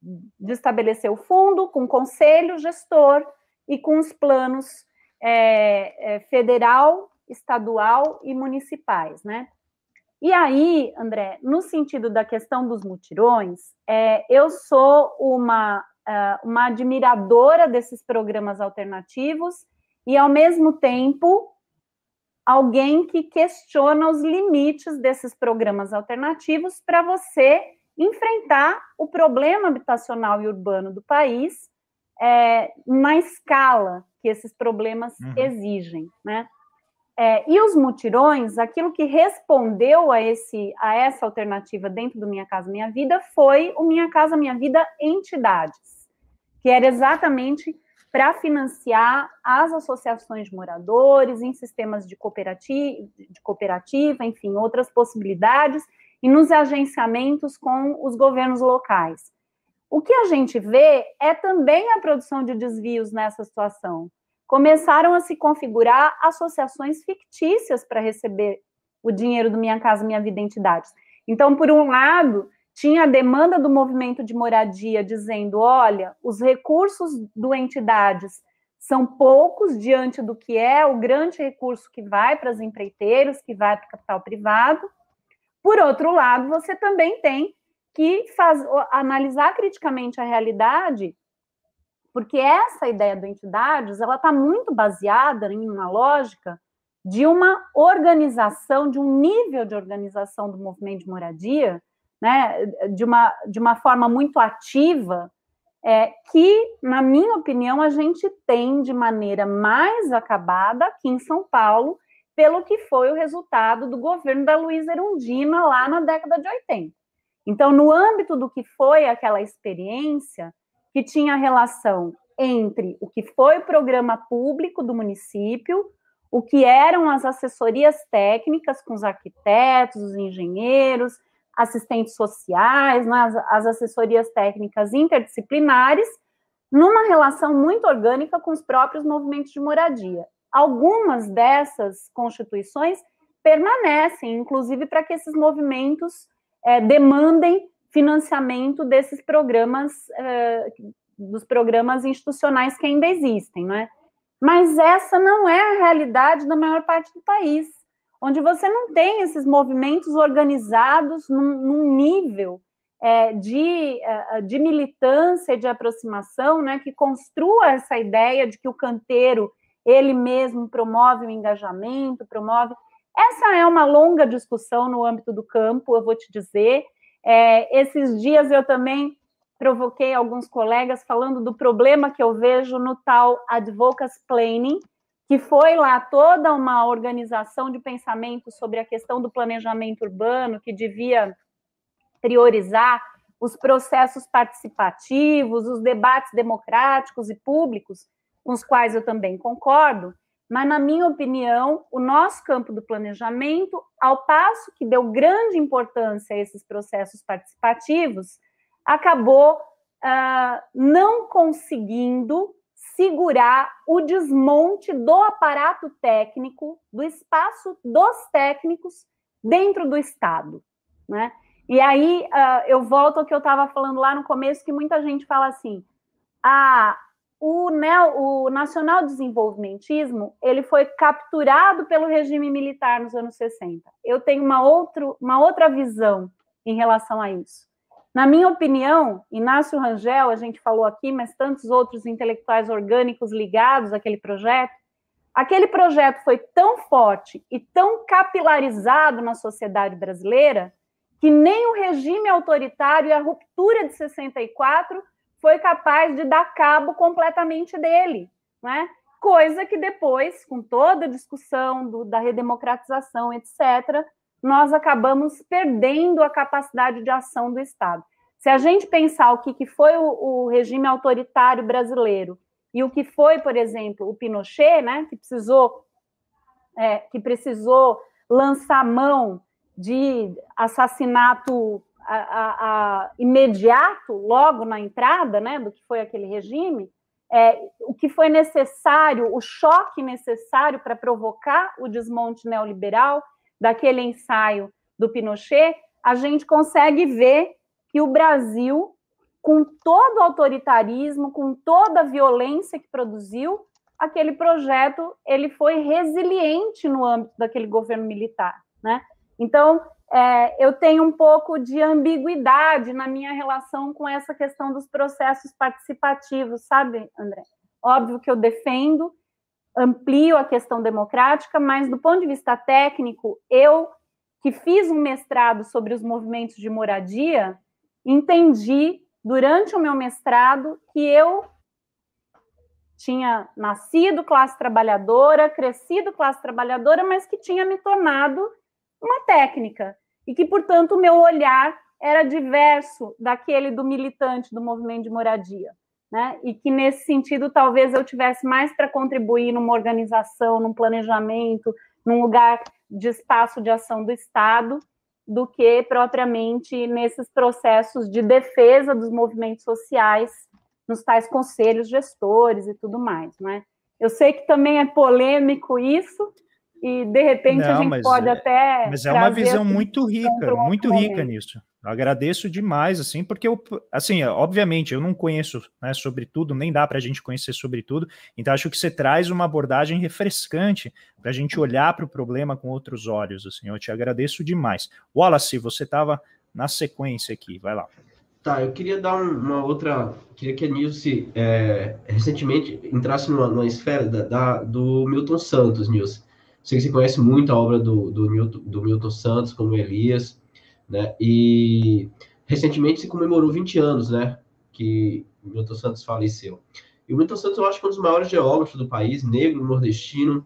de estabelecer o fundo com conselho gestor e com os planos é, é, federal, estadual e municipais, né? E aí, André, no sentido da questão dos mutirões, é, eu sou uma, uh, uma admiradora desses programas alternativos e, ao mesmo tempo, alguém que questiona os limites desses programas alternativos para você enfrentar o problema habitacional e urbano do país é, na escala que esses problemas uhum. exigem, né? É, e os mutirões, aquilo que respondeu a, esse, a essa alternativa dentro do Minha Casa Minha Vida foi o Minha Casa Minha Vida Entidades, que era exatamente para financiar as associações de moradores em sistemas de cooperativa, de cooperativa, enfim, outras possibilidades, e nos agenciamentos com os governos locais. O que a gente vê é também a produção de desvios nessa situação. Começaram a se configurar associações fictícias para receber o dinheiro do Minha Casa Minha Vida Entidades. Então, por um lado, tinha a demanda do movimento de moradia dizendo: olha, os recursos do entidades são poucos diante do que é o grande recurso que vai para as empreiteiras, que vai para o capital privado. Por outro lado, você também tem que faz, analisar criticamente a realidade, porque essa ideia do entidades ela está muito baseada em uma lógica de uma organização, de um nível de organização do movimento de moradia né, de, uma, de uma forma muito ativa, é, que, na minha opinião, a gente tem de maneira mais acabada aqui em São Paulo, pelo que foi o resultado do governo da Luísa Erundina lá na década de 80. Então, no âmbito do que foi aquela experiência, que tinha relação entre o que foi o programa público do município, o que eram as assessorias técnicas com os arquitetos, os engenheiros, assistentes sociais, né, as, as assessorias técnicas interdisciplinares, numa relação muito orgânica com os próprios movimentos de moradia. Algumas dessas constituições permanecem, inclusive para que esses movimentos é, demandem financiamento desses programas, é, dos programas institucionais que ainda existem, não é? Mas essa não é a realidade da maior parte do país onde você não tem esses movimentos organizados num, num nível é, de, é, de militância, de aproximação, né, que construa essa ideia de que o canteiro ele mesmo promove o engajamento, promove. Essa é uma longa discussão no âmbito do campo, eu vou te dizer. É, esses dias eu também provoquei alguns colegas falando do problema que eu vejo no tal advocacy planning, que foi lá toda uma organização de pensamento sobre a questão do planejamento urbano, que devia priorizar os processos participativos, os debates democráticos e públicos, com os quais eu também concordo, mas, na minha opinião, o nosso campo do planejamento, ao passo que deu grande importância a esses processos participativos, acabou uh, não conseguindo segurar o desmonte do aparato técnico, do espaço dos técnicos dentro do Estado, né? E aí uh, eu volto ao que eu estava falando lá no começo, que muita gente fala assim, ah, o, neo, o nacional desenvolvimentismo ele foi capturado pelo regime militar nos anos 60. Eu tenho uma, outro, uma outra visão em relação a isso. Na minha opinião, Inácio Rangel, a gente falou aqui, mas tantos outros intelectuais orgânicos ligados àquele projeto, aquele projeto foi tão forte e tão capilarizado na sociedade brasileira que nem o regime autoritário e a ruptura de 64 foi capaz de dar cabo completamente dele, né? Coisa que depois, com toda a discussão do, da redemocratização, etc., nós acabamos perdendo a capacidade de ação do Estado. Se a gente pensar o que, que foi o, o regime autoritário brasileiro e o que foi, por exemplo, o Pinochet, né, que precisou, é, que precisou lançar mão de assassinato a, a, a, imediato, logo na entrada, né, do que foi aquele regime, é, o que foi necessário, o choque necessário para provocar o desmonte neoliberal daquele ensaio do Pinochet, a gente consegue ver que o Brasil, com todo o autoritarismo, com toda a violência que produziu, aquele projeto ele foi resiliente no âmbito daquele governo militar, né? Então é, eu tenho um pouco de ambiguidade na minha relação com essa questão dos processos participativos, sabe, André? Óbvio que eu defendo amplio a questão democrática, mas do ponto de vista técnico, eu que fiz um mestrado sobre os movimentos de moradia, entendi durante o meu mestrado que eu tinha nascido classe trabalhadora, crescido classe trabalhadora, mas que tinha me tornado uma técnica e que, portanto, o meu olhar era diverso daquele do militante do movimento de moradia. Né? E que nesse sentido talvez eu tivesse mais para contribuir numa organização, num planejamento, num lugar de espaço de ação do Estado, do que propriamente nesses processos de defesa dos movimentos sociais, nos tais conselhos gestores e tudo mais, né? Eu sei que também é polêmico isso, e de repente Não, a gente pode é, até. Mas é uma visão muito rica, muito rica nisso. Eu agradeço demais, assim, porque eu, assim, obviamente, eu não conheço né, sobre tudo, nem dá para a gente conhecer sobre tudo, então acho que você traz uma abordagem refrescante para a gente olhar para o problema com outros olhos, assim, eu te agradeço demais. Wallace, você estava na sequência aqui, vai lá. Tá, eu queria dar uma outra, queria que a Nilce é, recentemente entrasse numa, numa esfera da, da, do Milton Santos, Nilce. Sei que você conhece muito a obra do, do, do Milton Santos, como Elias, né? E recentemente se comemorou 20 anos, né? Que Milton Santos faleceu. E o Milton Santos, eu acho que é um dos maiores geógrafos do país, negro, nordestino,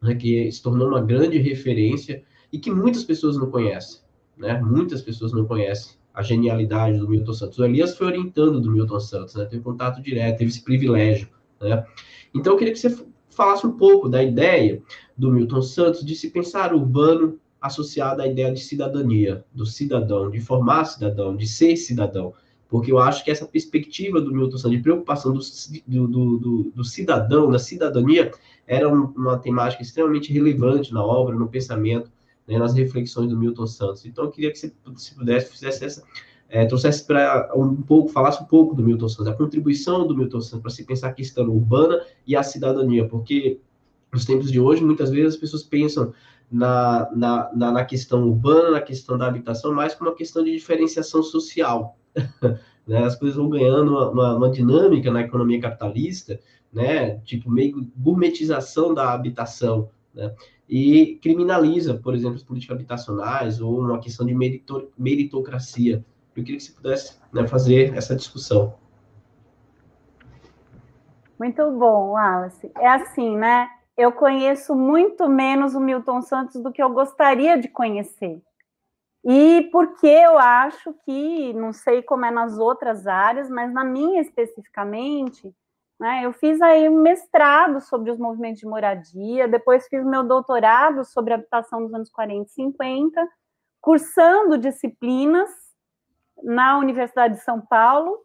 né, que se tornou uma grande referência e que muitas pessoas não conhecem, né? Muitas pessoas não conhecem a genialidade do Milton Santos. O Elias foi orientando do Milton Santos, né? Teve contato direto, teve esse privilégio, né? Então, eu queria que você falasse um pouco da ideia do Milton Santos de se pensar urbano associada à ideia de cidadania, do cidadão, de formar cidadão, de ser cidadão. Porque eu acho que essa perspectiva do Milton Santos, de preocupação do, do, do, do cidadão, da cidadania, era uma temática extremamente relevante na obra, no pensamento, né, nas reflexões do Milton Santos. Então, eu queria que você, se pudesse, fizesse essa, é, trouxesse para um pouco, falasse um pouco do Milton Santos, a contribuição do Milton Santos para se pensar a questão urbana e a cidadania, porque nos tempos de hoje, muitas vezes as pessoas pensam na, na, na, na questão urbana, na questão da habitação, mais como uma questão de diferenciação social. né? As coisas vão ganhando uma, uma, uma, dinâmica na economia capitalista, né? tipo meio gourmetização da habitação, né? e criminaliza, por exemplo, as políticas habitacionais ou uma questão de meritocracia. Eu queria que você pudesse né, fazer essa discussão. Muito bom, Wallace. É assim, né? Eu conheço muito menos o Milton Santos do que eu gostaria de conhecer. E porque eu acho que, não sei como é nas outras áreas, mas na minha especificamente, né, eu fiz aí um mestrado sobre os movimentos de moradia, depois fiz meu doutorado sobre habitação dos anos 40 e 50, cursando disciplinas na Universidade de São Paulo,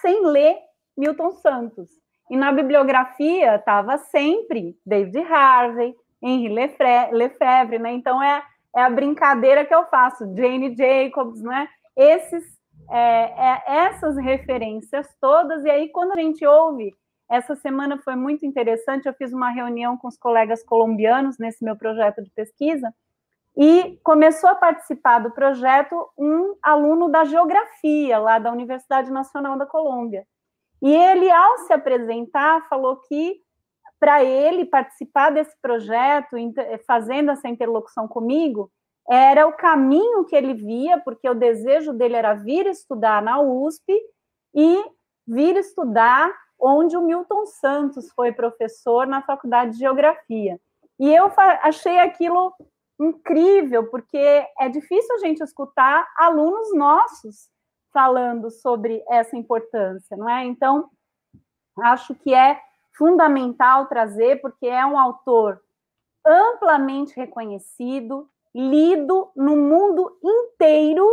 sem ler Milton Santos. E na bibliografia estava sempre David Harvey, Henri Lefebvre, né? Então é, é a brincadeira que eu faço, Jane Jacobs, né? Esses, é, é, essas referências todas. E aí, quando a gente ouve, essa semana foi muito interessante. Eu fiz uma reunião com os colegas colombianos nesse meu projeto de pesquisa. E começou a participar do projeto um aluno da geografia, lá da Universidade Nacional da Colômbia. E ele, ao se apresentar, falou que para ele participar desse projeto, fazendo essa interlocução comigo, era o caminho que ele via, porque o desejo dele era vir estudar na USP e vir estudar onde o Milton Santos foi professor na Faculdade de Geografia. E eu achei aquilo incrível, porque é difícil a gente escutar alunos nossos falando sobre essa importância, não é? Então, acho que é fundamental trazer, porque é um autor amplamente reconhecido, lido no mundo inteiro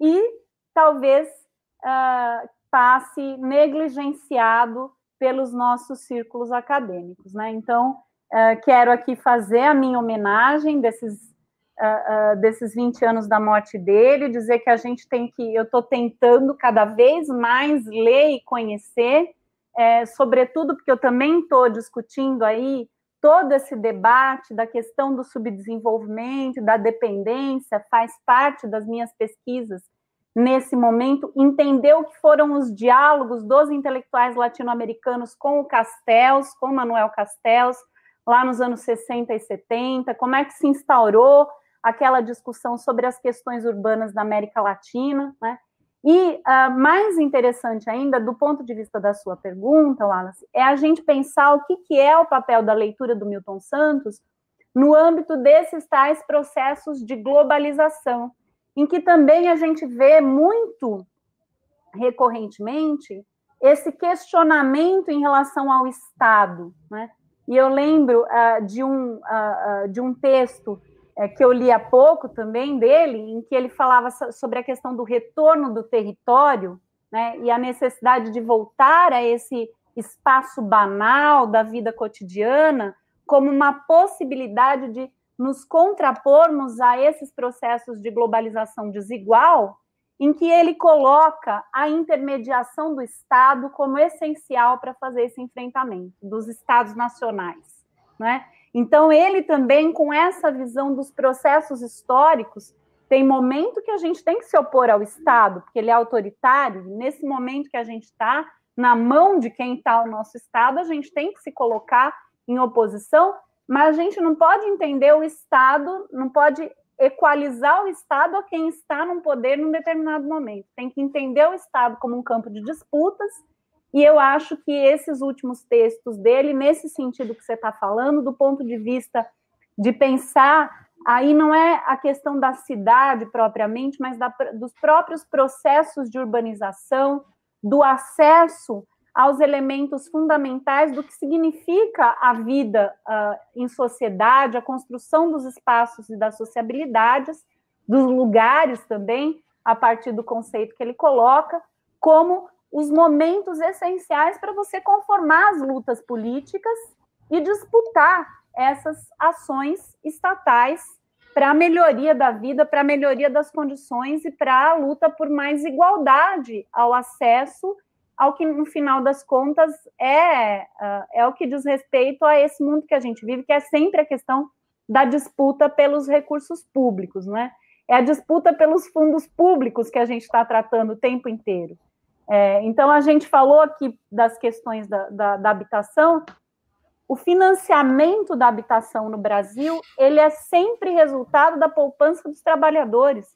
e talvez uh, passe negligenciado pelos nossos círculos acadêmicos, né? Então, uh, quero aqui fazer a minha homenagem desses uh, desses 20 anos da morte dele, dizer que a gente tem que, eu estou tentando cada vez mais ler e conhecer, é, sobretudo porque eu também estou discutindo aí todo esse debate da questão do subdesenvolvimento, da dependência, faz parte das minhas pesquisas nesse momento, entender o que foram os diálogos dos intelectuais latino-americanos com o Castells, com Manuel Castells, lá nos anos 60 e 70, como é que se instaurou aquela discussão sobre as questões urbanas da América Latina, né? E uh, mais interessante ainda, do ponto de vista da sua pergunta, Wallace, é a gente pensar o que, que é o papel da leitura do Milton Santos no âmbito desses tais processos de globalização, em que também a gente vê muito recorrentemente esse questionamento em relação ao Estado. Né? E eu lembro uh, de, um, uh, de um texto é, que eu li há pouco também dele, em que ele falava sobre a questão do retorno do território né, e a necessidade de voltar a esse espaço banal da vida cotidiana como uma possibilidade de nos contrapormos a esses processos de globalização desigual, em que ele coloca a intermediação do Estado como essencial para fazer esse enfrentamento dos Estados nacionais, né? Então ele também com essa visão dos processos históricos tem momento que a gente tem que se opor ao Estado, porque ele é autoritário. Nesse momento que a gente está na mão de quem está o nosso Estado, a gente tem que se colocar em oposição, mas a gente não pode entender o Estado, não pode equalizar o Estado a quem está no poder num determinado momento. Tem que entender o Estado como um campo de disputas, e eu acho que esses últimos textos dele, nesse sentido que você está falando, do ponto de vista de pensar, aí não é a questão da cidade propriamente, mas da, dos próprios processos de urbanização, do acesso aos elementos fundamentais do que significa a vida uh, em sociedade, a construção dos espaços e das sociabilidades, dos lugares também, a partir do conceito que ele coloca, como os momentos essenciais para você conformar as lutas políticas e disputar essas ações estatais para a melhoria da vida, para a melhoria das condições e para a luta por mais igualdade ao acesso ao que, no final das contas, é, uh, é o que diz respeito a esse mundo que a gente vive, que é sempre a questão da disputa pelos recursos públicos, não é? É a disputa pelos fundos públicos que a gente está tratando o tempo inteiro. É, então, a gente falou aqui das questões da, da, da habitação, o financiamento da habitação no Brasil, ele é sempre resultado da poupança dos trabalhadores.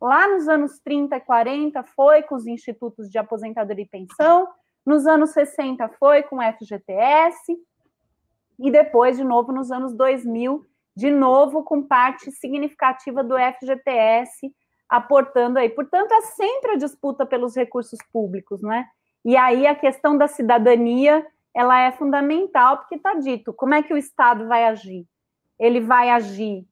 Lá nos anos 30 e 40 foi com os institutos de aposentadoria e pensão, nos anos 60 foi com o FGTS, e depois, de novo, nos anos 2000, de novo com parte significativa do FGTS aportando aí. Portanto, é sempre a disputa pelos recursos públicos, né? E aí a questão da cidadania, ela é fundamental, porque está dito, como é que o Estado vai agir? Ele vai agir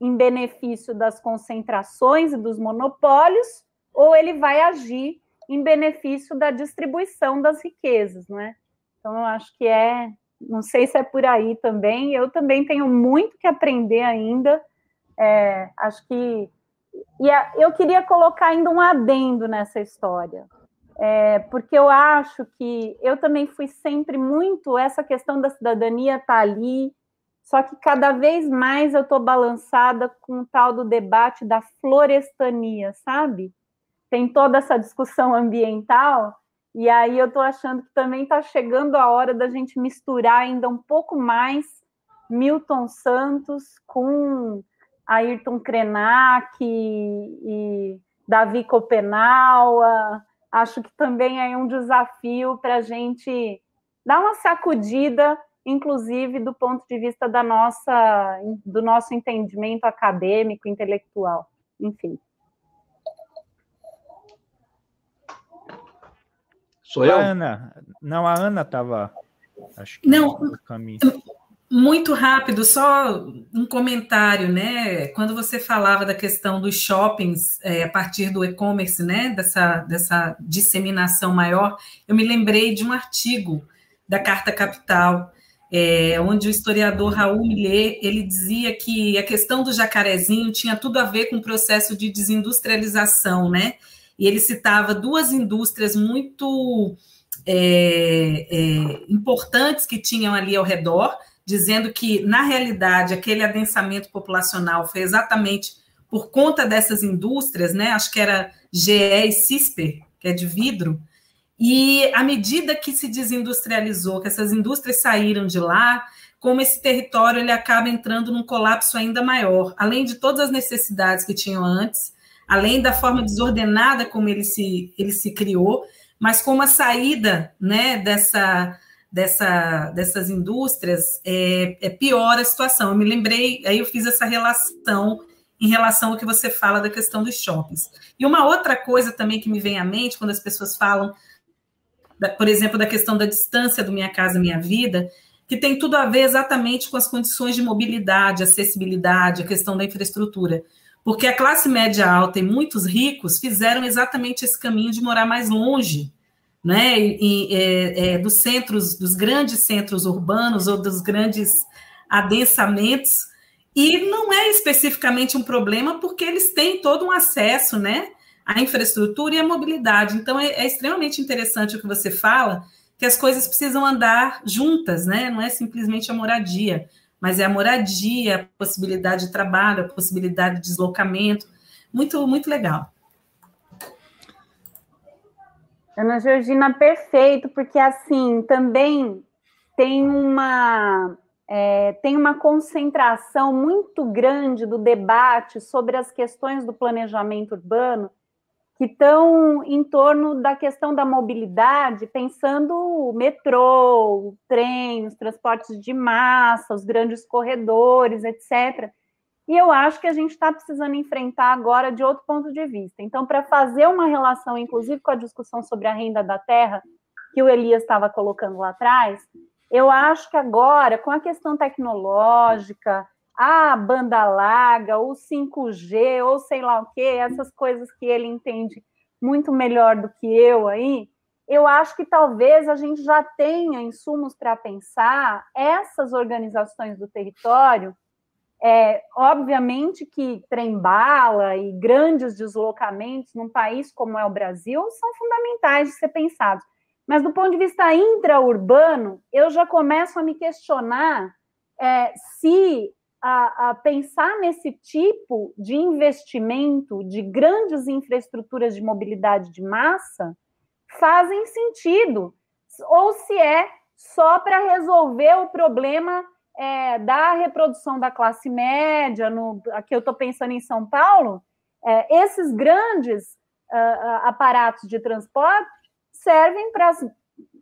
em benefício das concentrações e dos monopólios, ou ele vai agir em benefício da distribuição das riquezas, não é? Então, eu acho que é, não sei se é por aí também, eu também tenho muito que aprender ainda, é, acho que, e eu queria colocar ainda um adendo nessa história, é, porque eu acho que eu também fui sempre muito, essa questão da cidadania está ali, só que cada vez mais eu estou balançada com o tal do debate da florestania, sabe? Tem toda essa discussão ambiental, e aí eu estou achando que também está chegando a hora da gente misturar ainda um pouco mais Milton Santos com Ayrton Krenak e, e Davi Copenau. Acho que também é um desafio para a gente dar uma sacudida inclusive do ponto de vista da nossa, do nosso entendimento acadêmico, intelectual, enfim. Sou eu? A Ana. Não, a Ana estava. Acho que não. No caminho. Muito rápido, só um comentário, né? Quando você falava da questão dos shoppings é, a partir do e-commerce, né? Dessa, dessa disseminação maior, eu me lembrei de um artigo da Carta Capital é, onde o historiador Raul Millet ele dizia que a questão do jacarezinho tinha tudo a ver com o processo de desindustrialização, né? E ele citava duas indústrias muito é, é, importantes que tinham ali ao redor, dizendo que, na realidade, aquele adensamento populacional foi exatamente por conta dessas indústrias, né? Acho que era GE e CISPER, que é de vidro, e à medida que se desindustrializou, que essas indústrias saíram de lá, como esse território ele acaba entrando num colapso ainda maior, além de todas as necessidades que tinham antes, além da forma desordenada como ele se, ele se criou, mas com a saída né, dessa, dessa, dessas indústrias, é, é pior a situação. Eu me lembrei, aí eu fiz essa relação em relação ao que você fala da questão dos shoppings. E uma outra coisa também que me vem à mente quando as pessoas falam da, por exemplo, da questão da distância do Minha Casa Minha Vida, que tem tudo a ver exatamente com as condições de mobilidade, acessibilidade, a questão da infraestrutura. Porque a classe média alta e muitos ricos fizeram exatamente esse caminho de morar mais longe, né, e, é, é, dos centros, dos grandes centros urbanos ou dos grandes adensamentos, e não é especificamente um problema porque eles têm todo um acesso, né, à infraestrutura e à mobilidade. Então é, é extremamente interessante o que você fala, que as coisas precisam andar juntas, né? Não é simplesmente a moradia, mas é a moradia, a possibilidade de trabalho, a possibilidade de deslocamento. Muito, muito legal. Ana Georgina, perfeito, porque assim também tem uma é, tem uma concentração muito grande do debate sobre as questões do planejamento urbano que estão em torno da questão da mobilidade, pensando o metrô, o trem, os transportes de massa, os grandes corredores, etc. E eu acho que a gente está precisando enfrentar agora de outro ponto de vista. Então, para fazer uma relação, inclusive com a discussão sobre a renda da terra, que o Elias estava colocando lá atrás, eu acho que agora, com a questão tecnológica, a banda larga, ou 5G, ou sei lá o que, essas coisas que ele entende muito melhor do que eu aí, eu acho que talvez a gente já tenha insumos para pensar essas organizações do território. É, obviamente que trem-bala e grandes deslocamentos num país como é o Brasil são fundamentais de ser pensados. Mas do ponto de vista intraurbano, eu já começo a me questionar é, se a, a, pensar nesse tipo de investimento de grandes infraestruturas de mobilidade de massa fazem sentido, ou se é só para resolver o problema é, da reprodução da classe média, no, aqui eu estou pensando em São Paulo, é, esses grandes uh, aparatos de transporte servem para as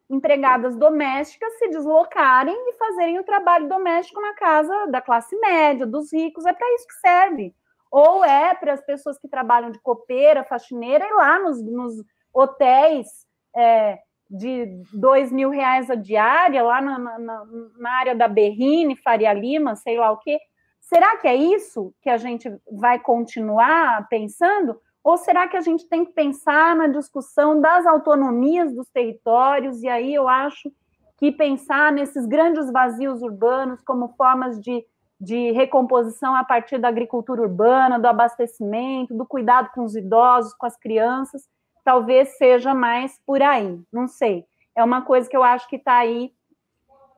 empregadas domésticas se deslocarem e fazerem o trabalho doméstico na casa da classe média, dos ricos, é para isso que serve. Ou é para as pessoas que trabalham de copeira, faxineira, ir lá nos, nos hotéis é, de dois mil reais a diária, lá na, na, na área da Berrine, Faria Lima, sei lá o quê. Será que é isso que a gente vai continuar pensando? Ou será que a gente tem que pensar na discussão das autonomias dos territórios? E aí eu acho que pensar nesses grandes vazios urbanos como formas de, de recomposição a partir da agricultura urbana, do abastecimento, do cuidado com os idosos, com as crianças, talvez seja mais por aí. Não sei. É uma coisa que eu acho que está aí.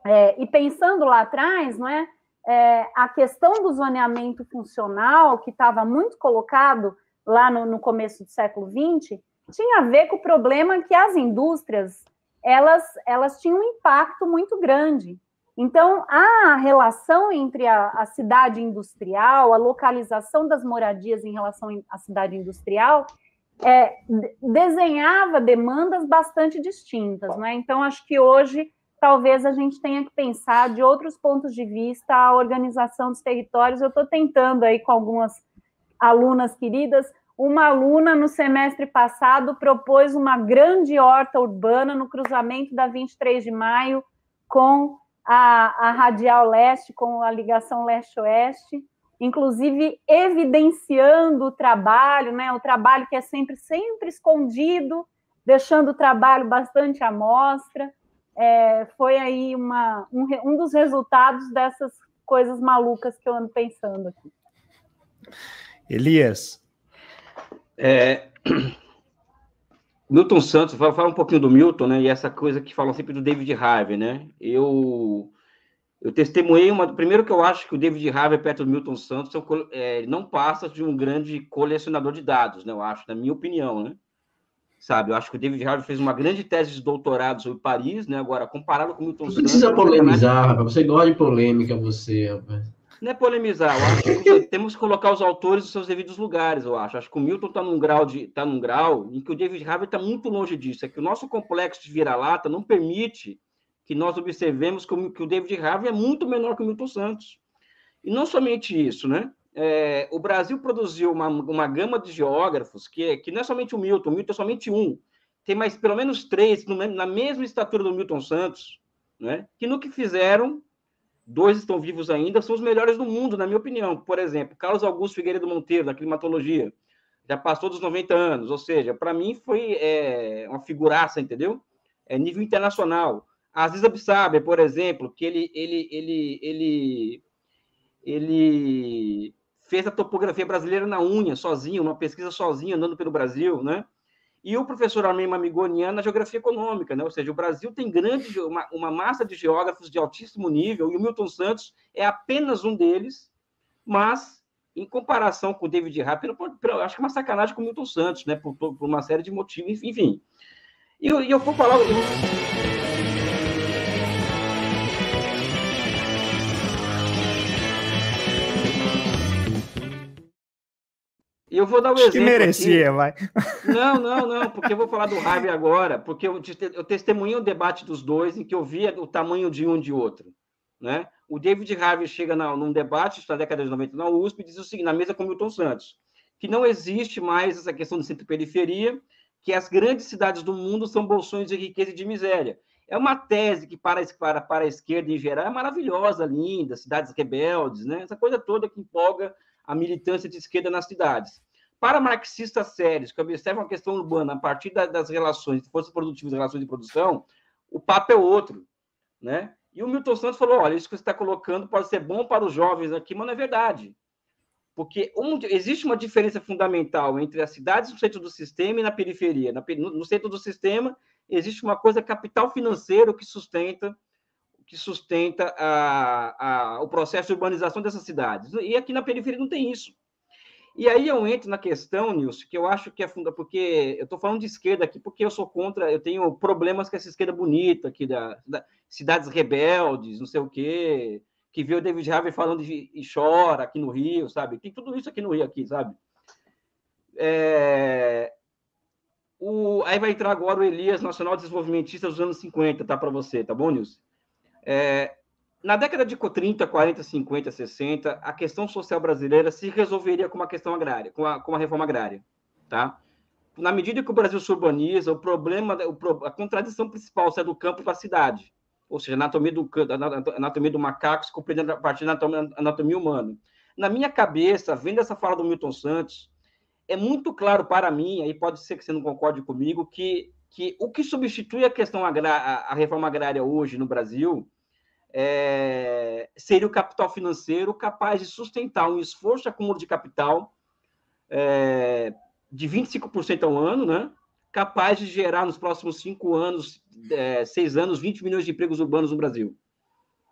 É, e pensando lá atrás, não é? é? A questão do zoneamento funcional, que estava muito colocado lá no, no começo do século XX, tinha a ver com o problema que as indústrias elas, elas tinham um impacto muito grande. Então, a relação entre a, a, cidade industrial, a localização das moradias em relação à cidade industrial, é, desenhava demandas bastante distintas. Né? Então, acho que hoje talvez a gente tenha que pensar de outros pontos de vista a organização dos territórios. Eu estou tentando aí com algumas alunas queridas, uma aluna no semestre passado propôs uma grande horta urbana no cruzamento da 23 de maio com a, a Radial Leste, com a ligação leste-oeste, inclusive evidenciando o trabalho, né, o trabalho que é sempre, sempre escondido, deixando o trabalho bastante à mostra. É, foi aí uma, um, um dos resultados dessas coisas malucas que eu ando pensando aqui. Elias. É, Milton Santos, fala um pouquinho do Milton, né? E essa coisa que falam sempre do David Harvey, né? Eu eu testemunhei uma. Primeiro que eu acho que o David Harvey perto do Milton Santos é, não passa de um grande colecionador de dados, né? Eu acho, na minha opinião, né? Sabe, eu acho que o David Harvey fez uma grande tese de doutorado sobre Paris, né? Agora, comparado com o Milton Santos. Não precisa polemizar, rapaz. Você gosta de polêmica, você, rapaz. Não é polemizar, eu acho que temos que colocar os autores nos seus devidos lugares, eu acho. Acho que o Milton está num grau de tá num grau em que o David Harvey está muito longe disso. É que o nosso complexo de vira-lata não permite que nós observemos que o David Harvey é muito menor que o Milton Santos. E não somente isso, né? É, o Brasil produziu uma, uma gama de geógrafos que, que não é somente o Milton, o Milton é somente um, tem mais pelo menos três na mesma estatura do Milton Santos, né? que no que fizeram, dois estão vivos ainda, são os melhores do mundo, na minha opinião. Por exemplo, Carlos Augusto Figueiredo Monteiro, da climatologia, já passou dos 90 anos, ou seja, para mim foi é, uma figuraça, entendeu? É nível internacional. Aziz Absaber, por exemplo, que ele, ele, ele, ele, ele fez a topografia brasileira na unha, sozinho, uma pesquisa sozinho, andando pelo Brasil, né? E o professor Armin Mamigonian na geografia econômica, né? Ou seja, o Brasil tem grande, uma, uma massa de geógrafos de altíssimo nível, e o Milton Santos é apenas um deles, mas em comparação com o David Rapp, acho que é uma sacanagem com o Milton Santos, né? Por, por uma série de motivos, enfim. E, e eu vou falar. Eu... E eu vou dar o um exemplo. Que merecia, aqui. vai. Não, não, não, porque eu vou falar do Harvey agora, porque eu, eu testemunhei o debate dos dois em que eu via o tamanho de um de outro. Né? O David Harvey chega na, num debate na década de 90 na USP e diz o seguinte, na mesa com Milton Santos, que não existe mais essa questão de centro-periferia, que as grandes cidades do mundo são bolsões de riqueza e de miséria. É uma tese que, para, para, para a esquerda em geral, é maravilhosa, linda, cidades rebeldes, né? essa coisa toda que empolga a militância de esquerda nas cidades. Para marxistas sérios, que observam a questão urbana a partir da, das relações de forças produtivas e relações de produção, o papo é outro. Né? E o Milton Santos falou: olha, isso que você está colocando pode ser bom para os jovens aqui, mas não é verdade. Porque onde, existe uma diferença fundamental entre as cidades no centro do sistema e na periferia. Na, no, no centro do sistema existe uma coisa capital financeiro que sustenta que sustenta a, a, o processo de urbanização dessas cidades. E aqui na periferia não tem isso. E aí eu entro na questão, Nilson, que eu acho que é funda, porque eu estou falando de esquerda aqui, porque eu sou contra, eu tenho problemas com essa esquerda bonita aqui, da, da cidades rebeldes, não sei o quê, que vê o David Harvey falando de, e chora aqui no Rio, sabe? Tem tudo isso aqui no Rio, aqui, sabe? É... O... Aí vai entrar agora o Elias, Nacional Desenvolvimentista dos anos 50, tá para você, tá bom, Nilson? É, na década de 30, 40, 50, 60, a questão social brasileira se resolveria com uma questão agrária, com a, com reforma agrária, tá? Na medida que o Brasil se urbaniza, o problema, a contradição principal sai do campo para a cidade, ou seja, anatomia do, anatomia do macaco se compreende a partir da anatomia, anatomia humana. Na minha cabeça, vendo essa fala do Milton Santos, é muito claro para mim, aí pode ser que você não concorde comigo, que, que o que substitui a questão agrária, a reforma agrária hoje no Brasil é, seria o capital financeiro capaz de sustentar um esforço de acúmulo de capital é, de 25% ao ano, né? capaz de gerar nos próximos cinco anos, é, seis anos, 20 milhões de empregos urbanos no Brasil.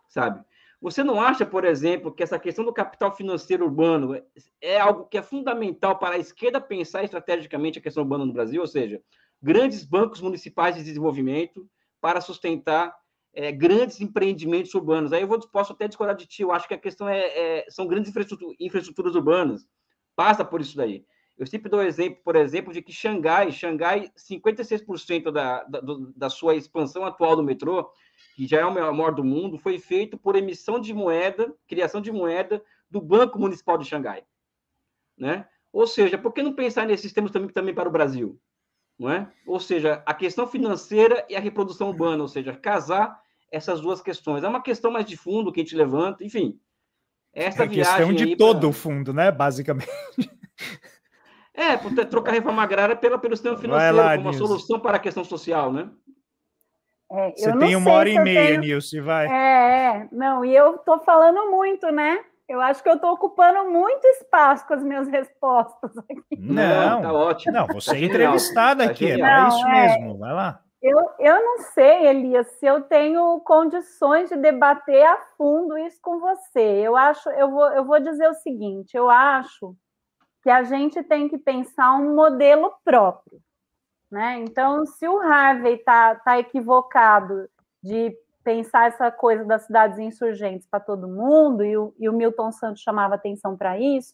Sabe? Você não acha, por exemplo, que essa questão do capital financeiro urbano é algo que é fundamental para a esquerda pensar estrategicamente a questão urbana no Brasil? Ou seja, grandes bancos municipais de desenvolvimento para sustentar é, grandes empreendimentos urbanos. Aí eu vou, posso até discordar de ti, eu acho que a questão é, é são grandes infraestrutura, infraestruturas urbanas, passa por isso daí. Eu sempre dou exemplo, por exemplo, de que Xangai, Xangai, 56% da, da, da sua expansão atual do metrô, que já é o maior do mundo, foi feito por emissão de moeda, criação de moeda do Banco Municipal de Xangai. Né? Ou seja, por que não pensar nesses sistemas também, também para o Brasil? Não é? Ou seja, a questão financeira e a reprodução urbana, ou seja, casar essas duas questões. É uma questão mais de fundo que a gente levanta, enfim. Essa é questão de todo pra... o fundo, né? Basicamente. É, por trocar a reforma agrária pela, pelo sistema financeiro lá, como uma solução para a questão social, né? É, Você tem uma hora e meia, tenho... Nilce, vai. É, é, não, e eu estou falando muito, né? Eu acho que eu estou ocupando muito espaço com as minhas respostas aqui. Não, tá ótimo. Não, você tá é entrevistada tá aqui, é para isso é... mesmo. Vai lá. Eu, eu não sei, Elias, se eu tenho condições de debater a fundo isso com você. Eu acho, eu vou, eu vou dizer o seguinte: eu acho que a gente tem que pensar um modelo próprio. Né? Então, se o Harvey está tá equivocado de pensar essa coisa das cidades insurgentes para todo mundo, e o, e o, Milton Santos chamava atenção para isso,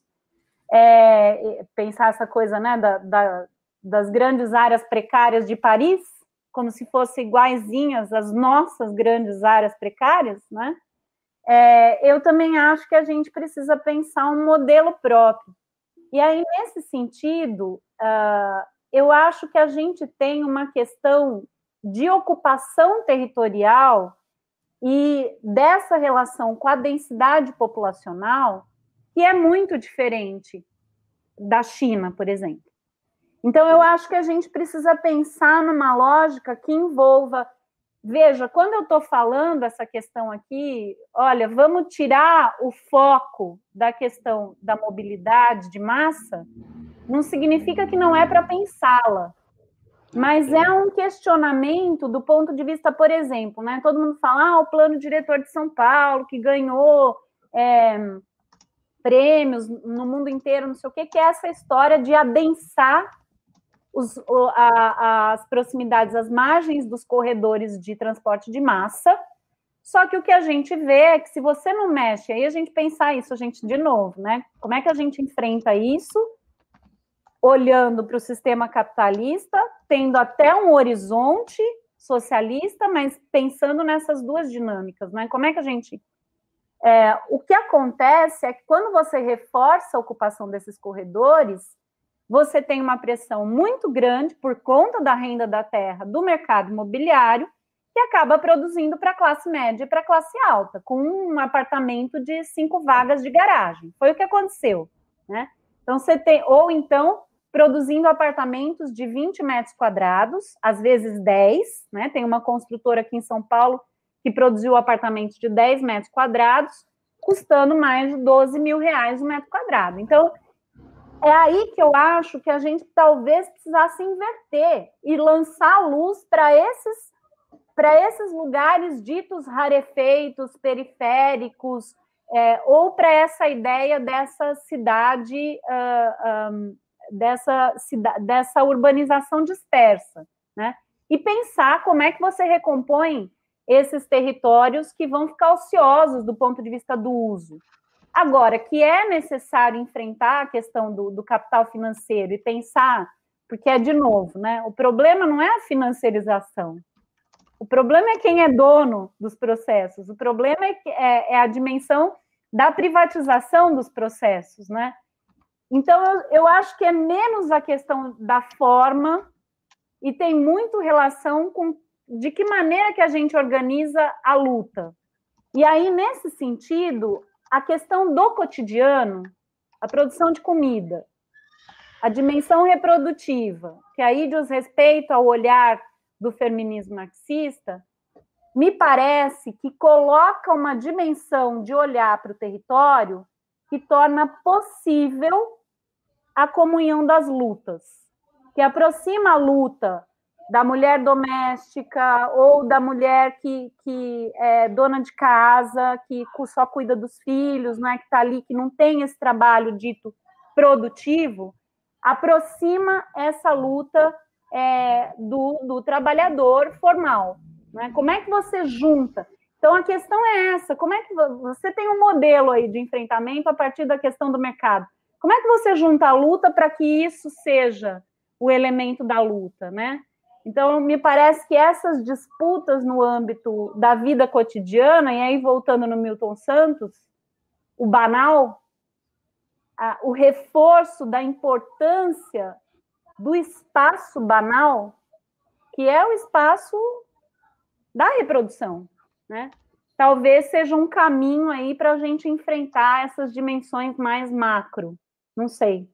é, pensar essa coisa né, da, da, das grandes áreas precárias de Paris, como se fossem iguaizinhas às nossas grandes áreas precárias, né? É, eu também acho que a gente precisa pensar um modelo próprio. E aí, nesse sentido, uh, eu acho que a gente tem uma questão de ocupação territorial e dessa relação com a densidade populacional que é muito diferente da China, por exemplo. Então, eu acho que a gente precisa pensar numa lógica que envolva. Veja, quando eu estou falando essa questão aqui, olha, vamos tirar o foco da questão da mobilidade de massa, não significa que não é para pensá-la, mas é um questionamento do ponto de vista, por exemplo, né? Todo mundo fala, ah, o plano diretor de São Paulo, que ganhou é, prêmios no mundo inteiro, não sei o que, que é essa história de adensar os, a, as proximidades, as margens dos corredores de transporte de massa. Só que o que a gente vê é que se você não mexe, aí a gente pensar isso, a gente, de novo, né? Como é que a gente enfrenta isso? Olhando para o sistema capitalista, tendo até um horizonte socialista, mas pensando nessas duas dinâmicas, né? Como é que a gente. É, o que acontece é que quando você reforça a ocupação desses corredores, você tem uma pressão muito grande por conta da renda da terra do mercado imobiliário, que acaba produzindo para a classe média e para a classe alta, com um apartamento de cinco vagas de garagem. Foi o que aconteceu, né? Então você tem, ou então produzindo apartamentos de 20 metros quadrados, às vezes 10, né? Tem uma construtora aqui em São Paulo que produziu apartamentos de 10 metros quadrados, custando mais de 12 mil reais o metro quadrado. Então, é aí que eu acho que a gente talvez precisasse inverter e lançar luz para esses para esses lugares ditos rarefeitos, periféricos, é, ou para essa ideia dessa cidade, uh, um, dessa, dessa urbanização dispersa, né? E pensar como é que você recompõe esses territórios que vão ficar ociosos do ponto de vista do uso. Agora, que é necessário enfrentar a questão do, do capital financeiro e pensar, porque é de novo, né? O problema não é a financiarização. O problema é quem é dono dos processos. O problema é, é, é a dimensão da privatização dos processos, né? Então, eu, eu acho que é menos a questão da forma e tem muito relação com de que maneira que a gente organiza a luta. E aí, nesse sentido, a questão do cotidiano, a produção de comida, a dimensão reprodutiva, que aí diz respeito ao olhar do feminismo marxista, me parece que coloca uma dimensão de olhar para o território que torna possível a comunhão das lutas, que aproxima a luta da mulher doméstica ou da mulher que, que é dona de casa, que só cuida dos filhos, né, que está ali, que não tem esse trabalho dito produtivo, aproxima essa luta é, do, do trabalhador formal. Né? Como é que você junta? Então a questão é essa: como é que você tem um modelo aí de enfrentamento a partir da questão do mercado? Como é que você junta a luta para que isso seja o elemento da luta, né? Então, me parece que essas disputas no âmbito da vida cotidiana, e aí voltando no Milton Santos, o banal, a, o reforço da importância do espaço banal, que é o espaço da reprodução, né? Talvez seja um caminho aí para a gente enfrentar essas dimensões mais macro. Não sei.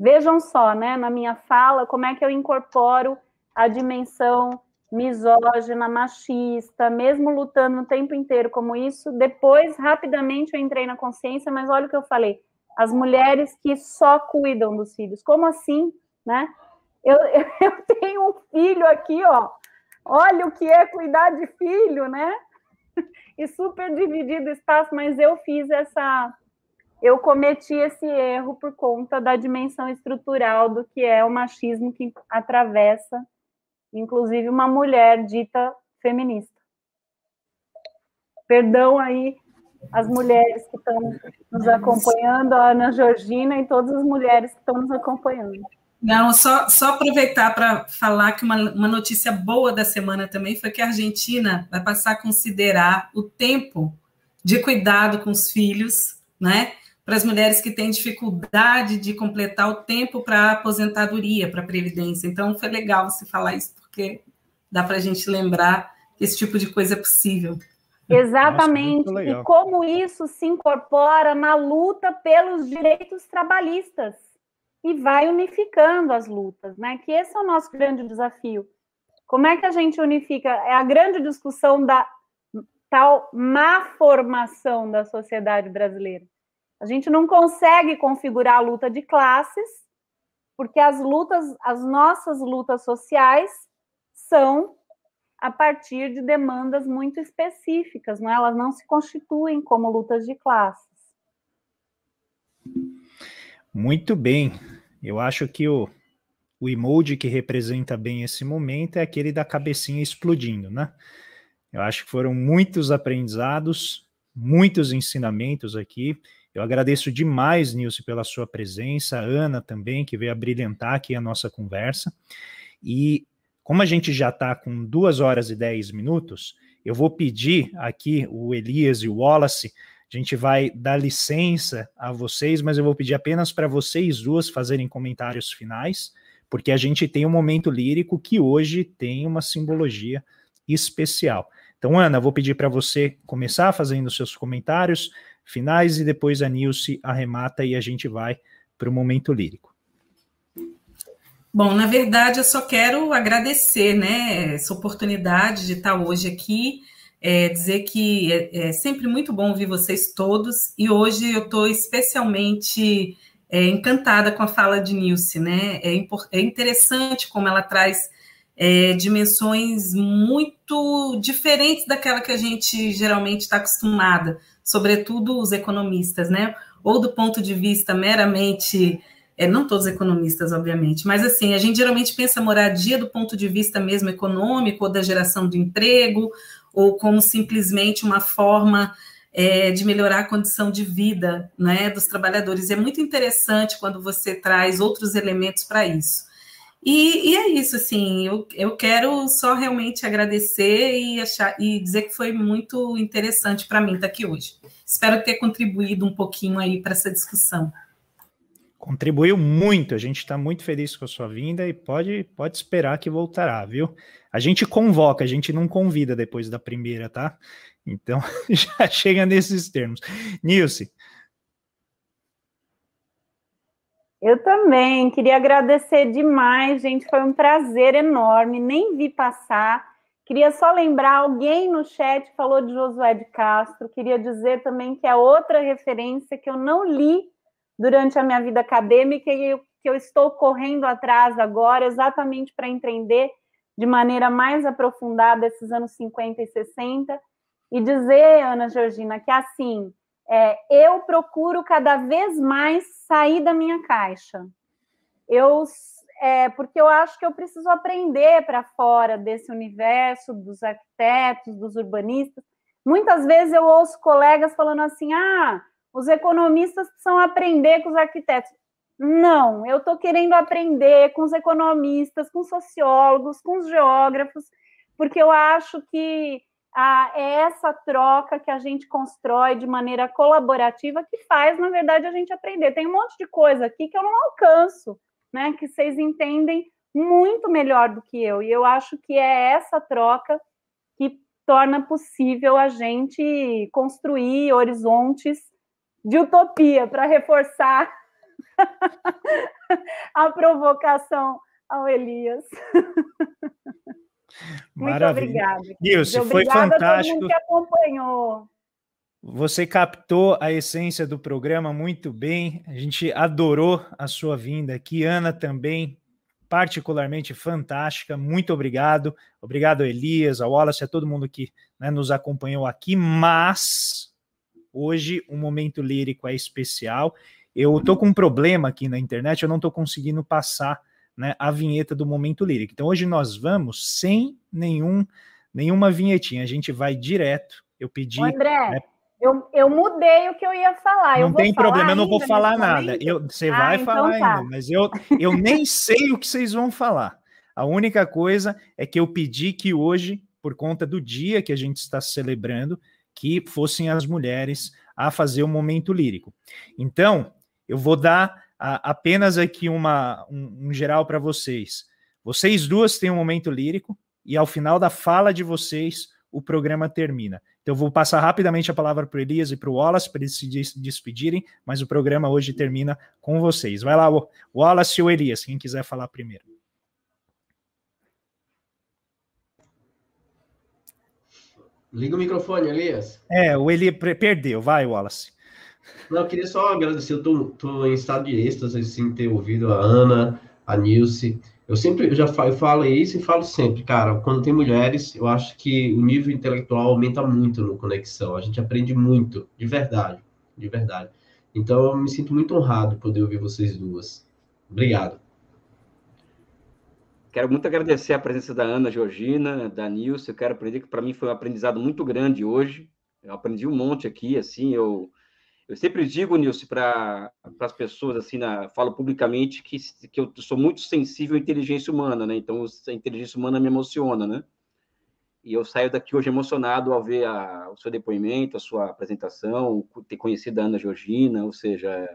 Vejam só, né, na minha fala, como é que eu incorporo a dimensão misógina, machista, mesmo lutando o tempo inteiro como isso. Depois, rapidamente, eu entrei na consciência, mas olha o que eu falei: as mulheres que só cuidam dos filhos. Como assim, né? Eu, eu tenho um filho aqui, ó. Olha o que é cuidar de filho, né? E super dividido o espaço, mas eu fiz essa. Eu cometi esse erro por conta da dimensão estrutural do que é o machismo que atravessa inclusive uma mulher dita feminista. Perdão aí as mulheres que estão nos acompanhando, a Ana Georgina e todas as mulheres que estão nos acompanhando. Não, só, só aproveitar para falar que uma, uma notícia boa da semana também foi que a Argentina vai passar a considerar o tempo de cuidado com os filhos, né, para as mulheres que têm dificuldade de completar o tempo para a aposentadoria, para a previdência. Então, foi legal você falar isso, porque dá para a gente lembrar que esse tipo de coisa é possível. Exatamente. Nossa, e como isso se incorpora na luta pelos direitos trabalhistas e vai unificando as lutas, né? Que esse é o nosso grande desafio. Como é que a gente unifica? É a grande discussão da tal má formação da sociedade brasileira. A gente não consegue configurar a luta de classes, porque as lutas, as nossas lutas sociais são a partir de demandas muito específicas, não é? elas não se constituem como lutas de classes. Muito bem. Eu acho que o, o emoji que representa bem esse momento é aquele da cabecinha explodindo, né? Eu acho que foram muitos aprendizados, muitos ensinamentos aqui. Eu agradeço demais, Nilce, pela sua presença, a Ana também, que veio a brilhantar aqui a nossa conversa. E como a gente já está com duas horas e dez minutos, eu vou pedir aqui o Elias e o Wallace, a gente vai dar licença a vocês, mas eu vou pedir apenas para vocês duas fazerem comentários finais, porque a gente tem um momento lírico que hoje tem uma simbologia especial. Então, Ana, vou pedir para você começar fazendo seus comentários finais e depois a Nilce arremata e a gente vai para o momento lírico. Bom, na verdade, eu só quero agradecer né, essa oportunidade de estar hoje aqui, é, dizer que é, é, sempre muito bom ouvir vocês todos, e hoje eu estou especialmente é, encantada com a fala de Nilce, né? É, é interessante como ela traz é, dimensões muito diferentes daquela que a gente geralmente está acostumada, sobretudo os economistas, né? Ou do ponto de vista meramente, é, não todos economistas, obviamente, mas assim, a gente geralmente pensa moradia do ponto de vista mesmo econômico, ou da geração do emprego, ou como simplesmente uma forma é, de melhorar a condição de vida né, dos trabalhadores. É muito interessante quando você traz outros elementos para isso. E, e, é isso, assim, eu, eu quero só realmente agradecer e, achar, e dizer que foi muito interessante para mim estar aqui hoje. Espero ter contribuído um pouquinho aí para essa discussão. Contribuiu muito, a gente está muito feliz com a sua vinda e pode, pode esperar que voltará, viu? A gente convoca, a gente não convida depois da primeira, tá? Então já chega nesses termos. Nilce, Eu também queria agradecer demais, gente. Foi um prazer enorme. Nem vi passar. Queria só lembrar: alguém no chat falou de Josué de Castro. Queria dizer também que é outra referência que eu não li durante a minha vida acadêmica e que eu estou correndo atrás agora, exatamente para entender de maneira mais aprofundada esses anos 50 e 60. E dizer, Ana Georgina, que assim é, eu procuro cada vez mais sair da minha caixa. Eu, é, porque eu acho que eu preciso aprender para fora desse universo dos arquitetos, dos urbanistas. Muitas vezes eu ouço colegas falando assim: ah, os economistas precisam aprender com os arquitetos. Não, eu estou querendo aprender com os economistas, com os sociólogos, com os geógrafos, porque eu acho que ah, é essa troca que a gente constrói de maneira colaborativa que faz, na verdade, a gente aprender. Tem um monte de coisa aqui que eu não alcanço, né? Que vocês entendem muito melhor do que eu. E eu acho que é essa troca que torna possível a gente construir horizontes de utopia para reforçar a provocação ao Elias. Muito obrigada. Nilce, foi fantástico. A todo mundo que acompanhou. Você captou a essência do programa muito bem. A gente adorou a sua vinda aqui. Ana também, particularmente fantástica. Muito obrigado. Obrigado, Elias, ao Wallace, a todo mundo que né, nos acompanhou aqui. Mas hoje o momento lírico é especial. Eu estou com um problema aqui na internet, eu não estou conseguindo passar né, a vinheta do momento lírico. Então hoje nós vamos sem nenhum nenhuma vinhetinha, a gente vai direto. Eu pedi. André, né, eu, eu mudei o que eu ia falar. Não tem problema, eu não vou falar nada. Eu, você ah, vai então falar tá. ainda, mas eu, eu nem sei o que vocês vão falar. A única coisa é que eu pedi que hoje, por conta do dia que a gente está celebrando, que fossem as mulheres a fazer o momento lírico. Então, eu vou dar a, apenas aqui uma, um, um geral para vocês. Vocês duas têm um momento lírico e ao final da fala de vocês, o programa termina. Então, eu vou passar rapidamente a palavra para o Elias e para o Wallace para eles se despedirem, mas o programa hoje termina com vocês. Vai lá, Wallace ou Elias, quem quiser falar primeiro. Liga o microfone, Elias. É, o Elias perdeu. Vai, Wallace. Não, eu queria só agradecer. Eu tô, tô em estado de êxtase, assim, ter ouvido a Ana, a Nilce. Eu sempre eu já falo, eu falo isso e falo sempre, cara, quando tem mulheres, eu acho que o nível intelectual aumenta muito no Conexão. A gente aprende muito, de verdade, de verdade. Então, eu me sinto muito honrado poder ouvir vocês duas. Obrigado. Quero muito agradecer a presença da Ana Georgina, da Nilce. Eu quero aprender que para mim foi um aprendizado muito grande hoje. Eu aprendi um monte aqui, assim, eu eu sempre digo, Nilce, para as pessoas, assim, na, falo publicamente que, que eu sou muito sensível à inteligência humana, né? Então, a inteligência humana me emociona, né? E eu saio daqui hoje emocionado ao ver a, o seu depoimento, a sua apresentação, ter conhecido a Ana Georgina, ou seja,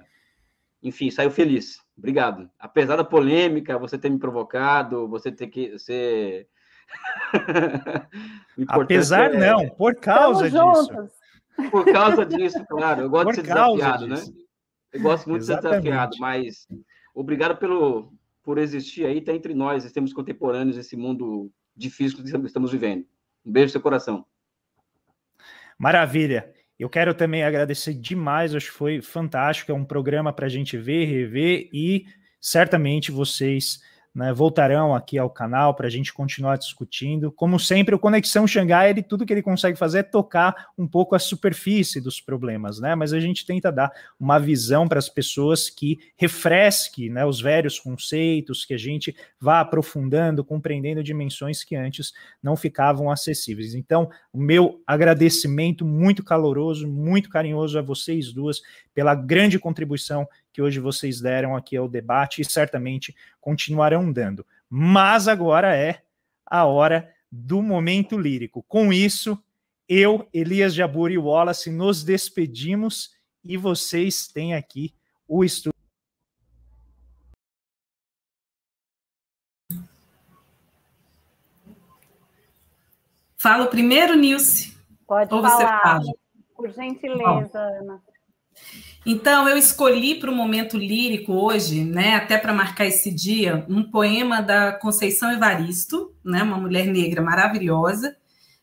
enfim, saio feliz. Obrigado. Apesar da polêmica, você ter me provocado, você ter que ser. Apesar é... não, por causa Estamos disso. Juntos. Por causa disso, claro. Eu gosto Por de ser desafiado, né? disso. né? Eu gosto muito Exatamente. de ser desafiado, mas obrigado pelo, por existir aí, tá entre nós, temos contemporâneos, esse mundo difícil que estamos vivendo. Um beijo no seu coração. Maravilha. Eu quero também agradecer demais, acho que foi fantástico, é um programa para a gente ver, rever e certamente vocês né, voltarão aqui ao canal para a gente continuar discutindo. Como sempre, o Conexão Xangai, ele, tudo que ele consegue fazer é tocar um pouco a superfície dos problemas, né? Mas a gente tenta dar uma visão para as pessoas que refresque né, os velhos conceitos, que a gente vá aprofundando, compreendendo dimensões que antes não ficavam acessíveis. Então, o meu agradecimento muito caloroso, muito carinhoso a vocês duas pela grande contribuição que hoje vocês deram aqui ao debate e certamente continuarão dando. Mas agora é a hora do momento lírico. Com isso, eu, Elias Jabur e Wallace nos despedimos e vocês têm aqui o estúdio. Fala primeiro, Nilce. Pode Ou falar, por gentileza, Bom. Ana. Então, eu escolhi para o momento lírico hoje, né, até para marcar esse dia, um poema da Conceição Evaristo, né, uma mulher negra maravilhosa,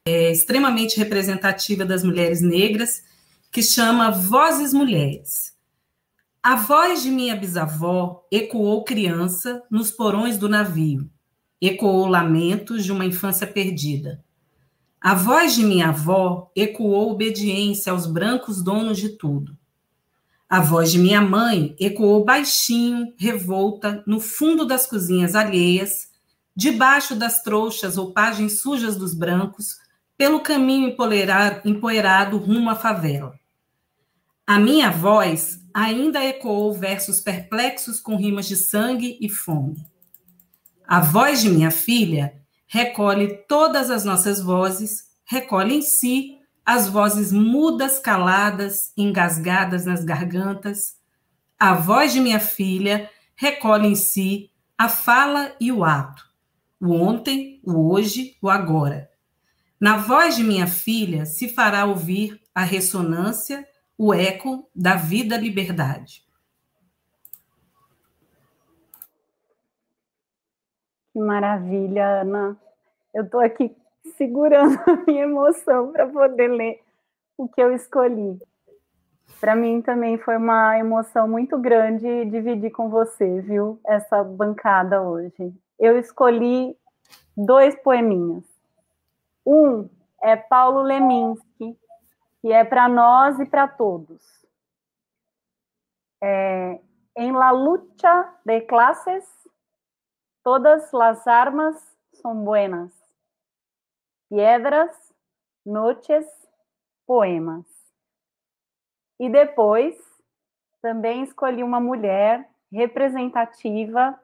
é, extremamente representativa das mulheres negras, que chama Vozes Mulheres. A voz de minha bisavó ecoou criança nos porões do navio, ecoou lamentos de uma infância perdida. A voz de minha avó ecoou obediência aos brancos donos de tudo. A voz de minha mãe ecoou baixinho, revolta, no fundo das cozinhas alheias, debaixo das trouxas roupagens sujas dos brancos, pelo caminho empoeirado rumo à favela. A minha voz ainda ecoou versos perplexos com rimas de sangue e fome. A voz de minha filha recolhe todas as nossas vozes, recolhe em si as vozes mudas, caladas, engasgadas nas gargantas. A voz de minha filha recolhe em si a fala e o ato, o ontem, o hoje, o agora. Na voz de minha filha se fará ouvir a ressonância, o eco da vida-liberdade. Que maravilha, Ana. Eu estou aqui segurando a minha emoção para poder ler o que eu escolhi. Para mim também foi uma emoção muito grande dividir com você, viu? Essa bancada hoje. Eu escolhi dois poeminhas. Um é Paulo Leminski, que é para nós e para todos. É, em la lucha de clases, todas las armas son buenas piedras, noches, poemas. E depois também escolhi uma mulher representativa,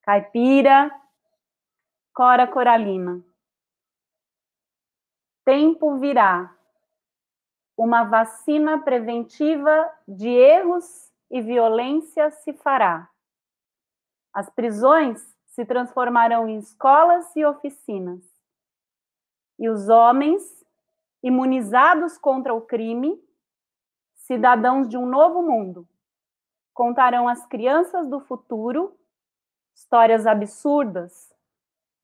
caipira, Cora Coralina. Tempo virá. uma vacina preventiva de erros e violência se fará. As prisões se transformarão em escolas e oficinas. E os homens, imunizados contra o crime, cidadãos de um novo mundo, contarão às crianças do futuro histórias absurdas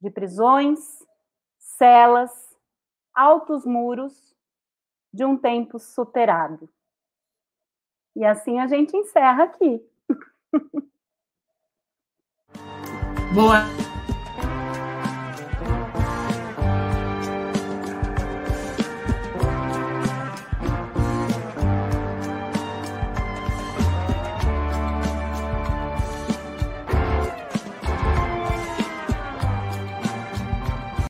de prisões, celas, altos muros de um tempo soterrado. E assim a gente encerra aqui. Boa